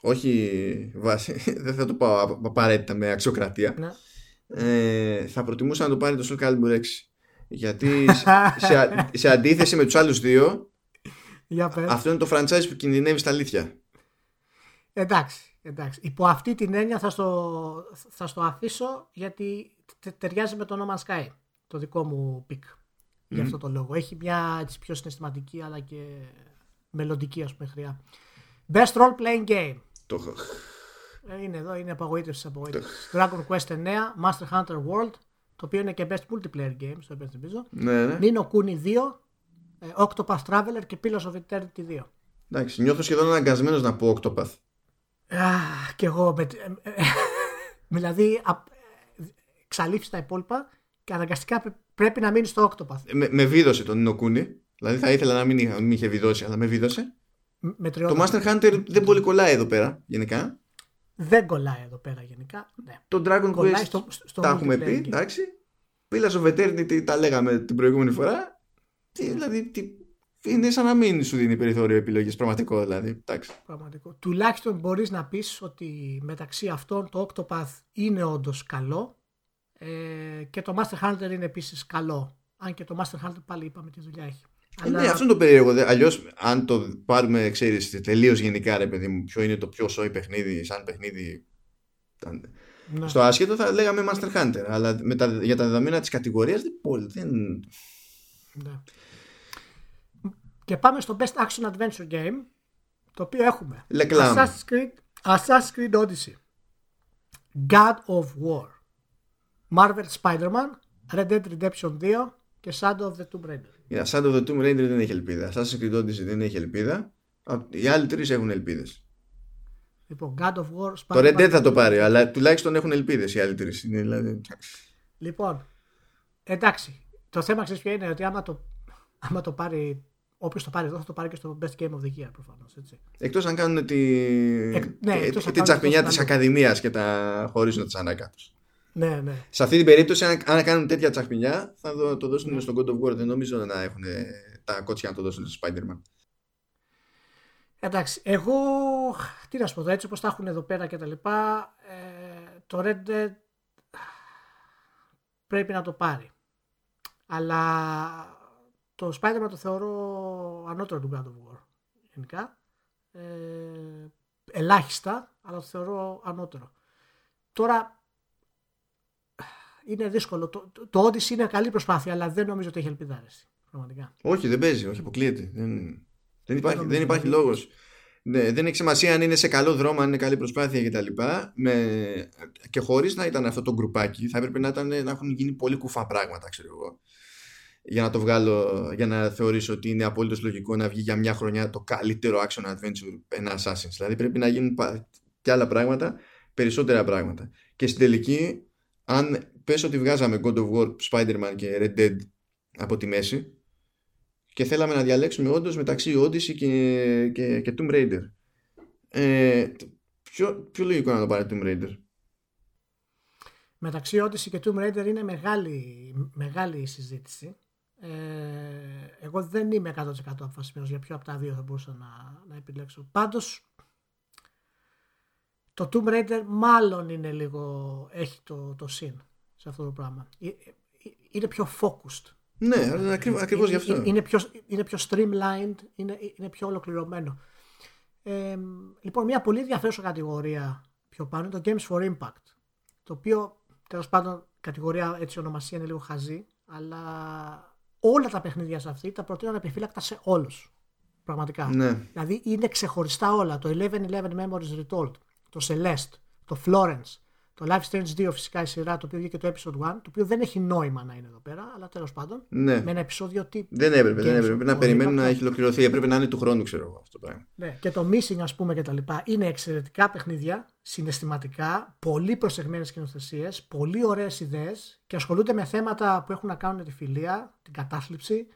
Όχι βάση, δεν θα το πάω απαραίτητα με αξιοκρατία. Ναι. Ε, θα προτιμούσα να το πάρει το Soul Calibur 6. Γιατί σε, σε αντίθεση με τους άλλους δύο, για πες. αυτό είναι το franchise που κινδυνεύει στα αλήθεια. Εντάξει, εντάξει. Υπό αυτή την έννοια θα στο, θα στο αφήσω γιατί ταιριάζει με το No Man's Sky. Το δικό μου πικ. Mm. Για αυτό το λόγο. Έχει μια έτσι, πιο συναισθηματική αλλά και μελλοντική ας πούμε χρειά. Best role playing game. Το έχω. Ε, είναι εδώ, είναι απογοήτευση απογοήτευση. Dragon Quest 9, Master Hunter World, το οποίο είναι και best multiplayer game, στο υπενθυμίζω. Ναι, ναι. Nino Kuni 2, ε, Octopath Traveler και Pillars of Eternity 2. Εντάξει, νιώθω σχεδόν αναγκασμένο να πω Octopath. Αχ, και εγώ. Με, ε, δηλαδή, εξαλείφει τα υπόλοιπα και αναγκαστικά πρέπει να μείνει στο Octopath. Με, με βίδωσε τον Nino Kuni. Δηλαδή θα ήθελα να μην, είχα, μην είχε βιδώσει, αλλά με βίδωσε. Με το Master Hunter δεν πολύ κολλάει εδώ πέρα, γενικά. Δεν κολλάει εδώ πέρα γενικά. Ναι. Το Dragon Quest στο, στο τα έχουμε πει, εντάξει. Pillars of Eternity τα λέγαμε την προηγούμενη φορά. Τι, δηλαδή, τι, είναι σαν να μην σου δίνει περιθώριο επιλογής πραγματικό δηλαδή. Εντάξει. Πραγματικό. Τουλάχιστον μπορείς να πεις ότι μεταξύ αυτών το Octopath είναι όντως καλό ε, και το Master Hunter είναι επίσης καλό. Αν και το Master Hunter πάλι είπαμε τι δουλειά έχει. Ε, ναι, αυτό είναι το περίεργο. Αλλιώς, αν το πάρουμε, ξέρεις, τελείως γενικά, ρε παιδί μου, ποιο είναι το πιο σόι παιχνίδι, σαν παιχνίδι. Ναι. Στο άσχετο θα λέγαμε Master Hunter. Αλλά με τα, για τα δεδομένα της κατηγορίας δεν πολύ. Δεν... Ναι. Και πάμε στο Best Action Adventure Game. Το οποίο έχουμε. Assassin's Creed, Assassin's Creed Odyssey. God of War. Marvel Spider-Man. Red Dead Redemption 2 και Shadow of the Tomb Raider. Yeah, Shadow of the Tomb Raider δεν έχει ελπίδα. Assassin's Creed Odyssey δεν έχει ελπίδα. Οι άλλοι τρεις έχουν ελπίδες. Λοιπόν, God of War, Spider-Man. Το Red Dead θα το πάρει, αλλά τουλάχιστον έχουν ελπίδες οι άλλοι τρεις. Δηλαδή... Λοιπόν, εντάξει. Το θέμα ξέρεις ποιο είναι ότι άμα το, άμα το πάρει. Όποιος το πάρει εδώ θα το πάρει και στο Best Game of the Year προφανώς. Εκτός αν κάνουν τη, Εκ, ναι, τη τσαχπινιά της Ακαδημίας και τα χωρίσουν τις ανακάτω. Ναι, ναι. Σε αυτή την περίπτωση, αν, αν κάνουν τέτοια τσαχπινιά, θα το, το δώσουν ναι. στον God of War. Δεν νομίζω να έχουν τα κότσια να το δώσουν στο Spider-Man. Εντάξει, εγώ τι να σου πω, έτσι όπως τα έχουν εδώ πέρα και τα λοιπά, ε, το Red Dead πρέπει να το πάρει. Αλλά το Spider-Man το θεωρώ ανώτερο του God of War, γενικά. Ε, ελάχιστα, αλλά το θεωρώ ανώτερο. Τώρα είναι δύσκολο. Το, το, το Odyssey είναι καλή προσπάθεια, αλλά δεν νομίζω ότι έχει ελπίδα. Πραγματικά. Όχι, δεν παίζει, όχι, αποκλείεται. Δεν, δεν υπάρχει, δεν υπάρχει λόγος. Ναι, δεν έχει σημασία αν είναι σε καλό δρόμο, αν είναι καλή προσπάθεια κτλ. Με... Και χωρίς να ήταν αυτό το γκρουπάκι, θα έπρεπε να, ήταν, να έχουν γίνει πολύ κουφά πράγματα, ξέρω εγώ. Για να το βγάλω, για να θεωρήσω ότι είναι απόλυτος λογικό να βγει για μια χρονιά το καλύτερο action adventure ένα Assassin's. Δηλαδή πρέπει να γίνουν και άλλα πράγματα, περισσότερα πράγματα. Και στην τελική, αν πες ότι βγάζαμε God of War, Spider-Man και Red Dead από τη μέση και θέλαμε να διαλέξουμε όντως μεταξύ Odyssey και, και, και Tomb Raider. Ε, ποιο, ποιο λογικό να το πάρει Tomb Raider; Μεταξύ Odyssey και Tomb Raider είναι μεγάλη, μεγάλη συζήτηση. Ε, εγώ δεν είμαι 100% αποφασισμένος για ποιο από τα δύο θα μπορούσα να, να επιλέξω. Πάντως το Tomb Raider μάλλον είναι λίγο, έχει το, το συν σε αυτό το πράγμα. Ε, ε, είναι πιο focused. Ναι, ακριβώς, ακριβώς γι' αυτό. Είναι πιο, είναι πιο streamlined, είναι, είναι πιο ολοκληρωμένο. Ε, λοιπόν, μια πολύ ενδιαφέρουσα κατηγορία πιο πάνω είναι το Games for Impact. Το οποίο, τέλος πάντων, κατηγορία έτσι ονομασία είναι λίγο χαζή, αλλά όλα τα παιχνίδια σε αυτή τα προτείνω επιφύλακτα σε όλους. Πραγματικά. Ναι. Δηλαδή είναι ξεχωριστά όλα. Το 11-11 Memories Retold, το Celeste, το Florence, το Life Strange 2 φυσικά η σειρά το οποίο βγήκε το episode 1, το οποίο δεν έχει νόημα να είναι εδώ πέρα, αλλά τέλος πάντων. Ναι. Με ένα επεισόδιο τύπου. Δεν έπρεπε, δεν έπρεπε. να περιμένουν να έχει ολοκληρωθεί. Έπρεπε να είναι του χρόνου, ξέρω εγώ αυτό το πράγμα. Ναι. Και το Missing, ας πούμε, και τα λοιπά είναι εξαιρετικά παιχνίδια, συναισθηματικά, πολύ προσεγμένες σκηνοθεσίες, πολύ ωραίες ιδέες και ασχολούνται με θέματα που έχουν να κάνουν τη φιλία, την κατάθλιψη,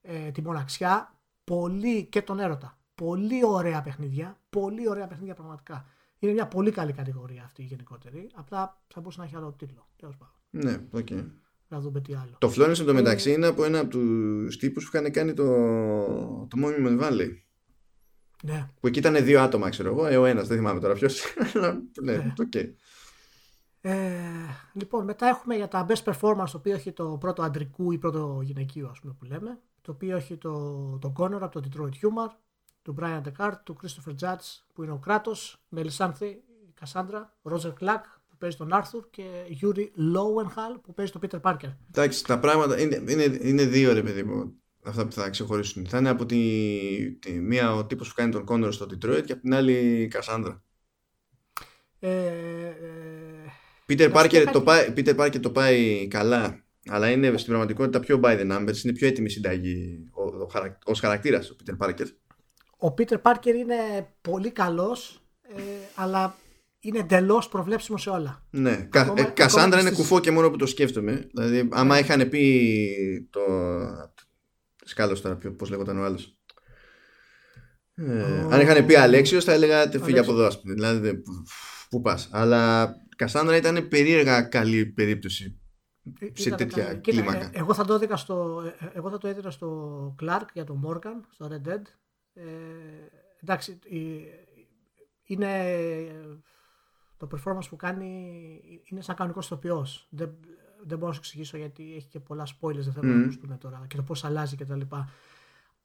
ε, τη μοναξιά, πολύ και τον έρωτα. Πολύ ωραία παιχνίδια, πολύ ωραία παιχνίδια πραγματικά. Είναι μια πολύ καλή κατηγορία αυτή η γενικότερη. Απλά θα μπορούσε να έχει άλλο τίτλο. Ναι, οκ. Okay. να δούμε τι άλλο. Το Florence εντωμεταξύ ε... είναι από ένα από τους τύπους που είχαν κάνει το, το Monument Valley. Ναι. Που εκεί ήταν δύο άτομα, ξέρω εγώ. Ε, ο ένας, δεν θυμάμαι τώρα ποιος. ναι, ναι. Okay. Ε, λοιπόν, μετά έχουμε για τα best performance το οποίο έχει το πρώτο αντρικού ή πρώτο γυναικείο, ας πούμε που λέμε. Το οποίο έχει το, το Connor από το Detroit Humor, του Brian Descartes, του Christopher Judge που είναι ο κράτος, Melisanthe, η Cassandra, Roger Clark που παίζει τον Arthur και Yuri Lowenhall που παίζει τον Peter Parker. Εντάξει, τα πράγματα είναι, είναι, είναι δύο ρε παιδί μου αυτά που θα ξεχωρίσουν. Θα είναι από τη, τη μία ο τύπος που κάνει τον Connor στο Detroit και από την άλλη η Cassandra. Ε, ε, Peter Parker, το πάει, Peter Parker το πάει καλά, αλλά είναι στην πραγματικότητα πιο by the numbers, είναι πιο έτοιμη συνταγή ως χαρακτήρας ο Peter Parker. Ο Peter Parker είναι πολύ καλός, ε, αλλά είναι εντελώς προβλέψιμο σε όλα. Ναι. Ακόμα, ε, Κασάνδρα είναι κουφό και μόνο που το σκέφτομαι. Δηλαδή, άμα ναι. είχαν πει το. Σκάλος τώρα, πώς λέγονταν ο άλλος. Ε, αν είχαν πει Αλέξιο, θα έλεγα φύγει από εδώ, ας πούμε. Δηλαδή, πού πας. Αλλά Κασάνδρα ήταν περίεργα καλή περίπτωση σε ήταν τέτοια καλή. κλίμακα. Ε, εγώ θα το έδινα στο, ε, εγώ θα το έδινα στο Clark για τον Morgan, στο Red Dead. Ε, εντάξει, είναι το performance που κάνει είναι σαν κανονικός ηθοποιός. Δεν, δεν μπορώ να σου εξηγήσω γιατί έχει και πολλά spoilers, δεν θέλω mm. να ακούσουμε τώρα και το πώς αλλάζει κτλ.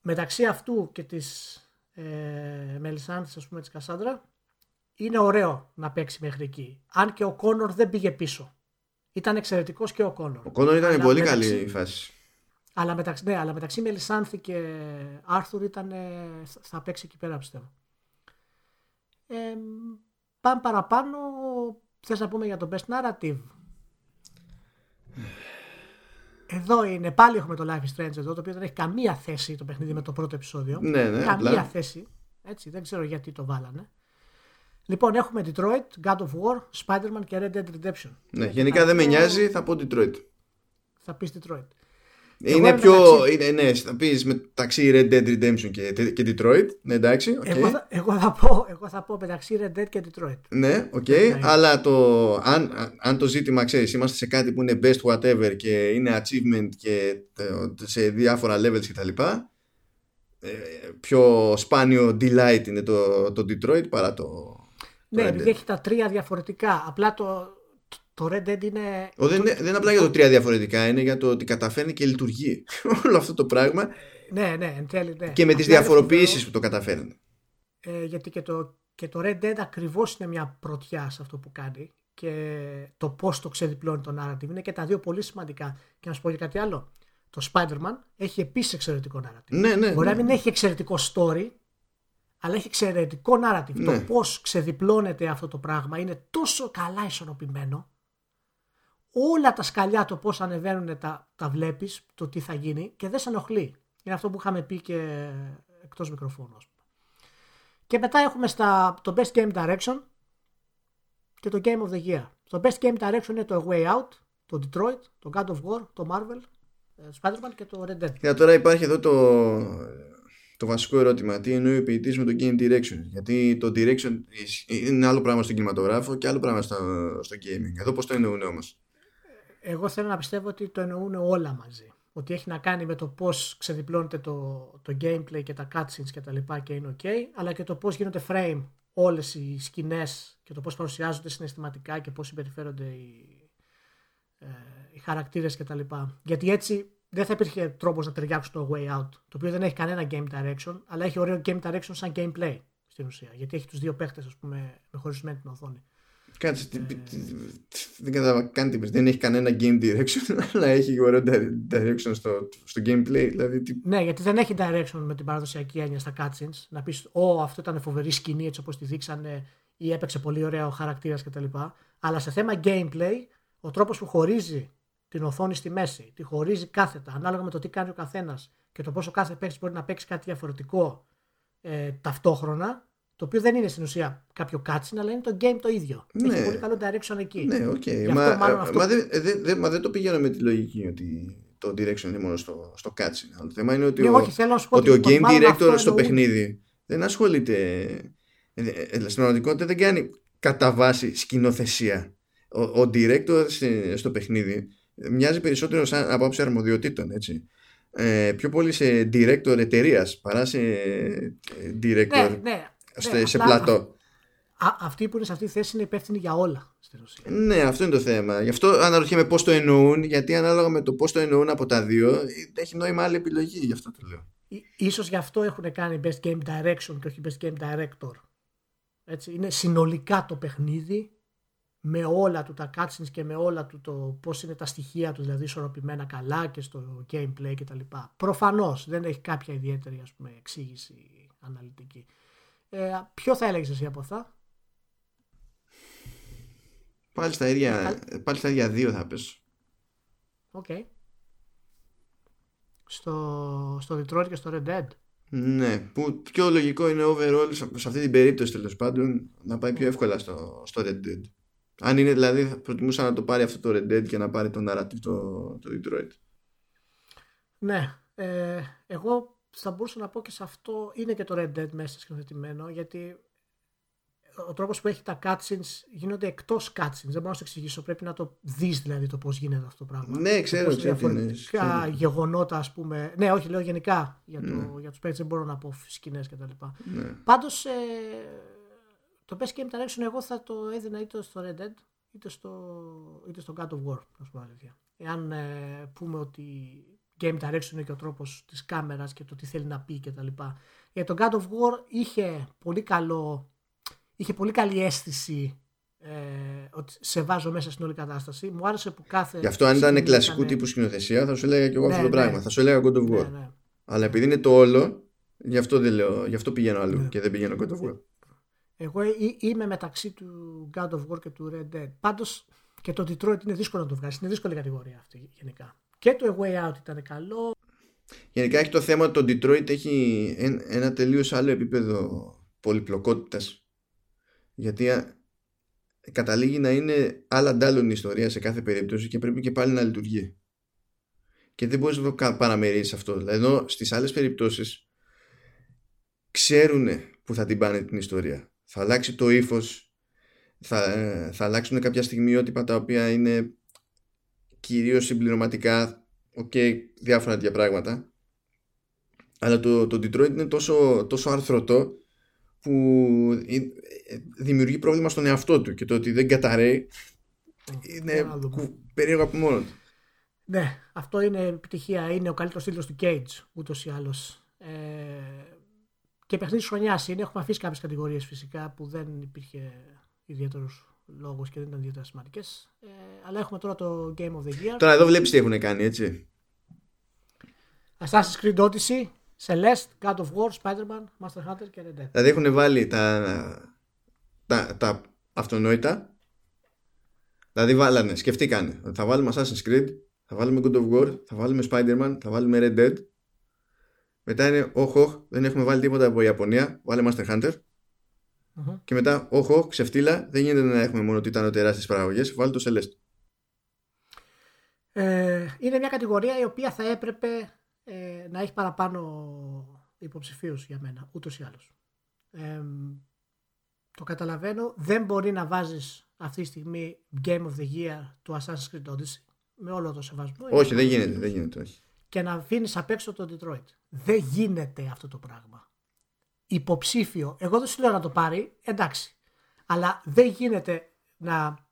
Μεταξύ αυτού και της ε, Μελισάνθη, ας πούμε, της Κασάντρα, είναι ωραίο να παίξει μέχρι εκεί. Αν και ο Κόνορ δεν πήγε πίσω. Ήταν εξαιρετικός και ο Κόνορ. Ο Κόνορ ήταν πολύ μεταξύ, καλή η φάση. Αλλά μεταξύ, ναι, αλλά μεταξύ Μελισάνθη και Άρθουρ ήταν, θα παίξει εκεί πέρα πιστεύω. Ε, πάμε παραπάνω. Θες να πούμε για το Best Narrative; Εδώ είναι, πάλι έχουμε το Life is Strange εδώ, το οποίο δεν έχει καμία θέση το παιχνίδι με το πρώτο επεισόδιο. Ναι, ναι, καμία απλά. θέση. Έτσι, δεν ξέρω γιατί το βάλανε. Λοιπόν, έχουμε Detroit, God of War, Spider-Man και Red Dead Redemption. Ναι, γενικά δεν με νοιάζει, θα πω Detroit. Θα πεις Detroit. Είναι πιο. Είναι, ναι, θα πεις μεταξύ Red Dead Redemption και, και Detroit. Ναι, εντάξει. Okay. Εγώ, θα, εγώ, θα πω, εγώ θα πω μεταξύ Red Dead και Detroit. Ναι, οκ. Okay. Αλλά το, αν, αν το ζήτημα ξέρεις, είμαστε σε κάτι που είναι best whatever και είναι achievement και σε διάφορα levels κτλ. Ε, πιο σπάνιο delight είναι το, το Detroit παρά το. Ναι, επειδή έχει τα τρία διαφορετικά. Απλά το, το Red Dead είναι. Ο, δεν, είναι, δεν είναι απλά για το τρία διαφορετικά, είναι για το ότι καταφέρνει και λειτουργεί όλο αυτό το πράγμα. Ναι, ναι, εν τέλει, ναι. Και με τις διαφοροποιήσεις που το καταφέρνει. Ε, γιατί και το, και το Red Dead ακριβώς είναι μια πρωτιά σε αυτό που κάνει και το πώς το ξεδιπλώνει το narrative είναι και τα δύο πολύ σημαντικά. Και να σου πω και κάτι άλλο. Το Spider-Man έχει επίσης εξαιρετικό narrative. Ναι, ναι, Μπορεί ναι. να μην έχει εξαιρετικό story, αλλά έχει εξαιρετικό narrative. Ναι. Το πώς ξεδιπλώνεται αυτό το πράγμα είναι τόσο καλά ισορροπημένο όλα τα σκαλιά το πώς ανεβαίνουν τα, τα βλέπεις, το τι θα γίνει και δεν σε ενοχλεί. Είναι αυτό που είχαμε πει και εκτός μικροφώνου. Και μετά έχουμε στα, το Best Game Direction και το Game of the Year. Το Best Game Direction είναι το A Way Out, το Detroit, το God of War, το Marvel, το ε, Spider-Man και το Red Dead. Και τώρα υπάρχει εδώ το, το βασικό ερώτημα. Τι εννοεί ο ποιητής με το Game Direction; Γιατί το Direction είναι άλλο πράγμα στον κινηματογράφο και άλλο πράγμα στο, στο gaming. Εδώ πώς το εννοούν όμως; Εγώ θέλω να πιστεύω ότι το εννοούν όλα μαζί. Ότι έχει να κάνει με το πώς ξεδιπλώνεται το, το gameplay και τα cutscenes και τα λοιπά και είναι ok, αλλά και το πώς γίνονται frame όλες οι σκηνές και το πώς παρουσιάζονται συναισθηματικά και πώς συμπεριφέρονται οι, ε, οι χαρακτήρες κτλ. Γιατί έτσι δεν θα υπήρχε τρόπος να ταιριάξουν το Way Out, το οποίο δεν έχει κανένα game direction, αλλά έχει ωραίο game direction σαν gameplay στην ουσία. Γιατί έχει τους δύο παίχτες, ας πούμε, με χωρισμένη την οθόνη. Κάτσε, δεν κατάλαβα καν τι Δεν έχει κανένα game direction, αλλά έχει ωραίο direction στο, στο gameplay. Δηλαδή, τι... Ναι, γιατί δεν έχει direction με την παραδοσιακή έννοια στα cutscenes. Να πεις, Ω, αυτό ήταν φοβερή σκηνή έτσι όπως τη δείξανε ή έπαιξε πολύ ωραία ο χαρακτήρας κτλ. Αλλά σε θέμα gameplay, ο τρόπος που χωρίζει την οθόνη στη μέση, τη χωρίζει κάθετα, ανάλογα με το τι κάνει ο καθένας και το πόσο κάθε παίκτη μπορεί να παίξει κάτι διαφορετικό ε, ταυτόχρονα, το οποίο δεν είναι στην ουσία κάποιο cutscene, αλλά είναι το game το ίδιο. Ναι. Έχει πολύ καλό direction εκεί. Ναι, οκ. Okay. Μα, αυτό... μα, δεν, δε, μα δεν το πηγαίνω με τη λογική ότι το direction είναι μόνο στο, στο cutscene. Το θέμα είναι ότι, ναι, ο, όχι, ότι ο game director στο παιχνίδι δεν ασχολείται. Ε, ε, στην πραγματικότητα δεν κάνει κατά βάση σκηνοθεσία. Ο, ο director στο παιχνίδι μοιάζει περισσότερο σαν απόψη αρμοδιοτήτων, έτσι. Ε, πιο πολύ σε director εταιρείας παρά σε ε, director ναι, ναι, σε, ναι, σε πλατό. Α, αυτοί που είναι σε αυτή τη θέση είναι υπεύθυνοι για όλα στη Ρωσία. Ναι, αυτό είναι το θέμα. Γι' αυτό αναρωτιέμαι πώς το εννοούν, γιατί ανάλογα με το πώς το εννοούν από τα δύο, έχει νόημα άλλη επιλογή. Γι' αυτό το λέω. Ίσως γι' αυτό έχουν κάνει Best Game Direction και όχι Best Game Director. Έτσι, είναι συνολικά το παιχνίδι με όλα του τα cutscenes και με όλα του το πώς είναι τα στοιχεία του, δηλαδή ισορροπημένα καλά και στο gameplay κτλ. Προφανώς δεν έχει κάποια ιδιαίτερη ας πούμε, εξήγηση αναλυτική. Ε, ποιο θα έλεγες εσύ από αυτά; Πάλι στα ίδια, ε, πάλι στα ίδια δύο θα πες. Οκ. Okay. Στο, στο Detroit και στο Red Dead. Ναι, που πιο λογικό είναι overall σε αυτή την περίπτωση τέλος πάντων να πάει πιο εύκολα στο, στο Red Dead. Αν είναι δηλαδή θα προτιμούσα να το πάρει αυτό το Red Dead και να πάρει το narrative το, το Detroit. Ναι, ε, εγώ θα μπορούσα να πω και σε αυτό είναι και το Red Dead μέσα σκηνοθετημένο γιατί ο τρόπος που έχει τα cutscenes γίνονται εκτός cutscenes. Δεν μπορώ να σου εξηγήσω. Πρέπει να το δεις δηλαδή το πώς γίνεται αυτό το πράγμα. Ναι, ξέρω. Πώς διαφορετικά γεγονότα, ας πούμε. Ναι, όχι, λέω γενικά για, το, ναι. για τους παίκτες. Δεν μπορώ να πω σκηνές κτλ. Ναι. Πάντως ε, το Best Game Direction εγώ θα το έδινα είτε στο Red Dead είτε στο, είτε στο God of War. Να σου πω αλήθεια. Εάν ε, πούμε ότι Game Direction είναι και ο τρόπος της κάμερας και το τι θέλει να πει κτλ. Για το God of War είχε πολύ καλό είχε πολύ καλή αίσθηση ε, ότι σε βάζω μέσα στην όλη κατάσταση. Μου άρεσε που κάθε. Γι' αυτό αν ήταν κλασικού ήταν... τύπου σκηνοθεσία θα σου έλεγα και εγώ ναι, αυτό το ναι. πράγμα. Θα σου έλεγα God of War. Ναι, ναι. Αλλά επειδή είναι το όλο, γι' αυτό, δεν λέω, γι αυτό πηγαίνω αλλού ναι. και δεν πηγαίνω God of War. Εγώ είμαι μεταξύ του God of War και του Red Dead. Πάντως και το Detroit είναι δύσκολο να το βγάλεις. Είναι δύσκολη κατηγορία αυτή γενικά. Και το A Way Out ήταν καλό. Γενικά έχει το θέμα ότι το Detroit έχει ένα τελείως άλλο επίπεδο πολυπλοκότητας γιατί καταλήγει να είναι άλλα αντάλλων ιστορία σε κάθε περίπτωση και πρέπει και πάλι να λειτουργεί. Και δεν μπορείς να το παραμερίσει αυτό. Δηλαδή, ενώ στις άλλες περιπτώσεις ξέρουν που θα την πάνε την ιστορία. Θα αλλάξει το ύφος, θα, θα αλλάξουν κάποια στιγμιότυπα τα οποία είναι κυρίως συμπληρωματικά, οκ, okay, διάφορα τέτοια πράγματα. Αλλά το, το Detroit είναι τόσο, τόσο αρθρωτό που δημιουργεί πρόβλημα στον εαυτό του και το ότι δεν καταραίει είναι περίεργο από μόνο του. Ναι, αυτό είναι επιτυχία. Είναι ο καλύτερος τίτλο του Cage ούτως ή άλλως. Ε, και παιχνίδι της χρονιάς είναι. Έχουμε αφήσει κάποιες κατηγορίες φυσικά που δεν υπήρχε ιδιαίτερος λόγο και δεν ήταν ιδιαίτερα σημαντικές. Ε, αλλά έχουμε τώρα το Game of the Year. Τώρα εδώ βλέπεις τι έχουν κάνει, έτσι. Assassin's Creed Odyssey, Celeste, God of War, Spider-Man, Master Hunter και Red Dead. Δηλαδή έχουν βάλει τα, τα, τα αυτονόητα. Δηλαδή βάλανε, σκεφτήκανε ότι θα βάλουμε Assassin's Creed, θα βάλουμε God of War, θα βάλουμε Spider-Man, θα βάλουμε Red Dead. Μετά είναι, όχ, όχ, δεν έχουμε βάλει τίποτα από Ιαπωνία, βάλε Master Hunter. Mm-hmm. Και μετά, όχ, όχ, ξεφτύλα, δεν γίνεται να έχουμε μόνο τιτάνο τεράστιες παραγωγές, βάλει το Celeste. Ε, είναι μια κατηγορία η οποία θα έπρεπε ε, να έχει παραπάνω υποψηφίους για μένα, ούτως ή άλλως. Ε, το καταλαβαίνω. Δεν μπορεί να βάζεις αυτή τη στιγμή Game of the Year του Assassin's Creed Odyssey με όλο το σεβασμό. Όχι, δεν γίνεται, δεν γίνεται. Όχι. Και να αφήνεις απ' έξω το Detroit. Δεν γίνεται αυτό το πράγμα. Υποψήφιο. Εγώ δεν σου λέω να το πάρει, εντάξει. Αλλά δεν γίνεται να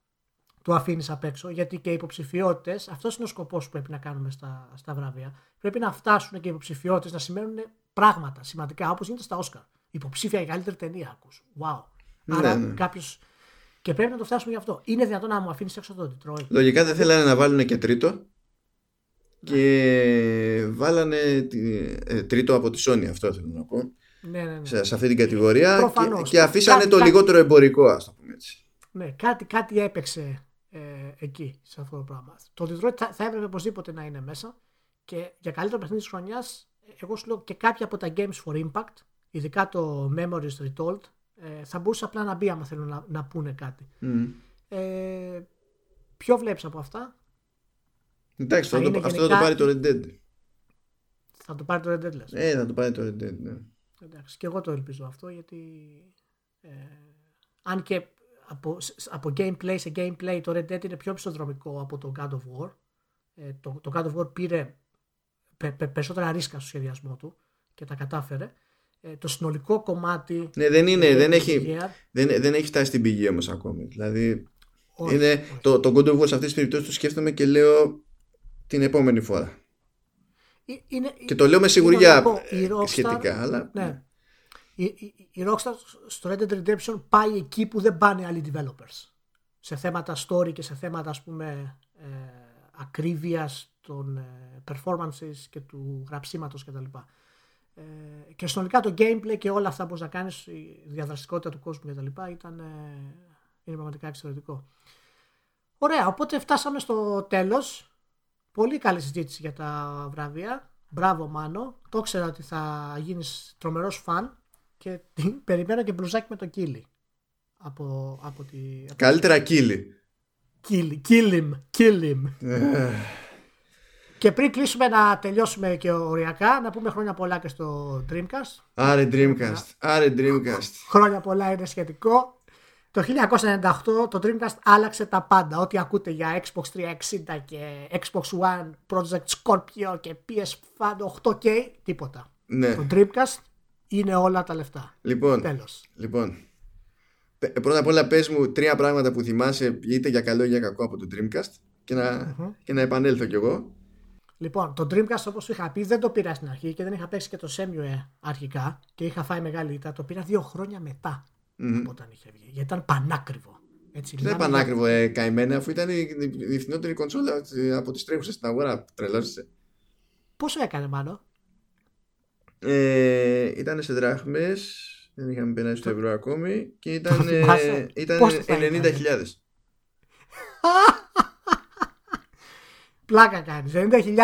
το αφήνεις απ' έξω, γιατί και οι υποψηφιότητες, αυτός είναι ο σκοπός που πρέπει να κάνουμε στα, στα βραβεία. Πρέπει να φτάσουν και οι υποψηφιότητες να σημαίνουν πράγματα σημαντικά, όπως γίνεται στα Όσκαρ. Υποψήφια για καλύτερη ταινία, ακούς. Wow. Ναι, Άρα ναι. κάποιο. Και πρέπει να το φτάσουμε γι' αυτό. Είναι δυνατόν να μου αφήνεις έξω το Detroit; Λογικά δεν θέλανε να βάλουν και τρίτο. Και βάλανε ε, τρίτο από τη Sony, αυτό θέλω να πω. Ναι, ναι, ναι. Σε, αυτή την κατηγορία. Και, και αφήσανε το λιγότερο εμπορικό, ας το πούμε έτσι. Ναι, κάτι, κάτι έπαιξε ε, εκεί, σε αυτό το πράγμα. Το Detroit θα, θα έπρεπε οπωσδήποτε να είναι μέσα και για καλύτερο παιχνίδι της χρονιάς, εγώ σου λέω και κάποια από τα Games for Impact, ειδικά το Memories Retold, ε, θα μπορούσε απλά να μπει άμα θέλουν να, να πούνε κάτι. Mm. Ε, ποιο βλέπεις από αυτά; Εντάξει, θα το, αυτό θα το πάρει το Red Dead. Θα το πάρει το Red Dead, λες. Ε, θα το πάρει το Red Dead, ναι. Εντάξει, και εγώ το ελπίζω αυτό γιατί ε, αν και από, από gameplay σε gameplay το Red Dead είναι πιο ψωδρομικό από το God of War Ε, το, το God of War πήρε πε, πε, περισσότερα ρίσκα στο σχεδιασμό του και τα κατάφερε. Ε, το συνολικό κομμάτι. Ναι, δεν είναι. Δεν έχει, δεν, δεν έχει φτάσει στην πηγή όμως ακόμη. Δηλαδή. Όχι, είναι, όχι. Το, το God of War σε αυτές τις περιπτώσεις το σκέφτομαι και λέω την επόμενη φορά. Ε, είναι, και το λέω με σιγουριά σχετικά. Αλλά... Ναι. Η, η, η Rockstar στο Red Dead Redemption πάει εκεί που δεν πάνε άλλοι developers. Σε θέματα story και σε θέματα ας πούμε ε, ακρίβειας των ε, performances και του γραψίματος κτλ. Ε, και συνολικά το gameplay και όλα αυτά που να κάνεις, η διαδραστικότητα του κόσμου κτλ. ήταν ε, είναι πραγματικά εξαιρετικό. Ωραία, οπότε φτάσαμε στο τέλος. Πολύ καλή συζήτηση για τα βραβεία. Μπράβο Μάνο. Το ήξερα ότι θα γίνεις τρομερός φαν και περιμένω και μπλουζάκι με το κύλι. Από, από τη, Καλύτερα κύλι. Κύλι, κύλιμ, και πριν κλείσουμε να τελειώσουμε και οριακά, να πούμε χρόνια πολλά και στο Dreamcast. Άρε Dreamcast, άρε Dreamcast. Χρόνια πολλά είναι σχετικό. Το 1998 το Dreamcast άλλαξε τα πάντα. Ό,τι ακούτε για Xbox 360 και Xbox One, Project Scorpio και PS5 8K, τίποτα. Ναι. Το Dreamcast είναι όλα τα λεφτά. Λοιπόν, Τέλος. λοιπόν πρώτα απ' όλα πες μου τρία πράγματα που θυμάσαι είτε για καλό είτε για κακό από το Dreamcast και να, mm-hmm. και να επανέλθω κι εγώ. Λοιπόν, το Dreamcast όπως είχα πει δεν το πήρα στην αρχή και δεν είχα παίξει και το Semue αρχικά και είχα φάει μεγάλη ήττα. Το πήρα δύο χρόνια μετά mm-hmm. από όταν είχε βγει. Γιατί ήταν πανάκριβο. Έτσι, δεν ήταν πανάκριβο ε, καημένα αφού ήταν η, η, η φθηνότερη κονσόλα ε, από τις τρέχουσες στην αγορά. Τρελάζεσαι. Πόσο έκανε μάλλον. Ε, ήταν σε δράχμες δεν είχαμε περάσει στο ευρώ ακόμη και ήταν, ήταν 90.000. Πλάκα κάνει. 90.000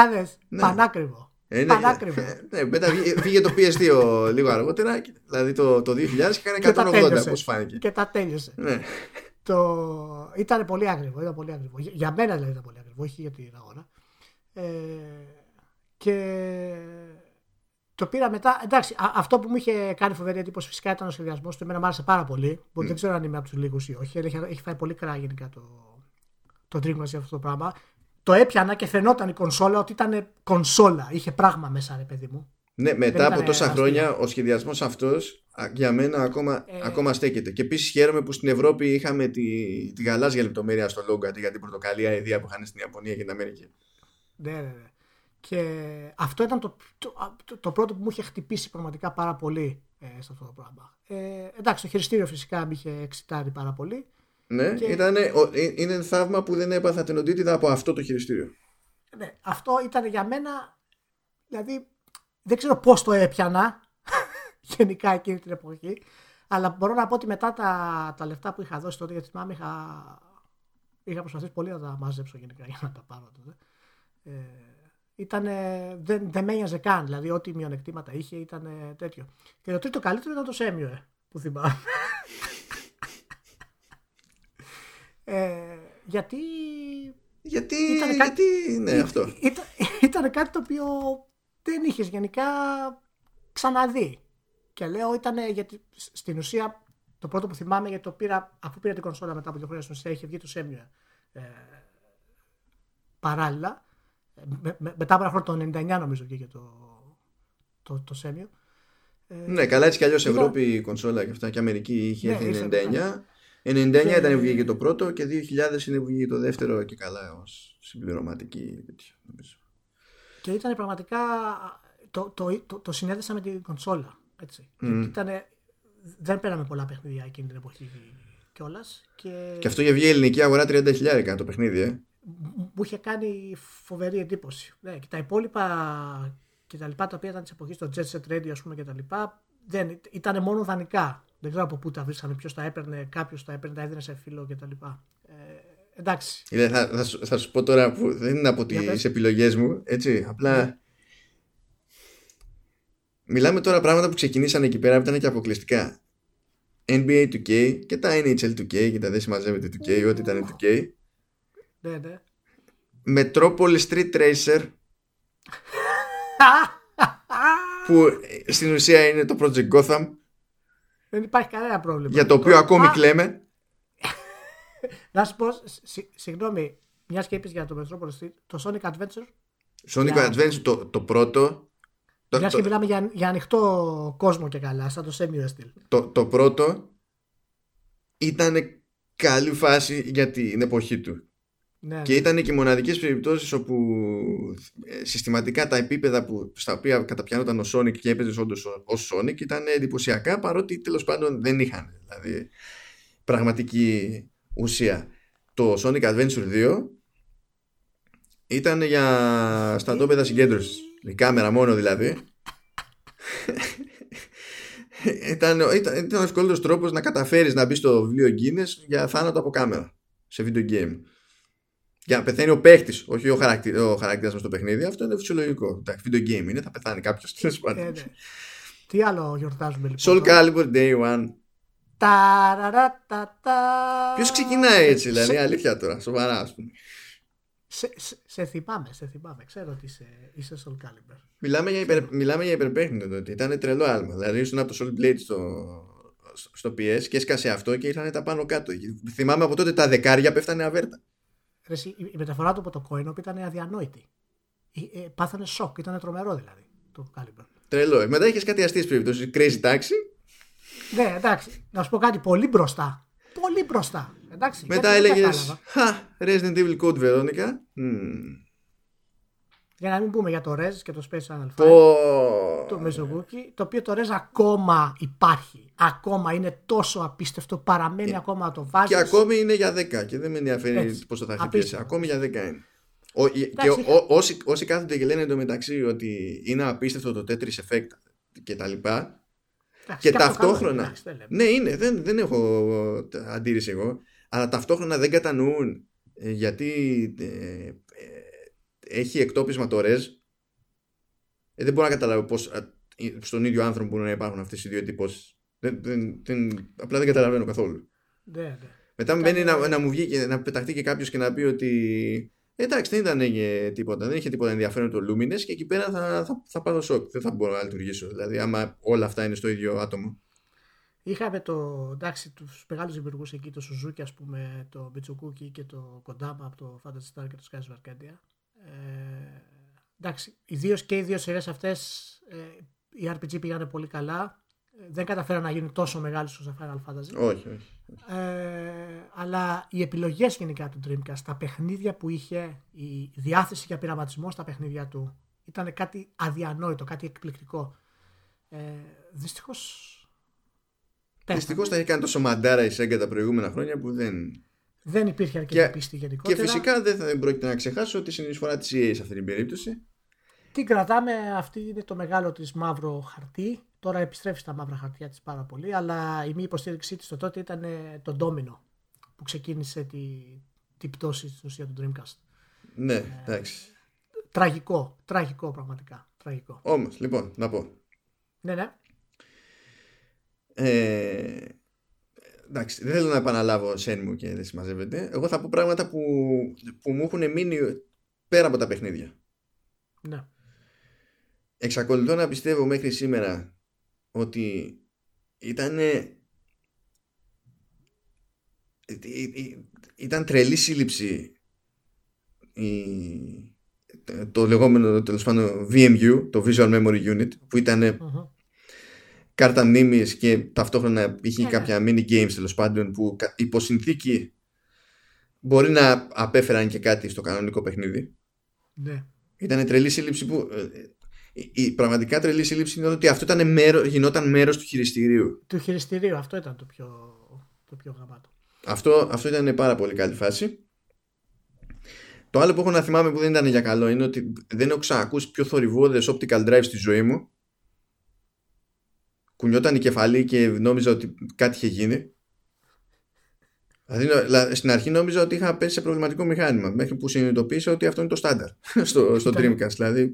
ναι. πανάκριβο. Ε, ναι, πανάκριβο. Ναι, μετά βγήκε το PS2 λίγο αργότερα, δηλαδή το, το 2000 και έκανε 180 πώς φάνηκε. Και τα τέλειωσε. Ναι. Το... Ήταν πολύ άγρivο, ήταν πολύ άγρivο. Για μένα δηλαδή ήταν πολύ άγρivο, όχι για την αγορά. Ε, και το πήρα μετά. Εντάξει, α, αυτό που μου είχε κάνει φοβερή εντύπωση φυσικά ήταν ο σχεδιασμός του. Εμένα μου άρεσε πάρα πολύ. Mm. Δεν ξέρω αν είμαι από τους λίγους ή όχι. Έχει, έχει φάει πολύ κρά γενικά το, το Dreamcast για αυτό το πράγμα. Το έπιανα και φαινόταν η κονσόλα ότι ήταν κονσόλα. Είχε πράγμα μέσα, ρε παιδί μου. Ναι, μετά από τόσα χρόνια ο σχεδιασμός αυτός για μένα ακόμα, ε... ακόμα στέκεται. Και επίσης χαίρομαι που στην Ευρώπη είχαμε τη, τη γαλάζια λεπτομέρεια στο λόγο αντί για την πορτοκαλία ιδέα που είχαν στην Ιαπωνία και την Αμερική. Ναι, ναι, ναι. Και αυτό ήταν το, το, το, πρώτο που μου είχε χτυπήσει πραγματικά πάρα πολύ ε, σε αυτό το πράγμα. Ε, εντάξει, το χειριστήριο φυσικά με είχε εξητάρει πάρα πολύ. Ναι, και... ήτανε, ε, είναι θαύμα που δεν έπαθα την οντίτιδα από αυτό το χειριστήριο. Ναι, αυτό ήταν για μένα, δηλαδή δεν ξέρω πώς το έπιανα γενικά εκείνη την εποχή, αλλά μπορώ να πω ότι μετά τα, τα λεφτά που είχα δώσει τότε για τη μάμη είχα, είχα προσπαθήσει πολύ να τα μαζέψω γενικά για να τα πάρω τότε. Ε, ήταν, δεν, δεν με ένοιαζε καν. Δηλαδή, ό,τι μειονεκτήματα είχε ήταν τέτοιο. Και το τρίτο καλύτερο ήταν το Σέμιο, ε, που θυμάμαι. ε, γιατί. Γιατί, ήταν γιατί ναι, αυτό; Ήταν, ήταν κάτι το οποίο δεν είχες γενικά ξαναδεί. Και λέω ήταν γιατί στην ουσία το πρώτο που θυμάμαι γιατί το πήρα αφού πήρα την κονσόλα μετά από δύο χρόνια στην ουσία είχε βγει το Σέμιο ε, παράλληλα με, μετά από ένα χρόνο το 99 νομίζω βγήκε το, το, το Σέμιο. Ε, ναι, καλά έτσι κι αλλιώς Ευρώπη η κονσόλα και αυτά και Αμερική είχε ναι, έρθει 99. 99 και... ήταν βγήκε το πρώτο και 2000 είναι που βγήκε το δεύτερο και καλά ως συμπληρωματική νομίζω. Και ήταν πραγματικά το, το, το, το συνέδεσα με την κονσόλα. Έτσι. Mm. Ήτανε, δεν πέραμε πολλά παιχνίδια εκείνη την εποχή κιόλας. Και... και αυτό για βγει η ελληνική αγορά 30.000 το παιχνίδι, ε μου είχε κάνει φοβερή εντύπωση. Ναι, και τα υπόλοιπα και τα λοιπά τα οποία ήταν της εποχής στο Jet Set Radio ας πούμε και τα λοιπά δεν, ήταν μόνο δανεικά. Δεν ξέρω από πού τα βρίσκανε, ποιος τα έπαιρνε, κάποιος τα έπαιρνε, τα έδινε σε φίλο και τα λοιπά. Ε, εντάξει. θα, θα, θα, σου πω τώρα που δεν είναι από τις επιλογές μου, έτσι. Απλά. Ναι. Μιλάμε τώρα πράγματα που ξεκινήσαν εκεί πέρα που ήταν και αποκλειστικά. NBA 2K και τα NHL 2K και τα δεν συμμαζεύεται 2K, ό,τι ήταν 2K. Ναι, ναι. Metropolis Street Racer που στην ουσία είναι το Project Gotham δεν υπάρχει κανένα πρόβλημα για το οποίο ακόμη κλαίμε να σου πω συγγνώμη μιας και είπες για το Metropolis, το Sonic Adventure; Sonic Για- Adventure το, το πρώτο. Το, Μιας και το, μιλάμε για, για ανοιχτό κόσμο και καλά, σαν το Semio Steel. το, το πρώτο ήταν καλή φάση για την εποχή του. Ναι, Και ήταν και οι μοναδικές περιπτώσεις όπου ε, συστηματικά τα επίπεδα που, στα οποία καταπιάνονταν ο Sonic και έπαιζε όντως ο- ως Sonic ήταν εντυπωσιακά παρότι τέλος πάντων δεν είχαν δηλαδή πραγματική ουσία. Το Sonic Adventure 2 ήταν για στρατόπεδα συγκέντρωσης. Η κάμερα μόνο δηλαδή. ήταν, ήταν, ήταν ο ευκολότερος τρόπος να καταφέρεις να μπεις στο βιβλίο Guinness για θάνατο από κάμερα σε video game. Για να πεθαίνει ο παίχτης, όχι ο, χαρακτη... ο χαρακτήρας μας στο παιχνίδι. Αυτό είναι φυσιολογικό. Εντάξει, video game είναι, θα πεθάνει κάποιος. Τέλος Ε, πάντων. ναι. Τι άλλο γιορτάζουμε λοιπόν. Soul Calibur Day One. Ταραρατατα. Ποιος ξεκινάει έτσι, Σε- δηλαδή, αλήθεια τώρα, σοβαρά, ας πούμε. Σε, σε, σε θυμάμαι, σε θυμάμαι. Ξέρω ότι είσαι, είσαι Soul Calibur. Μιλάμε για, υπερ... Μιλάμε για υπερπέχνητο τότε. Ήταν τρελό άλμα. Δηλαδή, ήσουν από το Solid Blade στο, στο PS και έσκασε αυτό και ήρθαν τα πάνω κάτω. Θυμάμαι από τότε τα δεκάρια πέφτανε αβέρτα. Ρε, εσύ, η, η μεταφορά του από το coin ήταν αδιανόητη. Ε, ε, πάθανε σοκ, ήταν τρομερό δηλαδή το Calibur. Τρελό. Μετά είχες κάτι αστείε περιπτώσει. Crazy Taxi. Ναι, εντάξει. Να σου πω κάτι πολύ μπροστά. Πολύ μπροστά. Εντάξει, Μετά γιατί δεν έλεγες. κατάλαβα. Χα, Resident Evil Code Veronica. Μμμ. Για να μην πούμε για το Rez και το Space Channel 5. Πω. Το Mesobuki, το οποίο το Rez ακόμα υπάρχει. Ακόμα είναι τόσο απίστευτο, παραμένει ακόμα να το βάζεις. Ε, Και ακόμη είναι για 10 και δεν με ενδιαφέρει Έτσι. πόσο θα έχει Απίστευτο. πέσει. Ακόμη για 10 είναι. Ο, και Εντάξει, ο- όσοι, όσοι κάθονται και λένε εντωμεταξύ ότι είναι απίστευτο το Tetris Effect και τα λοιπά και αυτό καλό ταυτόχρονα είναι, εντάξει, δεν λέμε. ναι είναι δεν, δεν έχω ε, αντίρρηση εγώ αλλά ταυτόχρονα δεν κατανοούν ε, γιατί ε, ε, έχει εκτόπισμα το RES ε, δεν μπορώ να καταλάβω πως ε, στον ίδιο άνθρωπο μπορούν να υπάρχουν αυτές οι δύο εντυπώσεις δεν, δεν, δεν, απλά δεν καταλαβαίνω καθόλου Ναι, ναι. μετά μου Ήταν- μπαίνει να, να μου βγει και να πεταχτεί και κάποιος και να πει ότι εντάξει δεν ήταν ε, τίποτα, δεν είχε τίποτα ενδιαφέρον το Lumines και εκεί πέρα θα, θα, θα πάρω σοκ. Δεν θα μπορώ να λειτουργήσω. Δηλαδή, άμα όλα αυτά είναι στο ίδιο άτομο. Είχαμε το, εντάξει, τους μεγάλους δημιουργούς εκεί, το Suzuki ας πούμε, το Mitsukuki και το Kodama από το Fantasy Star και το Skies of Arcadia. Ε, εντάξει, ιδίως και οι δύο σειρές αυτές, ε, οι RPG πήγανε πολύ καλά. Ε, δεν καταφέραν να γίνουν τόσο μεγάλους όσο τα Final Fantasy. Όχι, όχι. Ε, αλλά οι επιλογές γενικά του Dreamcast, τα παιχνίδια που είχε, η διάθεση για πειραματισμό στα παιχνίδια του, ήταν κάτι αδιανόητο, κάτι εκπληκτικό. Ε, δυστυχώς... πέθανε. Δυστυχώς τα έχει κάνει τόσο μαντάρα η Sega τα προηγούμενα χρόνια που δεν. Δεν υπήρχε αρκετή Και- πίστη Και γενικότερα. φυσικά δεν, θα, δεν πρόκειται να ξεχάσω τη συνεισφορά της EA σε αυτή την περίπτωση. Τι κρατάμε, αυτή είναι το μεγάλο της μαύρο χαρτί. Τώρα επιστρέφει στα μαύρα χαρτιά της πάρα πολύ, αλλά η μη υποστήριξή της το τότε ήταν ε, το ντόμινο που ξεκίνησε τη, την πτώση στην ουσία του Dreamcast. Ναι, εντάξει. Τραγικό, τραγικό πραγματικά. Τραγικό. Όμως, λοιπόν, να πω. Ναι, ναι. Ε, εντάξει, δεν θέλω να επαναλάβω σέν μου και δεν συμμαζεύεται. Εγώ θα πω πράγματα που, που μου έχουν μείνει πέρα από τα παιχνίδια. ναι. Εξακολουθώ να πιστεύω μέχρι σήμερα ότι ήταν ήταν τρελή σύλληψη η- το λεγόμενο τέλος πάντων VMU, το Visual Memory Unit που ήταν Μμμ. Κάρτα μνήμης και ταυτόχρονα είχε Ναι, κάποια mini games τέλος πάντων που κα- υπό συνθήκη μπορεί να απέφεραν και κάτι στο κανονικό παιχνίδι. ναι. Ήταν τρελή σύλληψη που. ε, η, η πραγματικά τρελή σύλληψη είναι ότι αυτό ήταν μέρο, γινόταν μέρος του χειριστηρίου. Του χειριστηρίου, αυτό ήταν το πιο, το πιο γαμάτο. Αυτό, αυτό ήταν πάρα πολύ καλή φάση. Το άλλο που έχω να θυμάμαι που δεν ήταν για καλό είναι ότι δεν έχω ξανακούσει πιο θορυβόδες optical drive στη ζωή μου. Κουνιόταν η κεφαλή και νόμιζα ότι κάτι είχε γίνει. Δηλαδή, νο- λα- στην αρχή νόμιζα ότι είχα πέσει σε προβληματικό μηχάνημα μέχρι που συνειδητοποίησα ότι αυτό είναι το στάνταρ στο, στο Ήταν- Dreamcast. Δηλαδή,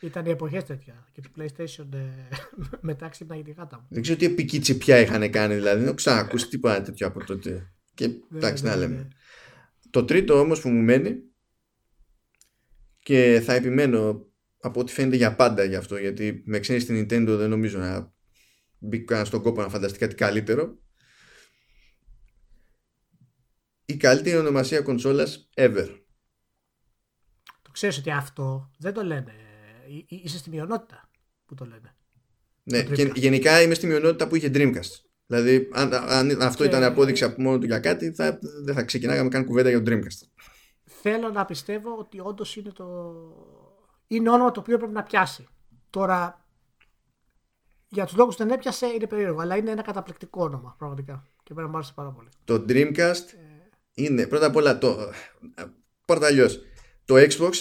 Ήταν οι εποχές τέτοια. Και το PlayStation ε, μετά ξύπνα για τη γάτα μου. δεν ξέρω τι επική τσιπιά είχαν κάνει. Δηλαδή, δεν έχω ξανακούσει τίποτα τέτοιο από τότε. Και εντάξει, Ναι, να ναι, λέμε. ναι. Το τρίτο όμως που μου μένει και θα επιμένω από ό,τι φαίνεται για πάντα γι' αυτό γιατί με ξένη στην Nintendo δεν νομίζω να μπει κανένα στον κόπο να φανταστεί κάτι καλύτερο η καλύτερη ονομασία κονσόλας ever ξέρεις ότι αυτό δεν το λένε. Είσαι στη μειονότητα που το λένε. Ναι, και, γενικά είμαι στη μειονότητα που είχε Dreamcast. Δηλαδή, αν, αν αυτό και... ήταν απόδειξη από μόνο του για κάτι, θα, δεν θα ξεκινάγαμε καν κουβέντα για το Dreamcast. Θέλω να πιστεύω ότι όντως είναι το. Είναι όνομα το οποίο πρέπει να πιάσει. Τώρα, για τους λόγους που δεν έπιασε είναι περίεργο, αλλά είναι ένα καταπληκτικό όνομα πραγματικά. Και πρέπει να μου άρεσε πάρα πολύ. Το Dreamcast ε... είναι πρώτα απ' όλα το. Πρώτα αλλιώς. Το Xbox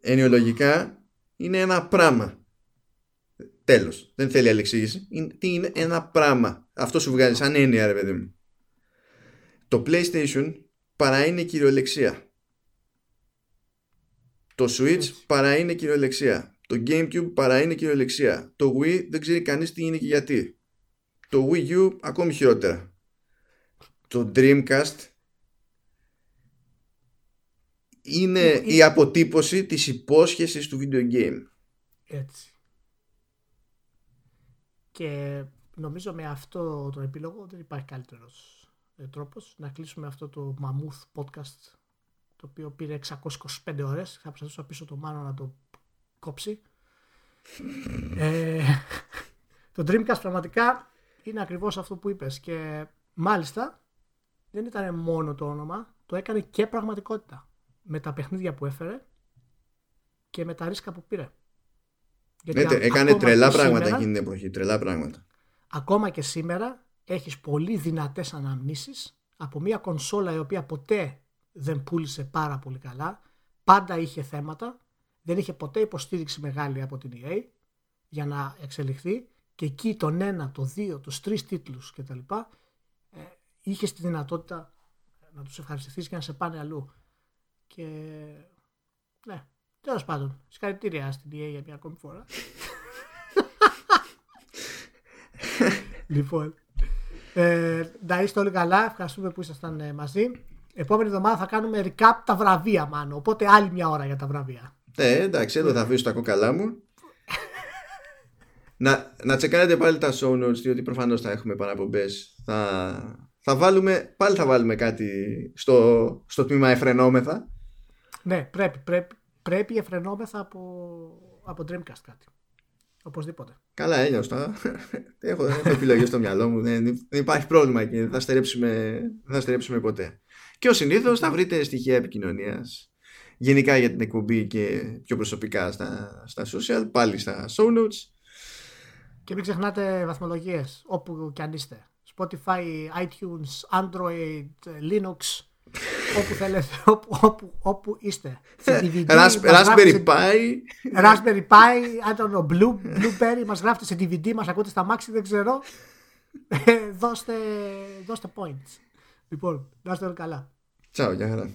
ενοιολογικά είναι ένα πράγμα. Τέλος. Δεν θέλει άλλη εξήγηση. Τι είναι ένα πράγμα. Αυτό σου βγάζει σαν έννοια, ρε παιδί μου. Το PlayStation παρά είναι κυριολεξία. Το Switch παρά είναι κυριολεξία. Το GameCube παρά είναι κυριολεξία. Το Wii δεν ξέρει κανείς τι είναι και γιατί. Το Wii U ακόμη χειρότερα. Το Dreamcast είναι η αποτύπωση της υπόσχεσης του video game. Έτσι. Και νομίζω με αυτό τον επίλογο δεν υπάρχει καλύτερος ε, τρόπος να κλείσουμε αυτό το Mammoth podcast το οποίο πήρε 625 ώρες. Θα προσπαθήσω πίσω το Μάνο να το κόψει. ε, το Dreamcast πραγματικά είναι ακριβώς αυτό που είπες και μάλιστα δεν ήταν μόνο το όνομα, το έκανε και πραγματικότητα με τα παιχνίδια που έφερε και με τα ρίσκα που πήρε. Γιατί ναι, έκανε τρελά πράγματα σήμερα, εκείνη την εποχή, τρελά πράγματα. Ακόμα και σήμερα έχεις πολύ δυνατές αναμνήσεις από μια κονσόλα η οποία ποτέ δεν πούλησε πάρα πολύ καλά, πάντα είχε θέματα, δεν είχε ποτέ υποστήριξη μεγάλη από την EA για να εξελιχθεί και εκεί τον ένα, το δύο, τους τρεις τίτλους κτλ. Ε, είχε τη δυνατότητα να τους ευχαριστηθείς και να σε πάνε αλλού. Και ναι, τέλος πάντων, συγχαρητήρια στην EA για μια ακόμη φορά. λοιπόν, ε, να είστε όλοι καλά, ευχαριστούμε που ήσασταν ε, μαζί. Επόμενη εβδομάδα θα κάνουμε recap τα βραβεία, μάλλον. Οπότε άλλη μια ώρα για τα βραβεία. Ε, εντάξει, εδώ θα αφήσω τα κόκαλά μου. να, να τσεκάρετε πάλι τα show notes, διότι προφανώς θα έχουμε παραπομπές. Θα, θα βάλουμε, πάλι θα βάλουμε κάτι στο, στο τμήμα εφρενόμεθα. Ναι, πρέπει, πρέπει, πρέπει εφρενόμεθα από, από Dreamcast κάτι. Οπωσδήποτε. Καλά, ένιωσα. έχω, έχω επιλογή στο μυαλό μου. Δεν, δεν υπάρχει πρόβλημα και δεν θα στερέψουμε, θα στερέψουμε ποτέ. Και ως συνήθως θα βρείτε στοιχεία επικοινωνίας γενικά για την εκπομπή και πιο προσωπικά στα, στα social, πάλι στα show notes. Και μην ξεχνάτε βαθμολογίες όπου κι αν είστε. Spotify, iTunes, Android, Linux, όπου θέλετε, όπου, όπου, όπου είστε. DVD, Raspberry Pi. Raspberry Pi, I don't know, Blue, Blueberry, μας γράφετε σε DVD, μας ακούτε στα Maxi, δεν ξέρω. Ε, δώστε, δώστε points. Λοιπόν, να είστε όλοι καλά. Τσάου, γεια χαρά.